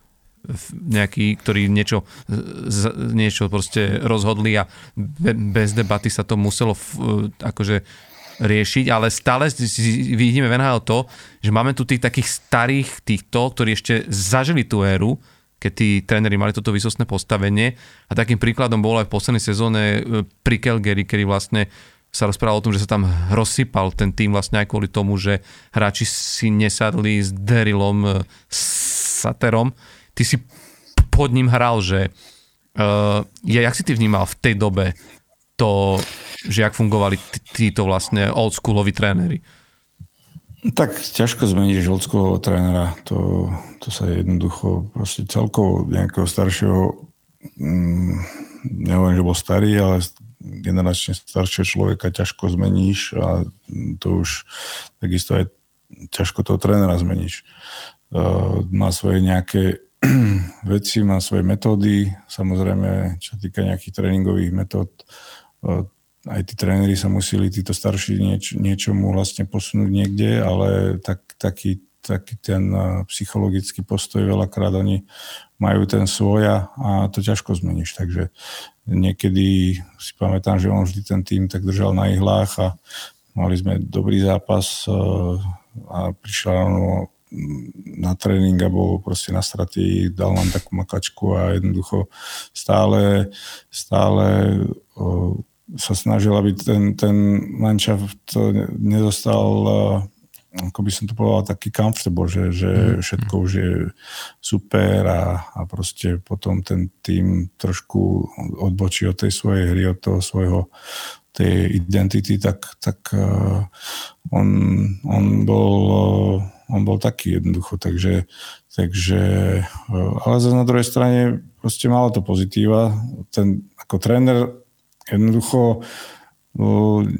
nejaký, ktorí niečo, niečo proste rozhodli a bez debaty sa to muselo akože riešiť, ale stále vidíme v NHL to, že máme tu tých takých starých týchto, ktorí ešte zažili tú éru, keď tí tréneri mali toto vysostné postavenie a takým príkladom bolo aj v poslednej sezóne e, pri Calgary, kedy vlastne sa rozprával o tom, že sa tam rozsypal ten tým vlastne aj kvôli tomu, že hráči si nesadli s Derylom, e, Saterom. Ty si pod ním hral, že uh, ja, jak si ty vnímal v tej dobe to, že jak fungovali títo vlastne oldschooloví tréneri? Tak ťažko zmeniť žolckého trénera. To, to sa jednoducho proste celkovo nejakého staršieho mm, neviem, že bol starý, ale generačne staršieho človeka ťažko zmeníš a to už takisto aj ťažko toho trénera zmeníš. Uh, má svoje nejaké veci, má svoje metódy, samozrejme, čo týka nejakých tréningových metód, aj tí tréneri sa museli, títo starší nieč, niečomu vlastne posunúť niekde, ale tak, taký, taký ten psychologický postoj veľakrát oni majú ten svoj a to ťažko zmeníš. Takže niekedy si pamätám, že on vždy ten tým tak držal na ihlách a mali sme dobrý zápas a prišiel ráno na tréning a bol proste na stratí, dal nám takú makačku a jednoducho stále, stále sa snažil, aby ten, ten manšaft nezostal ako by som to povedal, taký comfortable, že, že mm. všetko už je super a, a proste potom ten tým trošku odbočí od tej svojej hry, od toho svojho tej identity, tak, tak uh, on, on, bol, uh, on bol taký jednoducho, takže, takže uh, ale zase na druhej strane proste malo to pozitíva. Ten ako tréner jednoducho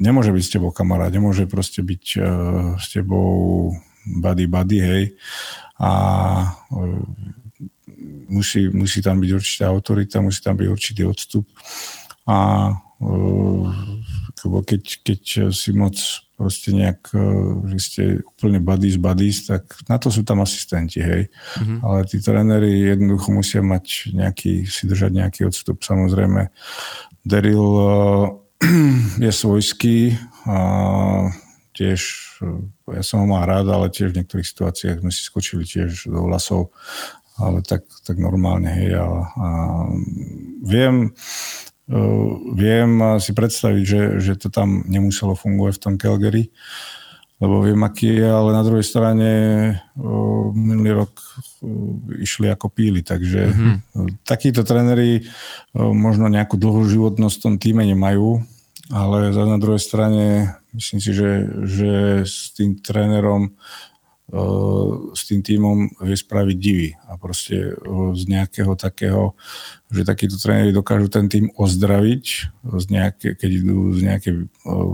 nemôže byť s tebou kamarát, nemôže proste byť uh, s tebou buddy buddy, hej. A uh, musí, musí tam byť určitá autorita, musí tam byť určitý odstup. A uh, keď, keď si moc proste nejak, že ste úplne buddies, buddies, tak na to sú tam asistenti, hej. Mm-hmm. Ale tí tréneri jednoducho musia mať nejaký, si držať nejaký odstup. Samozrejme, Daryl je svojský tiež, ja som ho mal rád, ale tiež v niektorých situáciách sme si skočili tiež do vlasov, ale tak, tak normálne, hej, a, a viem, uh, viem si predstaviť, že, že to tam nemuselo fungovať v tom Calgary, lebo viem, aký je, ale na druhej strane minulý rok išli ako píly, takže mm-hmm. takíto tréneri možno nejakú dlhú životnosť v tom týme nemajú, ale za na druhej strane myslím si, že, že s tým trénerom s tým týmom vie spraviť divy a proste uh, z nejakého takého, že takíto tréneri dokážu ten tým ozdraviť, z nejaké, keď idú z, nejaké,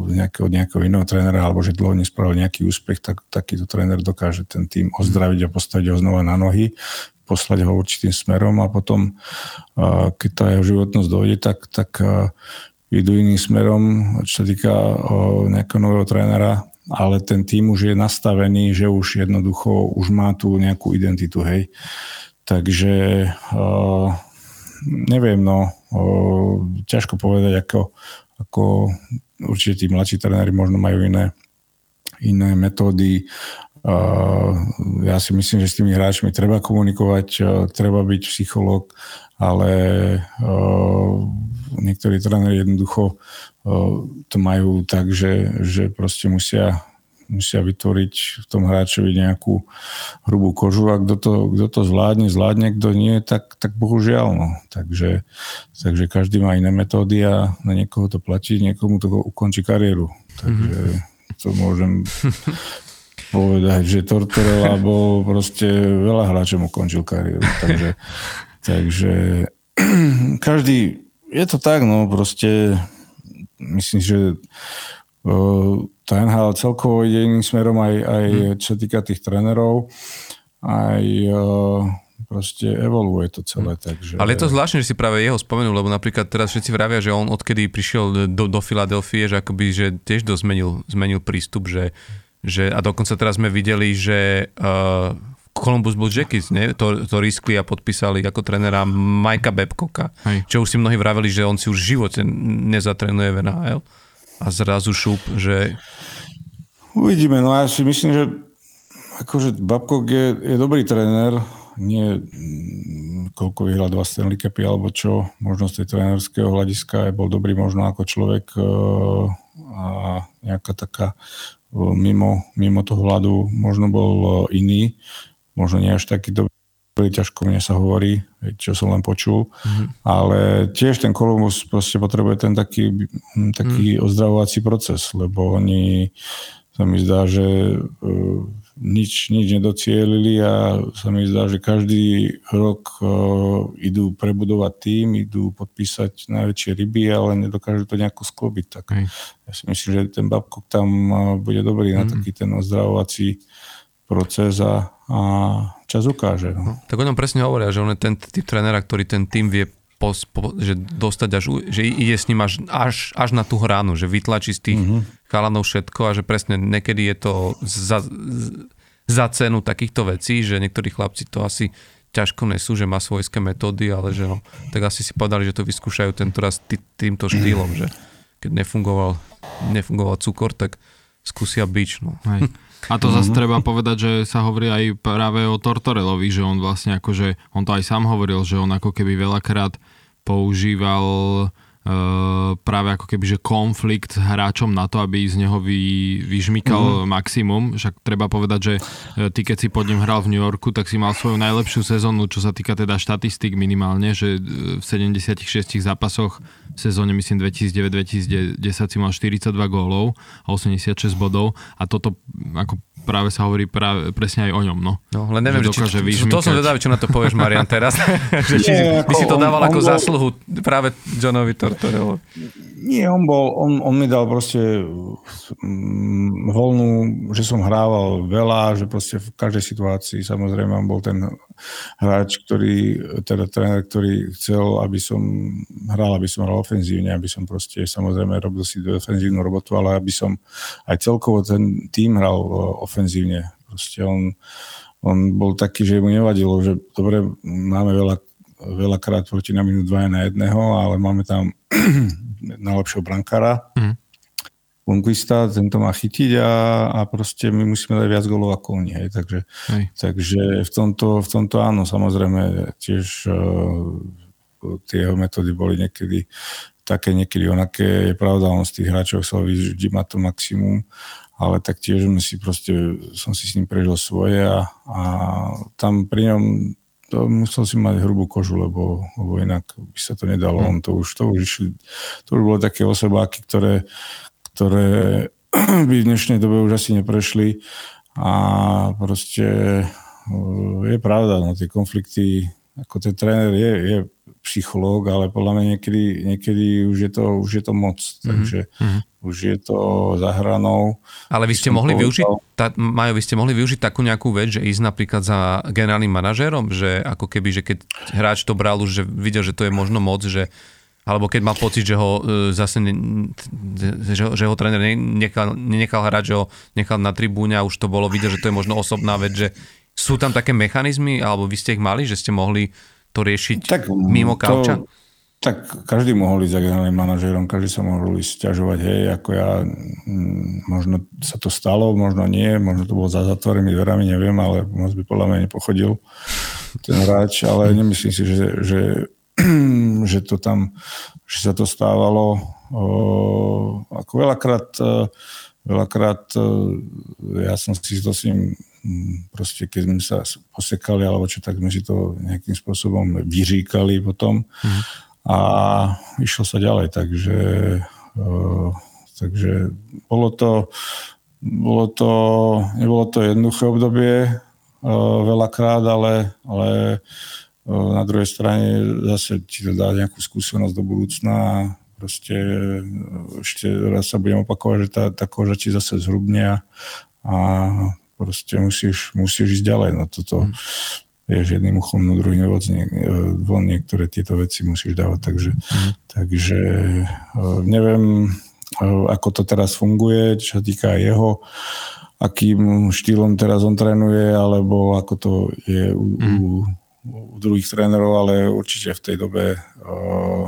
z nejakého, nejakého iného trénera alebo že dlho nespravil nejaký úspech, tak takýto tréner dokáže ten tým ozdraviť a postaviť ho znova na nohy, poslať ho určitým smerom a potom, keď tá jeho životnosť dojde, tak, tak idú iným smerom, čo sa týka nejakého nového trénera, ale ten tým už je nastavený, že už jednoducho už má tu nejakú identitu, hej. Takže uh, neviem, no, uh, ťažko povedať, ako, ako určite tí mladší tréneri možno majú iné, iné metódy. Ja si myslím, že s tými hráčmi treba komunikovať, uh, treba byť psychológ, ale uh, niektorí tréneri jednoducho to majú tak, že, že proste musia, musia vytvoriť v tom hráčovi nejakú hrubú kožu a kto to, kto to zvládne, zvládne, kto nie, tak, tak bohužiaľ. No. Takže, takže každý má iné metódy a na niekoho to platí, niekomu to ukončí kariéru. Takže mm-hmm. to môžem povedať, že Tortorella bol proste veľa hráčom ukončil kariéru. Takže, takže každý je to tak, no proste myslím, že tá NHL celkovo ide iným smerom aj, aj hmm. čo týka tých trénerov, aj proste evoluje to celé. Hm. Takže... Ale je to zvláštne, že si práve jeho spomenul, lebo napríklad teraz všetci vravia, že on odkedy prišiel do, do Filadelfie, že akoby, že tiež dosť zmenil, zmenil prístup, že, že a dokonca teraz sme videli, že uh, Columbus Blue Jackets, ne? To, to riskli a podpísali ako trénera Majka Hej. čo už si mnohí vraveli, že on si už v živote nezatrenuje v NHL a zrazu šup, že... Uvidíme, no ja si myslím, že akože Babcock je, je dobrý tréner, nie koľko vyhral dva Stanley Cupy alebo čo, možno z tej trénerského hľadiska je bol dobrý možno ako človek e, a nejaká taká mimo, mimo toho hľadu možno bol e, iný možno nie až taký dobrý, ťažko mne sa hovorí, čo som len počul, mm-hmm. ale tiež ten Kolumbus proste potrebuje ten taký, hm, taký mm. ozdravovací proces, lebo oni sa mi zdá, že uh, nič, nič nedocielili a sa mi zdá, že každý rok uh, idú prebudovať tým, idú podpísať najväčšie ryby, ale nedokážu to nejako sklobiť. Tak Hej. ja si myslím, že ten Babcock tam uh, bude dobrý mm. na taký ten ozdravovací proces a, a čas ukáže. No. no. Tak o ňom presne hovoria, že on je ten typ trénera, ktorý ten tým vie po, po, že dostať až, že ide s ním až, až, až na tú hranu, že vytlačí z tých mm-hmm. chalanov všetko a že presne niekedy je to za, za cenu takýchto vecí, že niektorí chlapci to asi ťažko nesú, že má svojské metódy, ale že no, tak asi si povedali, že to vyskúšajú tento raz tý, týmto štýlom, že keď nefungoval, nefungoval cukor, tak skúsia bič. No. Hej. A to zase treba povedať, že sa hovorí aj práve o Tortorelovi, že on vlastne akože, on to aj sám hovoril, že on ako keby veľakrát používal práve ako keby, že konflikt s hráčom na to, aby z neho vy, vyžmykal mm-hmm. maximum. Však treba povedať, že uh, ty keď si pod ním hral v New Yorku, tak si mal svoju najlepšiu sezónu, čo sa týka teda štatistik minimálne, že uh, v 76 zápasoch v sezóne myslím 2009-2010 si mal 42 gólov a 86 bodov a toto ako práve sa hovorí práve, presne aj o ňom. No, no len neviem, či, či, to som vedavý, čo na to povieš, Marian, teraz. že či Nie, by si to dával on, ako on bol... zásluhu práve Johnovi Tortorello. Nie, on bol, on, on mi dal proste mm, voľnú, že som hrával veľa, že proste v každej situácii, samozrejme, on bol ten hráč, ktorý, teda tréner, ktorý chcel, aby som hral, aby som hral ofenzívne, aby som proste, samozrejme, robil si defenzívnu robotu, ale aby som aj celkovo ten tým hral ofenzívne. Proste on, on bol taký, že mu nevadilo, že dobre, máme veľa veľakrát proti nám minú dva na jedného, ale máme tam najlepšieho brankára. Mm. Conquista, ten to má chytiť a, a proste my musíme dať viac golov ako oni. Hej. Takže, hej. takže v, tomto, v tomto áno, samozrejme tiež uh, tie jeho metódy boli niekedy také, niekedy onaké. Je pravda, on z tých hráčov chcel vždy mať to maximum, ale tak tiež si proste, som si s ním prežil svoje a, a tam pri ňom to musel si mať hrubú kožu, lebo, lebo inak by sa to nedalo. Mm. On to už, to už, išli, to už bolo také osobáky, ktoré, ktoré by v dnešnej dobe už asi neprešli a proste je pravda, no tie konflikty, ako ten tréner je, je psychológ, ale podľa mňa niekedy, niekedy už, je to, už je to moc, mm-hmm. takže mm-hmm. už je to za hranou. Ale vy ste mohli povedal. využiť, tá, Majo, vy ste mohli využiť takú nejakú vec, že ísť napríklad za generálnym manažérom, že ako keby, že keď hráč to bral už, že videl, že to je možno moc, že alebo keď mal pocit, že ho e, zase ne, že, že ho tréner nechal, nenechal hrať, že ho nechal na tribúne a už to bolo vidieť, že to je možno osobná vec, že sú tam také mechanizmy, alebo vy ste ich mali, že ste mohli to riešiť tak, mimo kauča? To, tak každý mohol ísť za generálnym manažérom, každý sa mohol ísť ťažovať, hej, ako ja, m, možno sa to stalo, možno nie, možno to bolo za zatvorenými dverami, neviem, ale moc by podľa mňa nepochodil ten hráč, ale nemyslím si, že, že, že to tam, že sa to stávalo. Ako veľakrát, e, veľakrát e, ja som si to s ním Mm, proste keď sme sa posekali alebo čo, tak sme si to nejakým spôsobom vyříkali potom mm. a išlo sa ďalej, takže takže bolo to bolo to, nebolo to jednoduché obdobie veľakrát, ale, ale na druhej strane zase ti to dá nejakú skúsenosť do budúcna a proste ešte raz sa budem opakovať, že tá, tá koža ti zase zhrubne a proste musíš, musíš ísť ďalej. No toto mm. je jedným uchom, no druhým nevod, von niektoré tieto veci musíš dávať. Takže, mm. takže e, neviem, e, ako to teraz funguje, čo sa týka jeho, akým štýlom teraz on trénuje, alebo ako to je u, mm. u, u druhých trénerov, ale určite v tej dobe uh,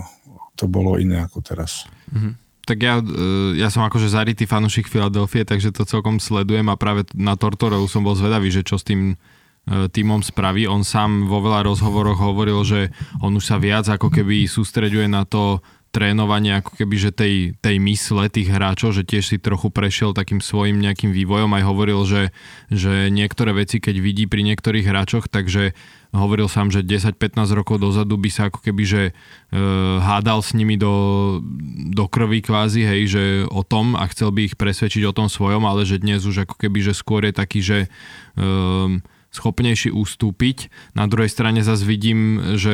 to bolo iné ako teraz. Mm tak ja, e, ja som akože zarytý fanúšik Filadelfie, takže to celkom sledujem a práve na Tortoreu som bol zvedavý, že čo s tým e, týmom spraví. On sám vo veľa rozhovoroch hovoril, že on už sa viac ako keby sústreďuje na to trénovanie ako keby, že tej, tej mysle tých hráčov, že tiež si trochu prešiel takým svojim nejakým vývojom, aj hovoril, že, že niektoré veci, keď vidí pri niektorých hráčoch, takže hovoril sám, že 10-15 rokov dozadu by sa ako keby, že e, hádal s nimi do, do krvi kvázi, hej, že o tom a chcel by ich presvedčiť o tom svojom, ale že dnes už ako keby, že skôr je taký, že e, schopnejší ustúpiť. Na druhej strane zase vidím, že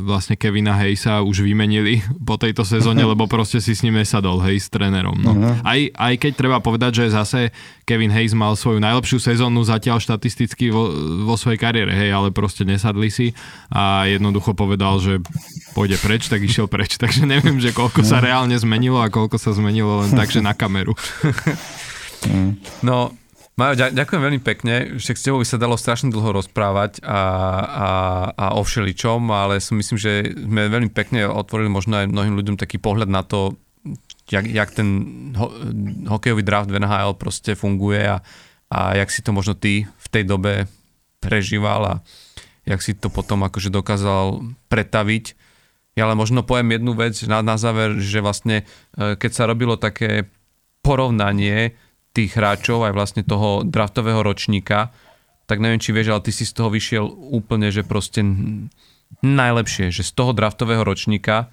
vlastne Kevina Hejsa už vymenili po tejto sezóne, lebo proste si s ním nesadol, hej, s trénerom. No. Uh-huh. Aj, aj keď treba povedať, že zase Kevin Hayes mal svoju najlepšiu sezónu zatiaľ štatisticky vo, vo svojej kariére, hej, ale proste nesadli si a jednoducho povedal, že pôjde preč, tak išiel preč. Takže neviem, že koľko sa reálne zmenilo a koľko sa zmenilo len tak, že na kameru. No, Majo, ďakujem veľmi pekne, že s tebou by sa dalo strašne dlho rozprávať a, a, a o všeličom, ale som myslím, že sme veľmi pekne otvorili možno aj mnohým ľuďom taký pohľad na to, jak, jak ten ho, hokejový draft v NHL proste funguje a, a jak si to možno ty v tej dobe prežíval a jak si to potom akože dokázal pretaviť. Ja ale možno poviem jednu vec na, na záver, že vlastne e, keď sa robilo také porovnanie tých hráčov, aj vlastne toho draftového ročníka, tak neviem, či vieš, ale ty si z toho vyšiel úplne, že proste najlepšie, že z toho draftového ročníka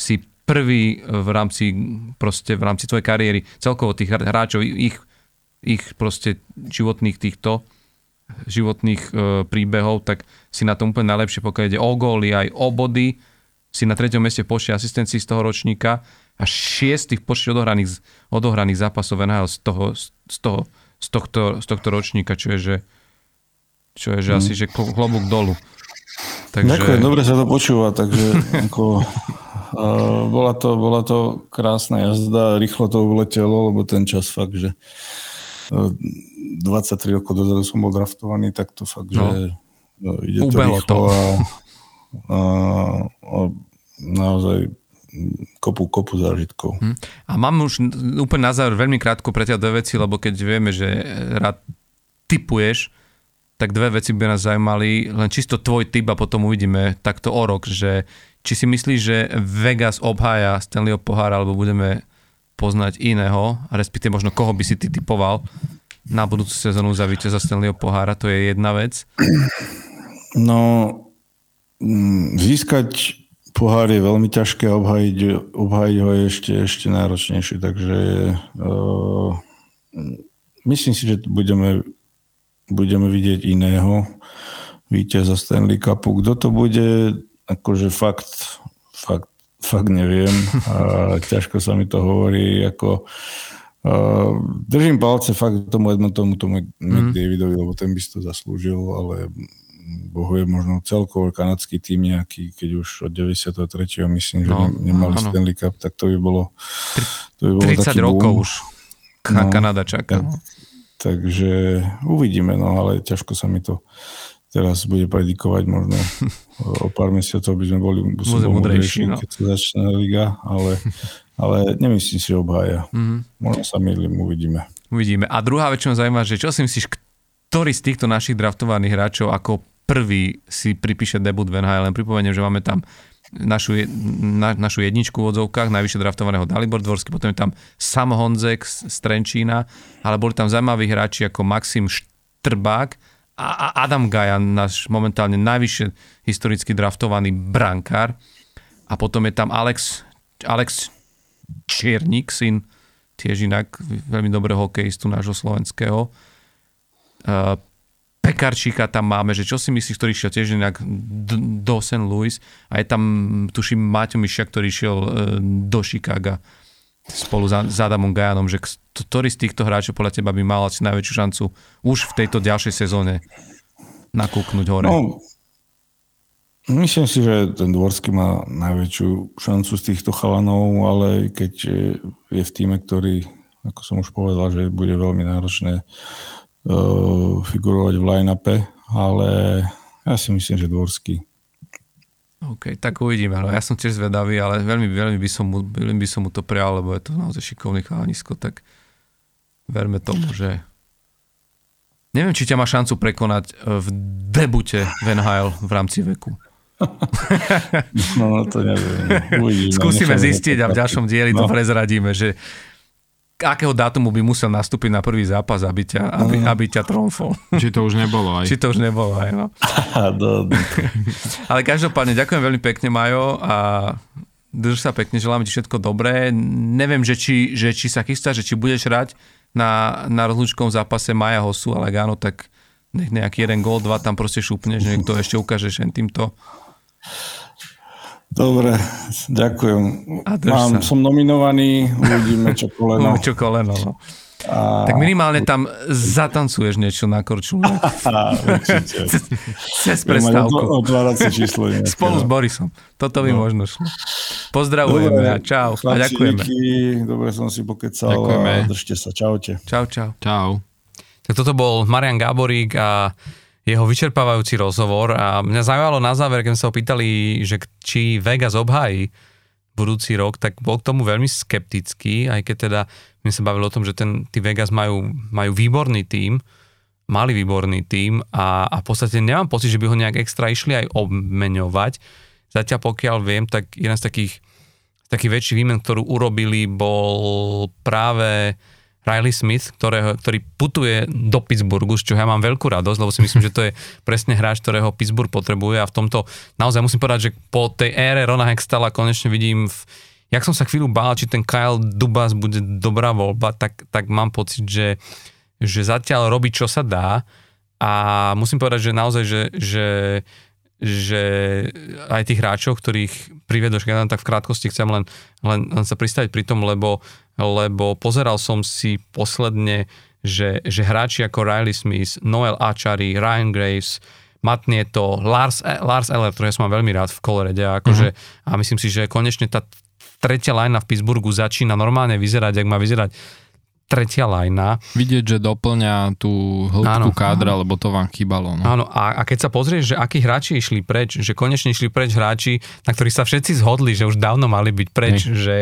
si prvý v rámci, proste v rámci tvojej kariéry, celkovo tých hráčov, ich, ich proste životných týchto životných e, príbehov, tak si na tom úplne najlepšie, pokiaľ ide o góly, aj o body, si na treťom meste počte asistencií z toho ročníka a šiestých počet odohraných, odohraných zápasov NHL z toho, z, toho, z, tohto, z tohto ročníka, čo je, že, čo je, že mm. asi že klobúk dolu. Takže... Ďakujem, dobre sa to počúva, takže ako, uh, bola, to, bola to krásna jazda, rýchlo to uletelo, lebo ten čas fakt, že uh, 23 rokov dozadu som bol draftovaný, tak to fakt, no. že uh, ide to Ubelo rýchlo to. A, a, a naozaj kopu, kopu zážitkov. Hm. A mám už úplne na záver veľmi krátko pre ťa dve veci, lebo keď vieme, že rád typuješ, tak dve veci by nás zaujímali, len čisto tvoj typ a potom uvidíme takto o rok, že či si myslíš, že Vegas obhája Stanleyho pohára, alebo budeme poznať iného, a respektíve možno koho by si ty typoval na budúcu sezónu za víťaza Stanleyho pohára, to je jedna vec. No, mm, získať pohár je veľmi ťažké, obhajiť, obhajiť ho je ešte, ešte náročnejšie, takže uh, myslím si, že budeme, budeme vidieť iného víťaza Stanley Cupu. Kto to bude, akože fakt, fakt, fakt neviem a ťažko sa mi to hovorí, ako uh, držím palce fakt tomu Edmontomu, tomu mm. McDavidovi, lebo ten by si to zaslúžil, ale bohuje možno celkovo kanadský tým nejaký, keď už od 93. myslím, že no, nemali áno. Stanley Cup, tak to by bolo, to by bolo 30 rokov boom. už no, Kanada čaká. No. Takže uvidíme, no ale ťažko sa mi to teraz bude predikovať, možno o pár mesiacov by sme boli múdrejší, no. keď sa začne liga, ale, ale nemyslím si, obhája. Mm-hmm. Možno sa mýlim, uvidíme. Uvidíme. A druhá vec, čo ma zaujíma, že čo si myslíš, ktorý z týchto našich draftovaných hráčov ako prvý si pripíše debut v NHL. Len pripomeniem, že máme tam našu, na, našu jedničku v odzovkách, najvyššie draftovaného Dalibor Dvorský, potom je tam Sam Honzek z, z Trenčína, ale boli tam zaujímaví hráči ako Maxim Štrbák a, a Adam Gajan, náš momentálne najvyššie historicky draftovaný brankár. A potom je tam Alex, Alex Čiernik, syn tiež inak veľmi dobrého hokejistu nášho slovenského. Uh, Pekarčíka tam máme, že čo si myslíš, ktorý šiel tiež inak do St. Louis a je tam, tuším, Maťo Mišia, ktorý šiel uh, do Chicaga spolu s Adamom Gajanom, že ktorý z týchto hráčov podľa teba by mal asi najväčšiu šancu už v tejto ďalšej sezóne nakúknúť hore? No, myslím si, že ten Dvorský má najväčšiu šancu z týchto chalanov, ale keď je v týme, ktorý, ako som už povedal, že bude veľmi náročné uh, figurovať v line-upe, ale ja si myslím, že Dvorský. OK, tak uvidíme. No, ja som tiež zvedavý, ale veľmi, veľmi, by som mu, veľmi by som mu to prijal, lebo je to naozaj šikovný chalanisko, tak verme tomu, že neviem, či ťa má šancu prekonať v debute v NHL v rámci veku. no, to neviem. Uvidíme, Skúsime zistiť a v ďalšom dieli no. to prezradíme, že akého dátumu by musel nastúpiť na prvý zápas, aby ťa, aby, uh-huh. aby ťa tromfol. Či to už nebolo aj. Či to už nebolo aj, no. Ale každopádne, ďakujem veľmi pekne, Majo, a drž sa pekne, želám ti všetko dobré. Neviem, že či, že či sa chystá, že či budeš hrať na, na rozlúčkom zápase Maja Hosu, ale áno, tak nech nejaký jeden gól, dva tam proste šupne, že niekto ešte ukáže že týmto. Dobre, ďakujem. Mám, som nominovaný, uvidíme čo koleno. čo koleno, no. A... Tak minimálne tam zatancuješ niečo na korčule. Cez prestávku. Otváracie číslo. Nejaké, Spolu s Borisom. Toto by no. možno šlo. Pozdravujeme dobre, a čau. A ďakujeme. Dobre som si pokecal ďakujeme. a držte sa. Čaute. Čau, čau. Čau. Tak toto bol Marian Gáborík a jeho vyčerpávajúci rozhovor a mňa zaujímalo na záver, keď sa ho pýtali, že či Vegas obhájí budúci rok, tak bol k tomu veľmi skeptický, aj keď teda my sa bavili o tom, že ten, tí Vegas majú, majú výborný tím, mali výborný tím a, a v podstate nemám pocit, že by ho nejak extra išli aj obmeňovať. Zatiaľ pokiaľ viem, tak jeden z takých, z takých väčších výmen, ktorú urobili, bol práve Riley Smith, ktorého, ktorý putuje do Pittsburghu, z čoho ja mám veľkú radosť, lebo si myslím, že to je presne hráč, ktorého Pittsburgh potrebuje a v tomto naozaj musím povedať, že po tej ére Rona Hextala konečne vidím, v, jak som sa chvíľu bál, či ten Kyle Dubas bude dobrá voľba, tak, tak mám pocit, že, že zatiaľ robí, čo sa dá a musím povedať, že naozaj, že, že že aj tých hráčov, ktorých privedoš, ja tak v krátkosti chcem len, len, len sa pristaviť pri tom, lebo lebo pozeral som si posledne, že, že hráči ako Riley Smith, Noel Achari, Ryan Graves, Matt Nieto, Lars, Lars Eller, ktorého som mám veľmi rád v Colorade, akože, uh-huh. a myslím si, že konečne tá tretia lajna v Pittsburghu začína normálne vyzerať, ak má vyzerať tretia lajna. Vidieť, že doplňa tú hĺbku kádra, áno. lebo to vám chýbalo. No. Áno, a, a keď sa pozrieš, že akí hráči išli preč, že konečne išli preč hráči, na ktorých sa všetci zhodli, že už dávno mali byť preč, Hej. že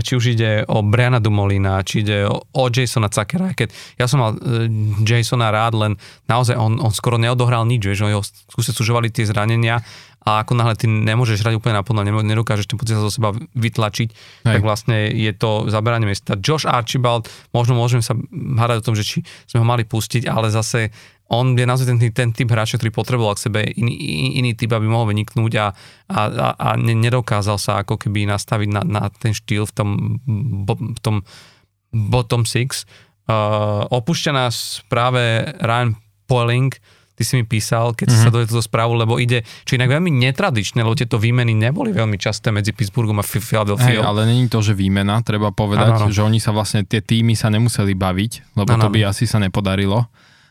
či už ide o Briana Dumolina, či ide o, o Jasona Cakera, keď ja som mal uh, Jasona rád, len naozaj on, on skoro neodohral nič, že ho skúse sužovali tie zranenia a ako náhle ty nemôžeš hrať úplne naplno, nedokážeš ten pocit zo seba vytlačiť, Hej. tak vlastne je to zaberanie miesta. Josh Archibald, možno môžeme sa hádať o tom, že či sme ho mali pustiť, ale zase on je naozaj ten, ten typ hráča, ktorý potreboval k sebe iný, iný typ, aby mohol vyniknúť a, a, a, nedokázal sa ako keby nastaviť na, na ten štýl v tom, v tom bottom six. Uh, opúšťa nás práve Ryan Poeling, ty si mi písal, keď mm-hmm. sa doje túto správu, lebo ide, čo inak veľmi netradičné, lebo tieto výmeny neboli veľmi časté medzi Pittsburghom a Philadelphia. Hey, ale není to, že výmena, treba povedať, ano. že oni sa vlastne, tie týmy sa nemuseli baviť, lebo ano, to by asi sa nepodarilo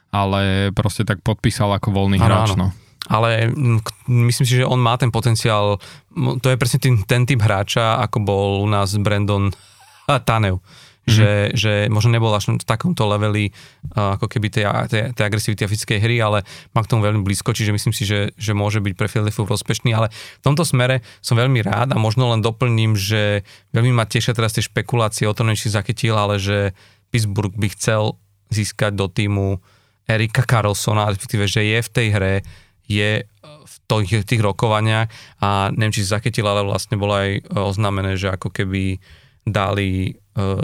ale proste tak podpísal ako voľný ano, hráč. No. Ale myslím si, že on má ten potenciál, to je presne ten, ten typ hráča, ako bol u nás Brandon Tanev. Mm-hmm. Že, že možno nebol až v takomto leveli ako keby tej, tej, tej agresivity a fyzickej hry, ale má k tomu veľmi blízko, čiže myslím si, že, že môže byť pre Philadelphia prospešný, ale v tomto smere som veľmi rád a možno len doplním, že veľmi ma tešia teraz tie špekulácie o tom, či zachytil, ale že Pittsburgh by chcel získať do týmu Erika Carlsona, respektíve, že je v tej hre, je v tých, tých rokovaniach a neviem, či si zachytil, ale vlastne bolo aj e, oznámené, že ako keby dali uh,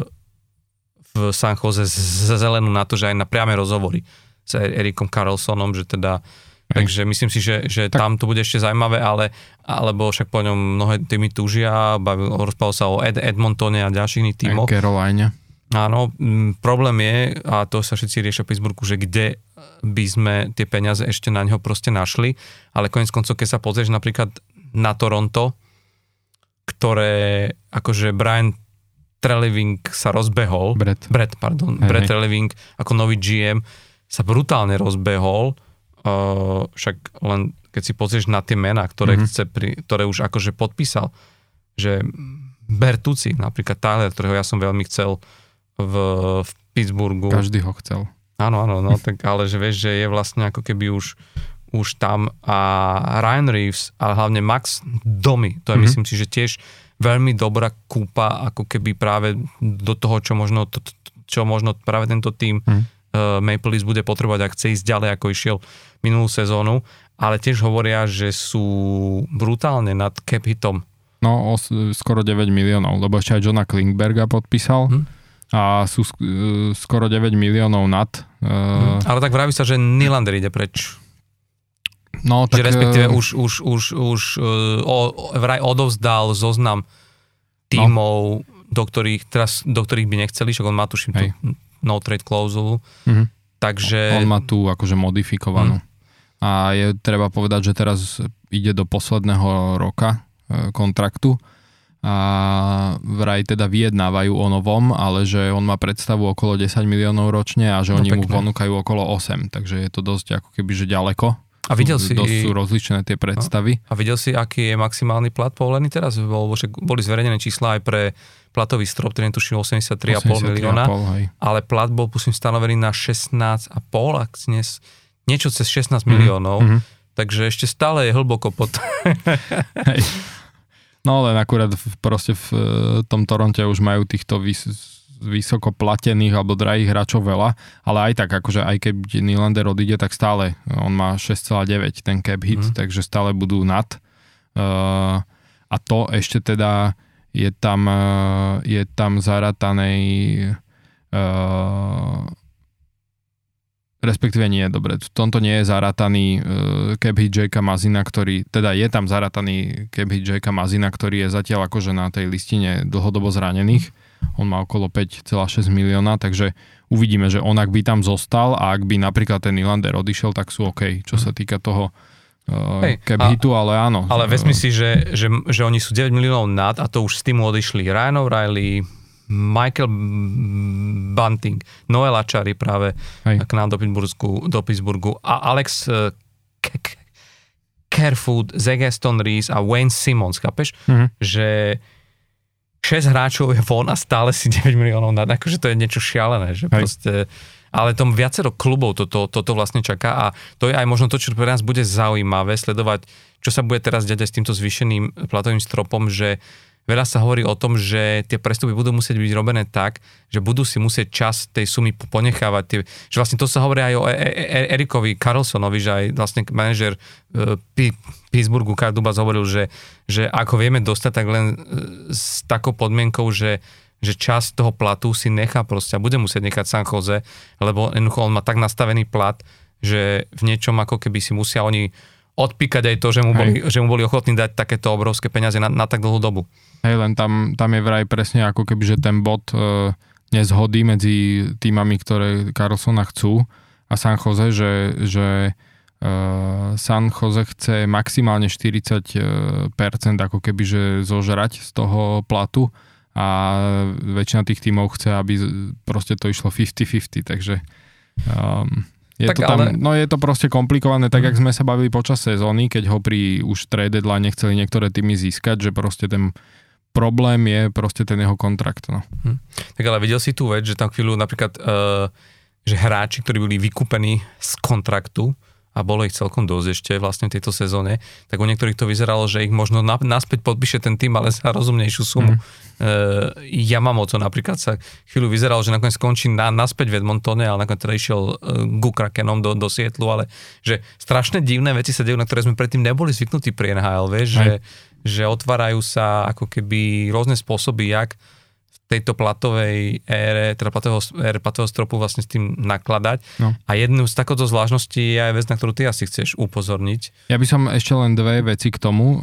v San Jose zelenú na to, že aj na priame rozhovory s Erikom Carlsonom, že teda Takže myslím si, že, že tak. tam to bude ešte zaujímavé, ale alebo však po ňom mnohé týmy túžia, bavil, rozprával sa o Ed, Edmontone a ďalších týmoch. Caroline. Áno, m, problém je, a to sa všetci riešia v Pittsburghu, že kde by sme tie peniaze ešte na neho proste našli, ale konec koncov, keď sa pozrieš napríklad na Toronto, ktoré akože Brian Treliving sa rozbehol, Brett, Brett pardon, hey, Brett Treliving ako nový GM sa brutálne rozbehol, uh, však len keď si pozrieš na tie mená, ktoré, mm-hmm. chce pri, ktoré už akože podpísal, že Bertuci, napríklad Tyler, ktorého ja som veľmi chcel v, v Pittsburghu. Každý ho chcel. Áno, áno, no tak ale že vieš, že je vlastne ako keby už, už tam a Ryan Reeves, ale hlavne Max Domy, to je mm-hmm. myslím si, že tiež veľmi dobrá kúpa ako keby práve do toho, čo možno, to, čo možno práve tento tým mm. uh, Maple Leafs bude potrebovať, ak chce ísť ďalej, ako išiel minulú sezónu. ale tiež hovoria, že sú brutálne nad cap hitom. No, os, skoro 9 miliónov, lebo ešte aj Johna Klingberga podpísal. Hm? a sú skoro 9 miliónov nad. Hmm. Ale tak vraví sa, že Nylander ide preč. No, tak... Že respektíve už, už, už, už o, vraj odovzdal zoznam tímov, no. do, ktorých, teraz, do ktorých by nechceli, však on má tuším tú no trade klauzulu. Mm-hmm. Takže... On má tú akože modifikovanú. Mm. A je treba povedať, že teraz ide do posledného roka e, kontraktu a vraj teda vyjednávajú o novom, ale že on má predstavu okolo 10 miliónov ročne a že no, oni pekne. mu ponúkajú okolo 8, takže je to dosť ako keby, že ďaleko. A videl si... Dosť sú rozličné tie predstavy. A videl si, aký je maximálny plat povolený teraz? Lebo boli zverejnené čísla aj pre platový strop, ktorý tuším 83,5 milióna, ale plat bol pusím stanovený na 16,5, ak dnes niečo cez 16 mm-hmm. miliónov, mm-hmm. takže ešte stále je hlboko pod... Hej. No len akurát v, proste v e, tom Toronte už majú týchto vys, vysoko platených alebo drahých hráčov veľa, ale aj tak, akože aj keď Nylander odíde, tak stále on má 6,9 ten cap hit, mm. takže stále budú nad. Uh, a to ešte teda je tam, uh, je tam zaratanej uh, respektíve nie, dobre, v tomto nie je zarataný uh, cap hit Jakea Mazina, ktorý, teda je tam zarataný cap hit Jakea Mazina, ktorý je zatiaľ akože na tej listine dlhodobo zranených. On má okolo 5,6 milióna, takže uvidíme, že on ak by tam zostal a ak by napríklad ten Nylander odišiel, tak sú OK, čo sa týka toho uh, Hej, cap hitu, ale áno. Ale vezmi si, že, že, že oni sú 9 miliónov nad a to už s tým odišli Ryan O'Reilly, Michael Bunting, Noel Achari práve Hej. k nám do Pittsburghu, do Pittsburghu a Alex uh, Kerfoot, Zegeston Reese a Wayne Simmons, chápeš? Mm-hmm. Že 6 hráčov je von a stále si 9 miliónov nad, akože to je niečo šialené, že Hej. proste ale tom viacero klubov toto, toto vlastne čaká a to je aj možno to, čo pre nás bude zaujímavé sledovať, čo sa bude teraz diať aj s týmto zvýšeným platovým stropom, že veľa sa hovorí o tom, že tie prestupy budú musieť byť robené tak, že budú si musieť čas tej sumy ponechávať. Tie, že vlastne to sa hovorí aj o e- e- e- Erikovi Carlsonovi, že aj vlastne manažer Pittsburghu Kardubas hovoril, že, že ako vieme dostať, tak len s takou podmienkou, že že časť toho platu si nechá proste a bude musieť nechať San Jose, lebo on má tak nastavený plat, že v niečom ako keby si musia oni odpíkať aj to, že mu, boli, že mu boli ochotní dať takéto obrovské peniaze na, na tak dlhú dobu. Hej, len tam, tam je vraj presne ako keby, že ten bod e, nezhody medzi týmami, ktoré Carlsona chcú a San Jose, že, že e, San Jose chce maximálne 40% ako keby, že zožrať z toho platu a väčšina tých tímov chce, aby proste to išlo 50-50, takže um, je tak to tam, ale... No je to proste komplikované, tak mm. jak sme sa bavili počas sezóny, keď ho pri už trade deadline nechceli niektoré týmy získať, že proste ten problém je proste ten jeho kontrakt. No. Hm. Tak ale videl si tú vec, že tam chvíľu napríklad, uh, že hráči, ktorí boli vykúpení z kontraktu, a bolo ich celkom dosť ešte vlastne v tejto sezóne, tak u niektorých to vyzeralo, že ich možno na, naspäť podpíše ten tým, ale za rozumnejšiu sumu. Mm. Uh, Yamamoto napríklad sa chvíľu vyzeralo, že nakoniec skončí na, naspäť v Edmontone, ale nakoniec teda išiel Gu Krakenom do, do Sietlu, ale že strašné divné veci sa dejú, na ktoré sme predtým neboli zvyknutí pri NHL, vieš, že, že otvárajú sa ako keby rôzne spôsoby, jak tejto platovej ére, teda platového, ére platového stropu vlastne s tým nakladať. No. A jednu z takoto zvláštností je aj vec, na ktorú ty asi chceš upozorniť. Ja by som ešte len dve veci k tomu e,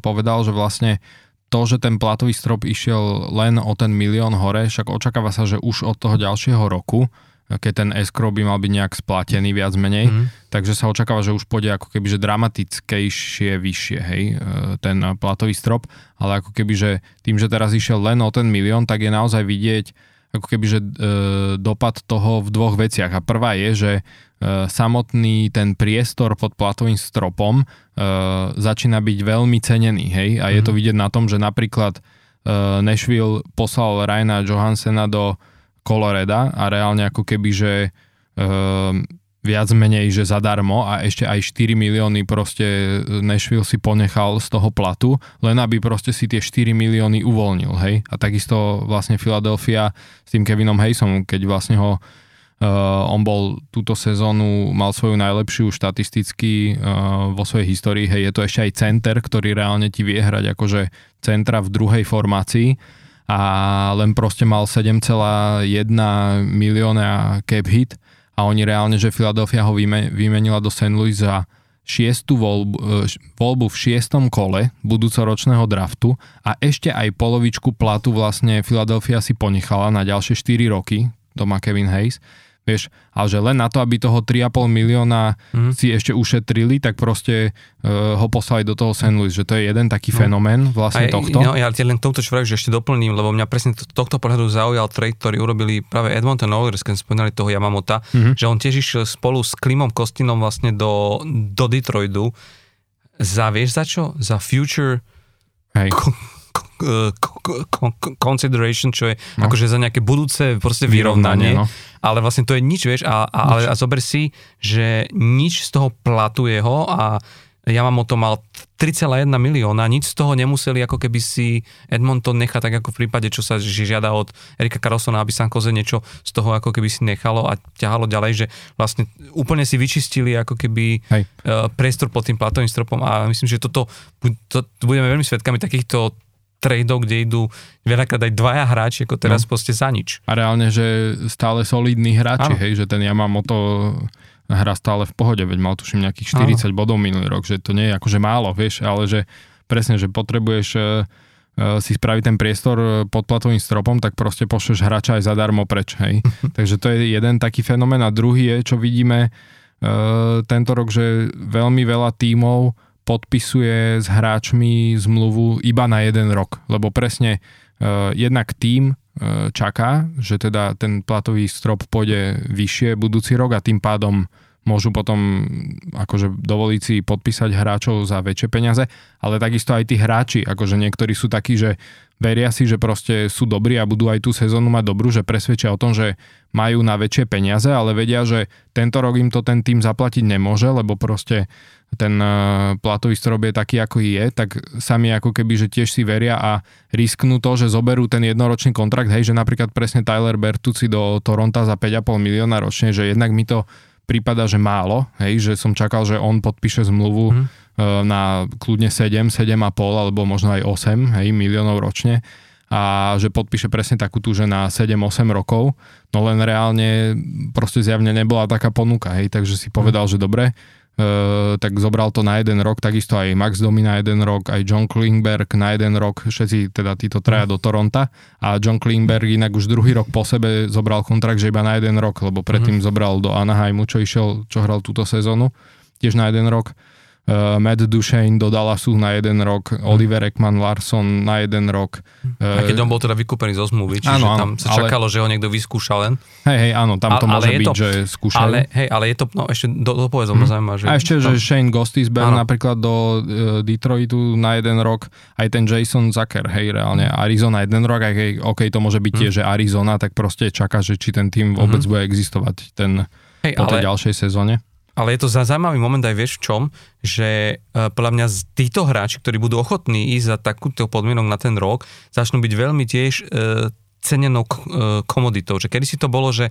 povedal, že vlastne to, že ten platový strop išiel len o ten milión hore, však očakáva sa, že už od toho ďalšieho roku keď ten escrow by mal byť nejak splatený viac menej, mm. takže sa očakáva, že už pôjde ako keby, že dramatickejšie vyššie, hej, e, ten platový strop, ale ako keby, že tým, že teraz išiel len o ten milión, tak je naozaj vidieť ako keby, že e, dopad toho v dvoch veciach. A prvá je, že e, samotný ten priestor pod platovým stropom e, začína byť veľmi cenený, hej, a mm. je to mhm. vidieť na tom, že napríklad e, Nashville poslal Ryana Johansena do Coloreda a reálne ako keby, že e, viac menej, že zadarmo a ešte aj 4 milióny proste Nashville si ponechal z toho platu, len aby proste si tie 4 milióny uvoľnil, hej. A takisto vlastne Philadelphia s tým Kevinom Hayesom, keď vlastne ho Uh, on bol túto sezónu, mal svoju najlepšiu štatisticky uh, vo svojej histórii. Hej, je to ešte aj center, ktorý reálne ti vie hrať akože centra v druhej formácii a len proste mal 7,1 milióna cap hit a oni reálne, že Philadelphia ho vymenila do St. Louis za šiestu voľbu, e, voľbu v šiestom kole budúcoročného draftu a ešte aj polovičku platu vlastne Philadelphia si ponechala na ďalšie 4 roky, to Kevin Hayes vieš, ale že len na to, aby toho 3,5 milióna mm. si ešte ušetrili, tak proste uh, ho poslali do toho St. Louis, že to je jeden taký no. fenomén vlastne Aj, tohto. No, ja len tomto čo že ešte doplním, lebo mňa presne to, tohto pohľadu zaujal trade, ktorý urobili práve Edmonton Oilers, keď spomínali toho Yamamota, mm-hmm. že on tiež išiel spolu s Klimom Kostinom vlastne do, do Detroitu za, vieš za čo? Za future Hej. Consideration, čo je no. akože za nejaké budúce proste vyrovnanie, no. ale vlastne to je nič, vieš, a, a, ale, a zober si, že nič z toho platu jeho a ja mám o to mal 3,1 milióna, nič z toho nemuseli ako keby si Edmonton nechať tak ako v prípade, čo sa žiada od Erika Carlsona, aby Sankoze niečo z toho ako keby si nechalo a ťahalo ďalej, že vlastne úplne si vyčistili ako keby Hej. E, priestor pod tým platovým stropom a myslím, že toto to, budeme veľmi svetkami takýchto tradeov, kde idú veľakrát aj dvaja hráči, ako teraz no. proste za nič. A reálne, že stále solidní hráči, ano. hej, že ten Yamamoto hra stále v pohode, veď mal tuším nejakých 40 ano. bodov minulý rok, že to nie je akože málo, vieš, ale že presne, že potrebuješ uh, si spraviť ten priestor e, pod platovým stropom, tak proste pošleš hráča aj zadarmo preč, hej. Takže to je jeden taký fenomén a druhý je, čo vidíme tento rok, že veľmi veľa tímov podpisuje s hráčmi zmluvu iba na jeden rok, lebo presne uh, jednak tým uh, čaká, že teda ten platový strop pôjde vyššie budúci rok a tým pádom môžu potom akože dovoliť si podpísať hráčov za väčšie peniaze, ale takisto aj tí hráči, akože niektorí sú takí, že veria si, že proste sú dobrí a budú aj tú sezónu mať dobrú, že presvedčia o tom, že majú na väčšie peniaze, ale vedia, že tento rok im to ten tým zaplatiť nemôže, lebo proste ten e, platový strop je taký, ako je, tak sami ako keby, že tiež si veria a risknú to, že zoberú ten jednoročný kontrakt, hej, že napríklad presne Tyler Bertucci do Toronta za 5,5 milióna ročne, že jednak mi to prípada, že málo, hej, že som čakal, že on podpíše zmluvu mm. na kľudne 7, 7,5 alebo možno aj 8 hej, miliónov ročne a že podpíše presne takú tú, že na 7-8 rokov, no len reálne proste zjavne nebola taká ponuka, hej, takže si povedal, mm. že dobre, tak zobral to na jeden rok, takisto aj Max Domi na jeden rok, aj John Klingberg na jeden rok, všetci teda títo traja do Toronta a John Klingberg inak už druhý rok po sebe zobral kontrakt, že iba na jeden rok, lebo predtým mm-hmm. zobral do Anaheimu, čo išiel, čo hral túto sezónu, tiež na jeden rok Matt Duchesne do Dallasu na jeden rok, mm. Oliver Ekman Larson na jeden rok. Uh, a keď on bol teda vykúpený zo zmluvy, čiže áno, tam sa ale, čakalo, že ho niekto vyskúša len. Hej, hej, áno, tam to ale, môže ale byť, to, že skúšajú. Ale, hej, ale je to, no ešte do, do povedom, mm. zaujímavé. Že a ešte, tam, že Shane Gostisberg napríklad do uh, Detroitu na jeden rok, aj ten Jason Zucker, hej, reálne, Arizona jeden rok, aj hej, OK, to môže byť mm. tiež, že Arizona, tak proste čaká, že či ten tým vôbec mm. bude existovať ten, hej, po tej ale, ďalšej sezóne. Ale je to za zaujímavý moment aj vieš v čom, že uh, podľa mňa z týchto hráči, ktorí budú ochotní ísť za takúto podmienok na ten rok, začnú byť veľmi tiež uh, cenenou e, komoditou. Že kedy si to bolo, že,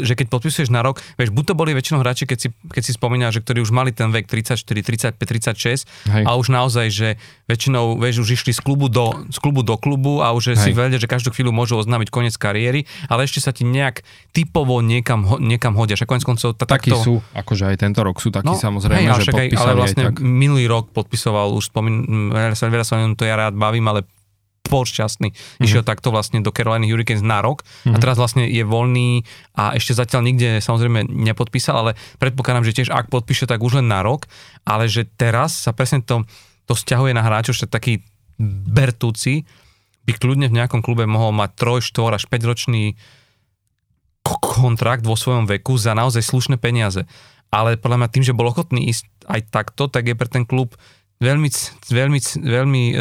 že keď podpisuješ na rok, vieš, buď to boli väčšinou hráči, keď si, keď si spomínal, že ktorí už mali ten vek 34, 35, 36 Hej. a už naozaj, že väčšinou, vieš, už išli z klubu do, z klubu, do klubu a už Hej. si vedia, že každú chvíľu môžu oznámiť koniec kariéry, ale ešte sa ti nejak typovo niekam, niekam hodia. Že koniec koncov tá, takí takto... sú, akože aj tento rok sú takí no, samozrejme, hej, že aj, ale vlastne aj tak. minulý rok podpisoval, už spomín, veľa sa, sa to ja rád bavím, ale bol šťastný. Mm-hmm. Išiel takto vlastne do Carolina Hurricanes na rok mm-hmm. a mhm. teraz vlastne je voľný a ešte zatiaľ nikde samozrejme nepodpísal, ale predpokladám, že tiež ak podpíše, tak už len na rok, ale že teraz sa presne to, to vzťahuje na hráčov, že taký Bertúci by kľudne v nejakom klube mohol mať 3, 4 až 5 ročný kontrakt vo svojom veku za naozaj slušné peniaze. Ale podľa mňa tým, že bol ochotný ísť aj takto, tak je pre ten klub veľmi, veľmi, veľmi e,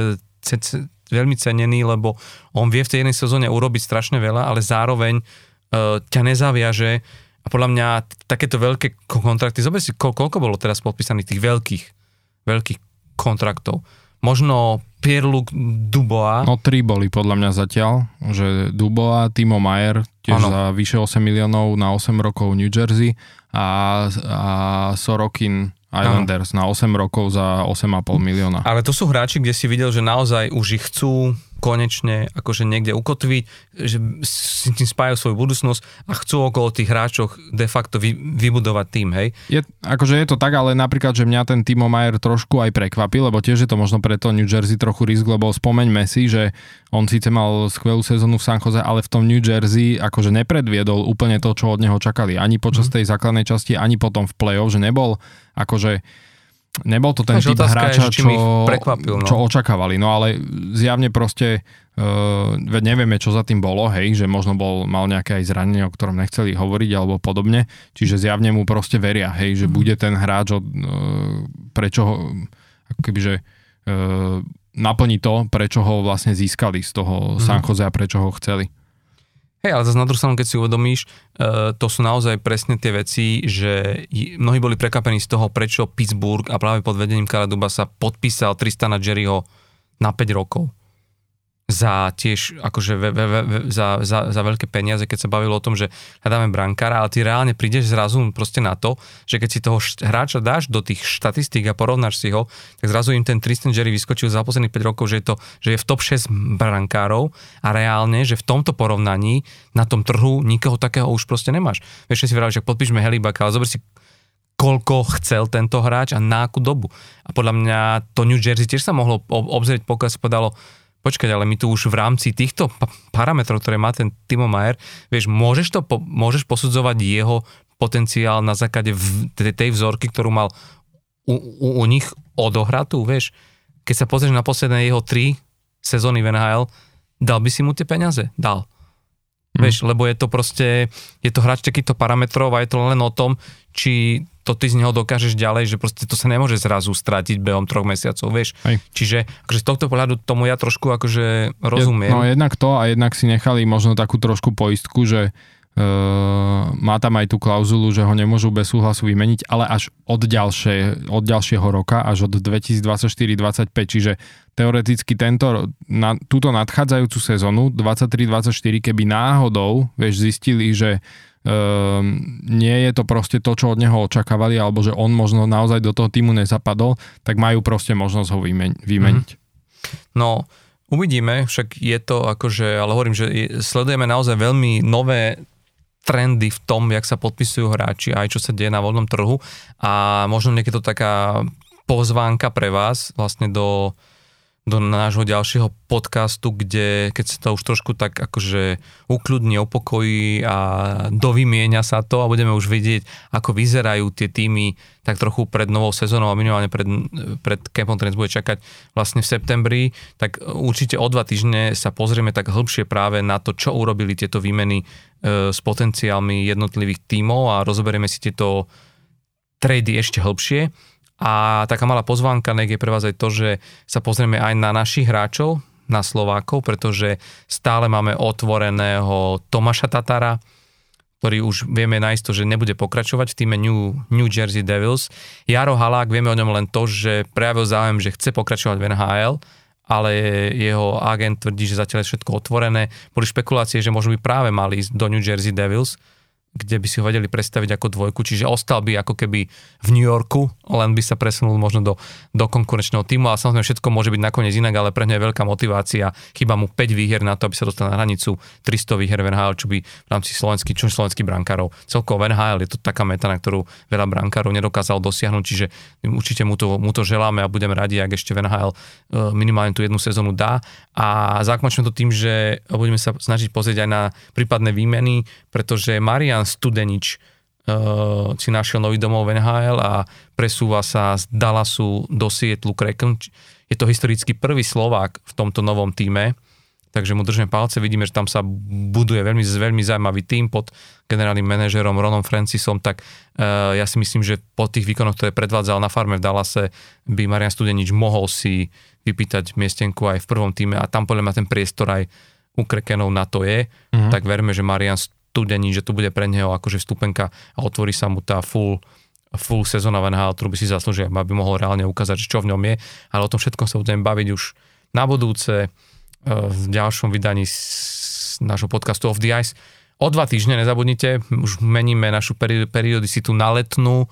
veľmi cenený, lebo on vie v tej jednej sezóne urobiť strašne veľa, ale zároveň uh, ťa nezaviaže a podľa mňa takéto veľké kontrakty, zober si, ko, koľko bolo teraz podpísaných tých veľkých, veľkých kontraktov. Možno 5 Pierluk Dubois. No tri boli podľa mňa zatiaľ, že Dubois, Timo Mayer, tiež ano. za vyše 8 miliónov na 8 rokov New Jersey a, a Sorokin Islanders ano. na 8 rokov za 8,5 milióna. Ale to sú hráči, kde si videl, že naozaj už ich chcú konečne akože niekde ukotviť, že si tým spájajú svoju budúcnosť a chcú okolo tých hráčov de facto vy, vybudovať tým, hej? Je, akože je to tak, ale napríklad, že mňa ten Timo Mayer trošku aj prekvapil, lebo tiež je to možno preto New Jersey trochu risk, lebo spomeňme si, že on síce mal skvelú sezónu v San Jose, ale v tom New Jersey akože nepredviedol úplne to, čo od neho čakali. Ani počas mm. tej základnej časti, ani potom v play-off, že nebol akože nebol to ten typ hráča, je, čo, no. čo očakávali. No ale zjavne proste, uh, veď nevieme, čo za tým bolo, hej, že možno bol, mal nejaké aj zranenie, o ktorom nechceli hovoriť alebo podobne, čiže zjavne mu proste veria, hej, že mm. bude ten hráč, uh, prečo ho, ako kebyže uh, naplní to, prečo ho vlastne získali z toho mm. San Jose a prečo ho chceli. Hej, ale zase na druhú stranu, keď si uvedomíš, uh, to sú naozaj presne tie veci, že mnohí boli prekvapení z toho, prečo Pittsburgh a práve pod vedením Karaduba sa podpísal Tristana Jerryho na 5 rokov za tiež akože ve, ve, ve, za, za, za veľké peniaze, keď sa bavilo o tom, že hľadáme brankára, ale ty reálne prídeš zrazu proste na to, že keď si toho hráča dáš do tých štatistík a porovnáš si ho, tak zrazu im ten Tristan Jerry vyskočil za posledných 5 rokov, že je, to, že je v top 6 brankárov a reálne, že v tomto porovnaní na tom trhu nikoho takého už proste nemáš. Vieš, si vravil, že podpíšme Helibaka, ale zober si koľko chcel tento hráč a na akú dobu. A podľa mňa to New Jersey tiež sa mohlo obzrieť, pokiaľ si povedalo, počkať, ale my tu už v rámci týchto parametrov, ktoré má ten Timo Mayer, vieš, môžeš, to, môžeš posudzovať jeho potenciál na základe v, tej vzorky, ktorú mal u, u, u nich odohratú, vieš. Keď sa pozrieš na posledné jeho tri sezóny v NHL, dal by si mu tie peniaze? Dal. Mm. Vieš, lebo je to proste, je to hráč takýchto parametrov a je to len o tom, či to ty z neho dokážeš ďalej, že proste to sa nemôže zrazu stratiť behom troch mesiacov, vieš. Hej. Čiže akože z tohto pohľadu tomu ja trošku akože rozumiem. no jednak to a jednak si nechali možno takú trošku poistku, že má tam aj tú klauzulu, že ho nemôžu bez súhlasu vymeniť, ale až od, ďalšie, od ďalšieho roka, až od 2024-2025, čiže teoreticky tento, na, túto nadchádzajúcu sezónu 23-24, keby náhodou, vieš, zistili, že um, nie je to proste to, čo od neho očakávali, alebo že on možno naozaj do toho týmu nezapadol, tak majú proste možnosť ho vymen- vymeniť. Mm-hmm. No, uvidíme, však je to akože, ale hovorím, že sledujeme naozaj veľmi nové trendy v tom, jak sa podpisujú hráči, aj čo sa deje na voľnom trhu. A možno niekedy to taká pozvánka pre vás vlastne do, do nášho ďalšieho podcastu, kde keď sa to už trošku tak akože ukľudne opokojí a dovymieňa sa to a budeme už vidieť, ako vyzerajú tie týmy tak trochu pred novou sezónou a minimálne pred, pred Campom, ktorý bude čakať vlastne v septembri, tak určite o dva týždne sa pozrieme tak hĺbšie práve na to, čo urobili tieto výmeny e, s potenciálmi jednotlivých tímov a rozoberieme si tieto trady ešte hĺbšie a taká malá pozvánka nech je pre vás aj to, že sa pozrieme aj na našich hráčov, na Slovákov, pretože stále máme otvoreného Tomáša Tatara, ktorý už vieme nájsť to, že nebude pokračovať v týme New, New Jersey Devils. Jaro Halák, vieme o ňom len to, že prejavil záujem, že chce pokračovať v NHL, ale jeho agent tvrdí, že zatiaľ je všetko otvorené. Boli špekulácie, že možno by práve mali ísť do New Jersey Devils, kde by si ho vedeli predstaviť ako dvojku, čiže ostal by ako keby v New Yorku, len by sa presunul možno do, do konkurenčného týmu, ale samozrejme všetko môže byť nakoniec inak, ale pre mňa je veľká motivácia, chyba mu 5 výher na to, aby sa dostal na hranicu 300 výher v NHL, čo by v rámci slovenských, čo slovenských brankárov. Celkovo v NHL je to taká meta, na ktorú veľa brankárov nedokázal dosiahnuť, čiže určite mu to, mu to želáme a budeme radi, ak ešte v NHL e, minimálne tú jednu sezónu dá. A zakončíme to tým, že budeme sa snažiť pozrieť aj na prípadné výmeny, pretože Marian Studenič uh, si našiel nový domov v NHL a presúva sa z Dallasu do Sietlu Kraken. Je to historicky prvý Slovák v tomto novom týme, takže mu držíme palce, vidíme, že tam sa buduje veľmi, veľmi zaujímavý tým pod generálnym manažerom Ronom Francisom, tak uh, ja si myslím, že po tých výkonoch, ktoré predvádzal na farme v Dallase, by Marian Studenič mohol si vypýtať miestenku aj v prvom týme a tam podľa mňa ten priestor aj u Krekenov na to je, mm-hmm. tak verme, že Marian studení, že to bude pre neho akože vstupenka a otvorí sa mu tá full full sezóna v NHL, ktorú by si zaslúžil, aby mohol reálne ukázať, čo v ňom je, ale o tom všetkom sa budeme baviť už na budúce v ďalšom vydaní z nášho podcastu Off the Ice. O dva týždne nezabudnite, už meníme našu periodicitu na letnú,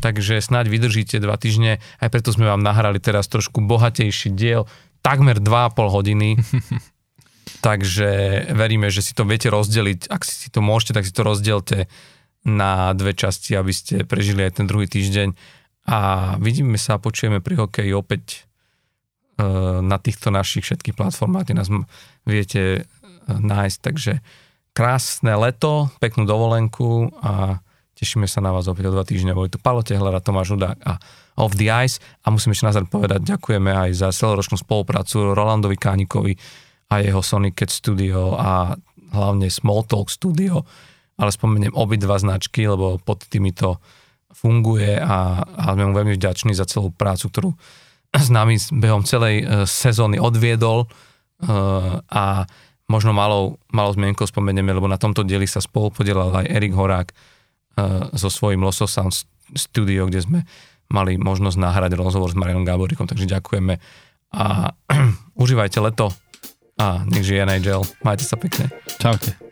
takže snáď vydržíte dva týždne, aj preto sme vám nahrali teraz trošku bohatejší diel, takmer 2,5 hodiny. takže veríme, že si to viete rozdeliť, ak si to môžete, tak si to rozdielte na dve časti, aby ste prežili aj ten druhý týždeň. A vidíme sa a počujeme pri hokeji opäť e, na týchto našich všetkých platformách, kde nás viete e, nájsť, takže krásne leto, peknú dovolenku a tešíme sa na vás opäť o dva týždne. Boli tu Palo Tehler a Tomáš Hudák a Off the Ice. A musím ešte nazad povedať, ďakujeme aj za celoročnú spoluprácu Rolandovi Kánikovi a jeho Cat Studio a hlavne Smalltalk Studio, ale spomeniem obidva značky, lebo pod týmito funguje a, a sme mu veľmi vďační za celú prácu, ktorú s nami behom celej uh, sezóny odviedol uh, a možno malou, malou zmienkou spomenieme, lebo na tomto dieli sa spolu podielal aj Erik Horák uh, so svojím Loso Sound Studio, kde sme mali možnosť nahrať rozhovor s Marianom Gáborikom, takže ďakujeme a užívajte leto a nech žije NHL. Majte sa pekne. Čaute.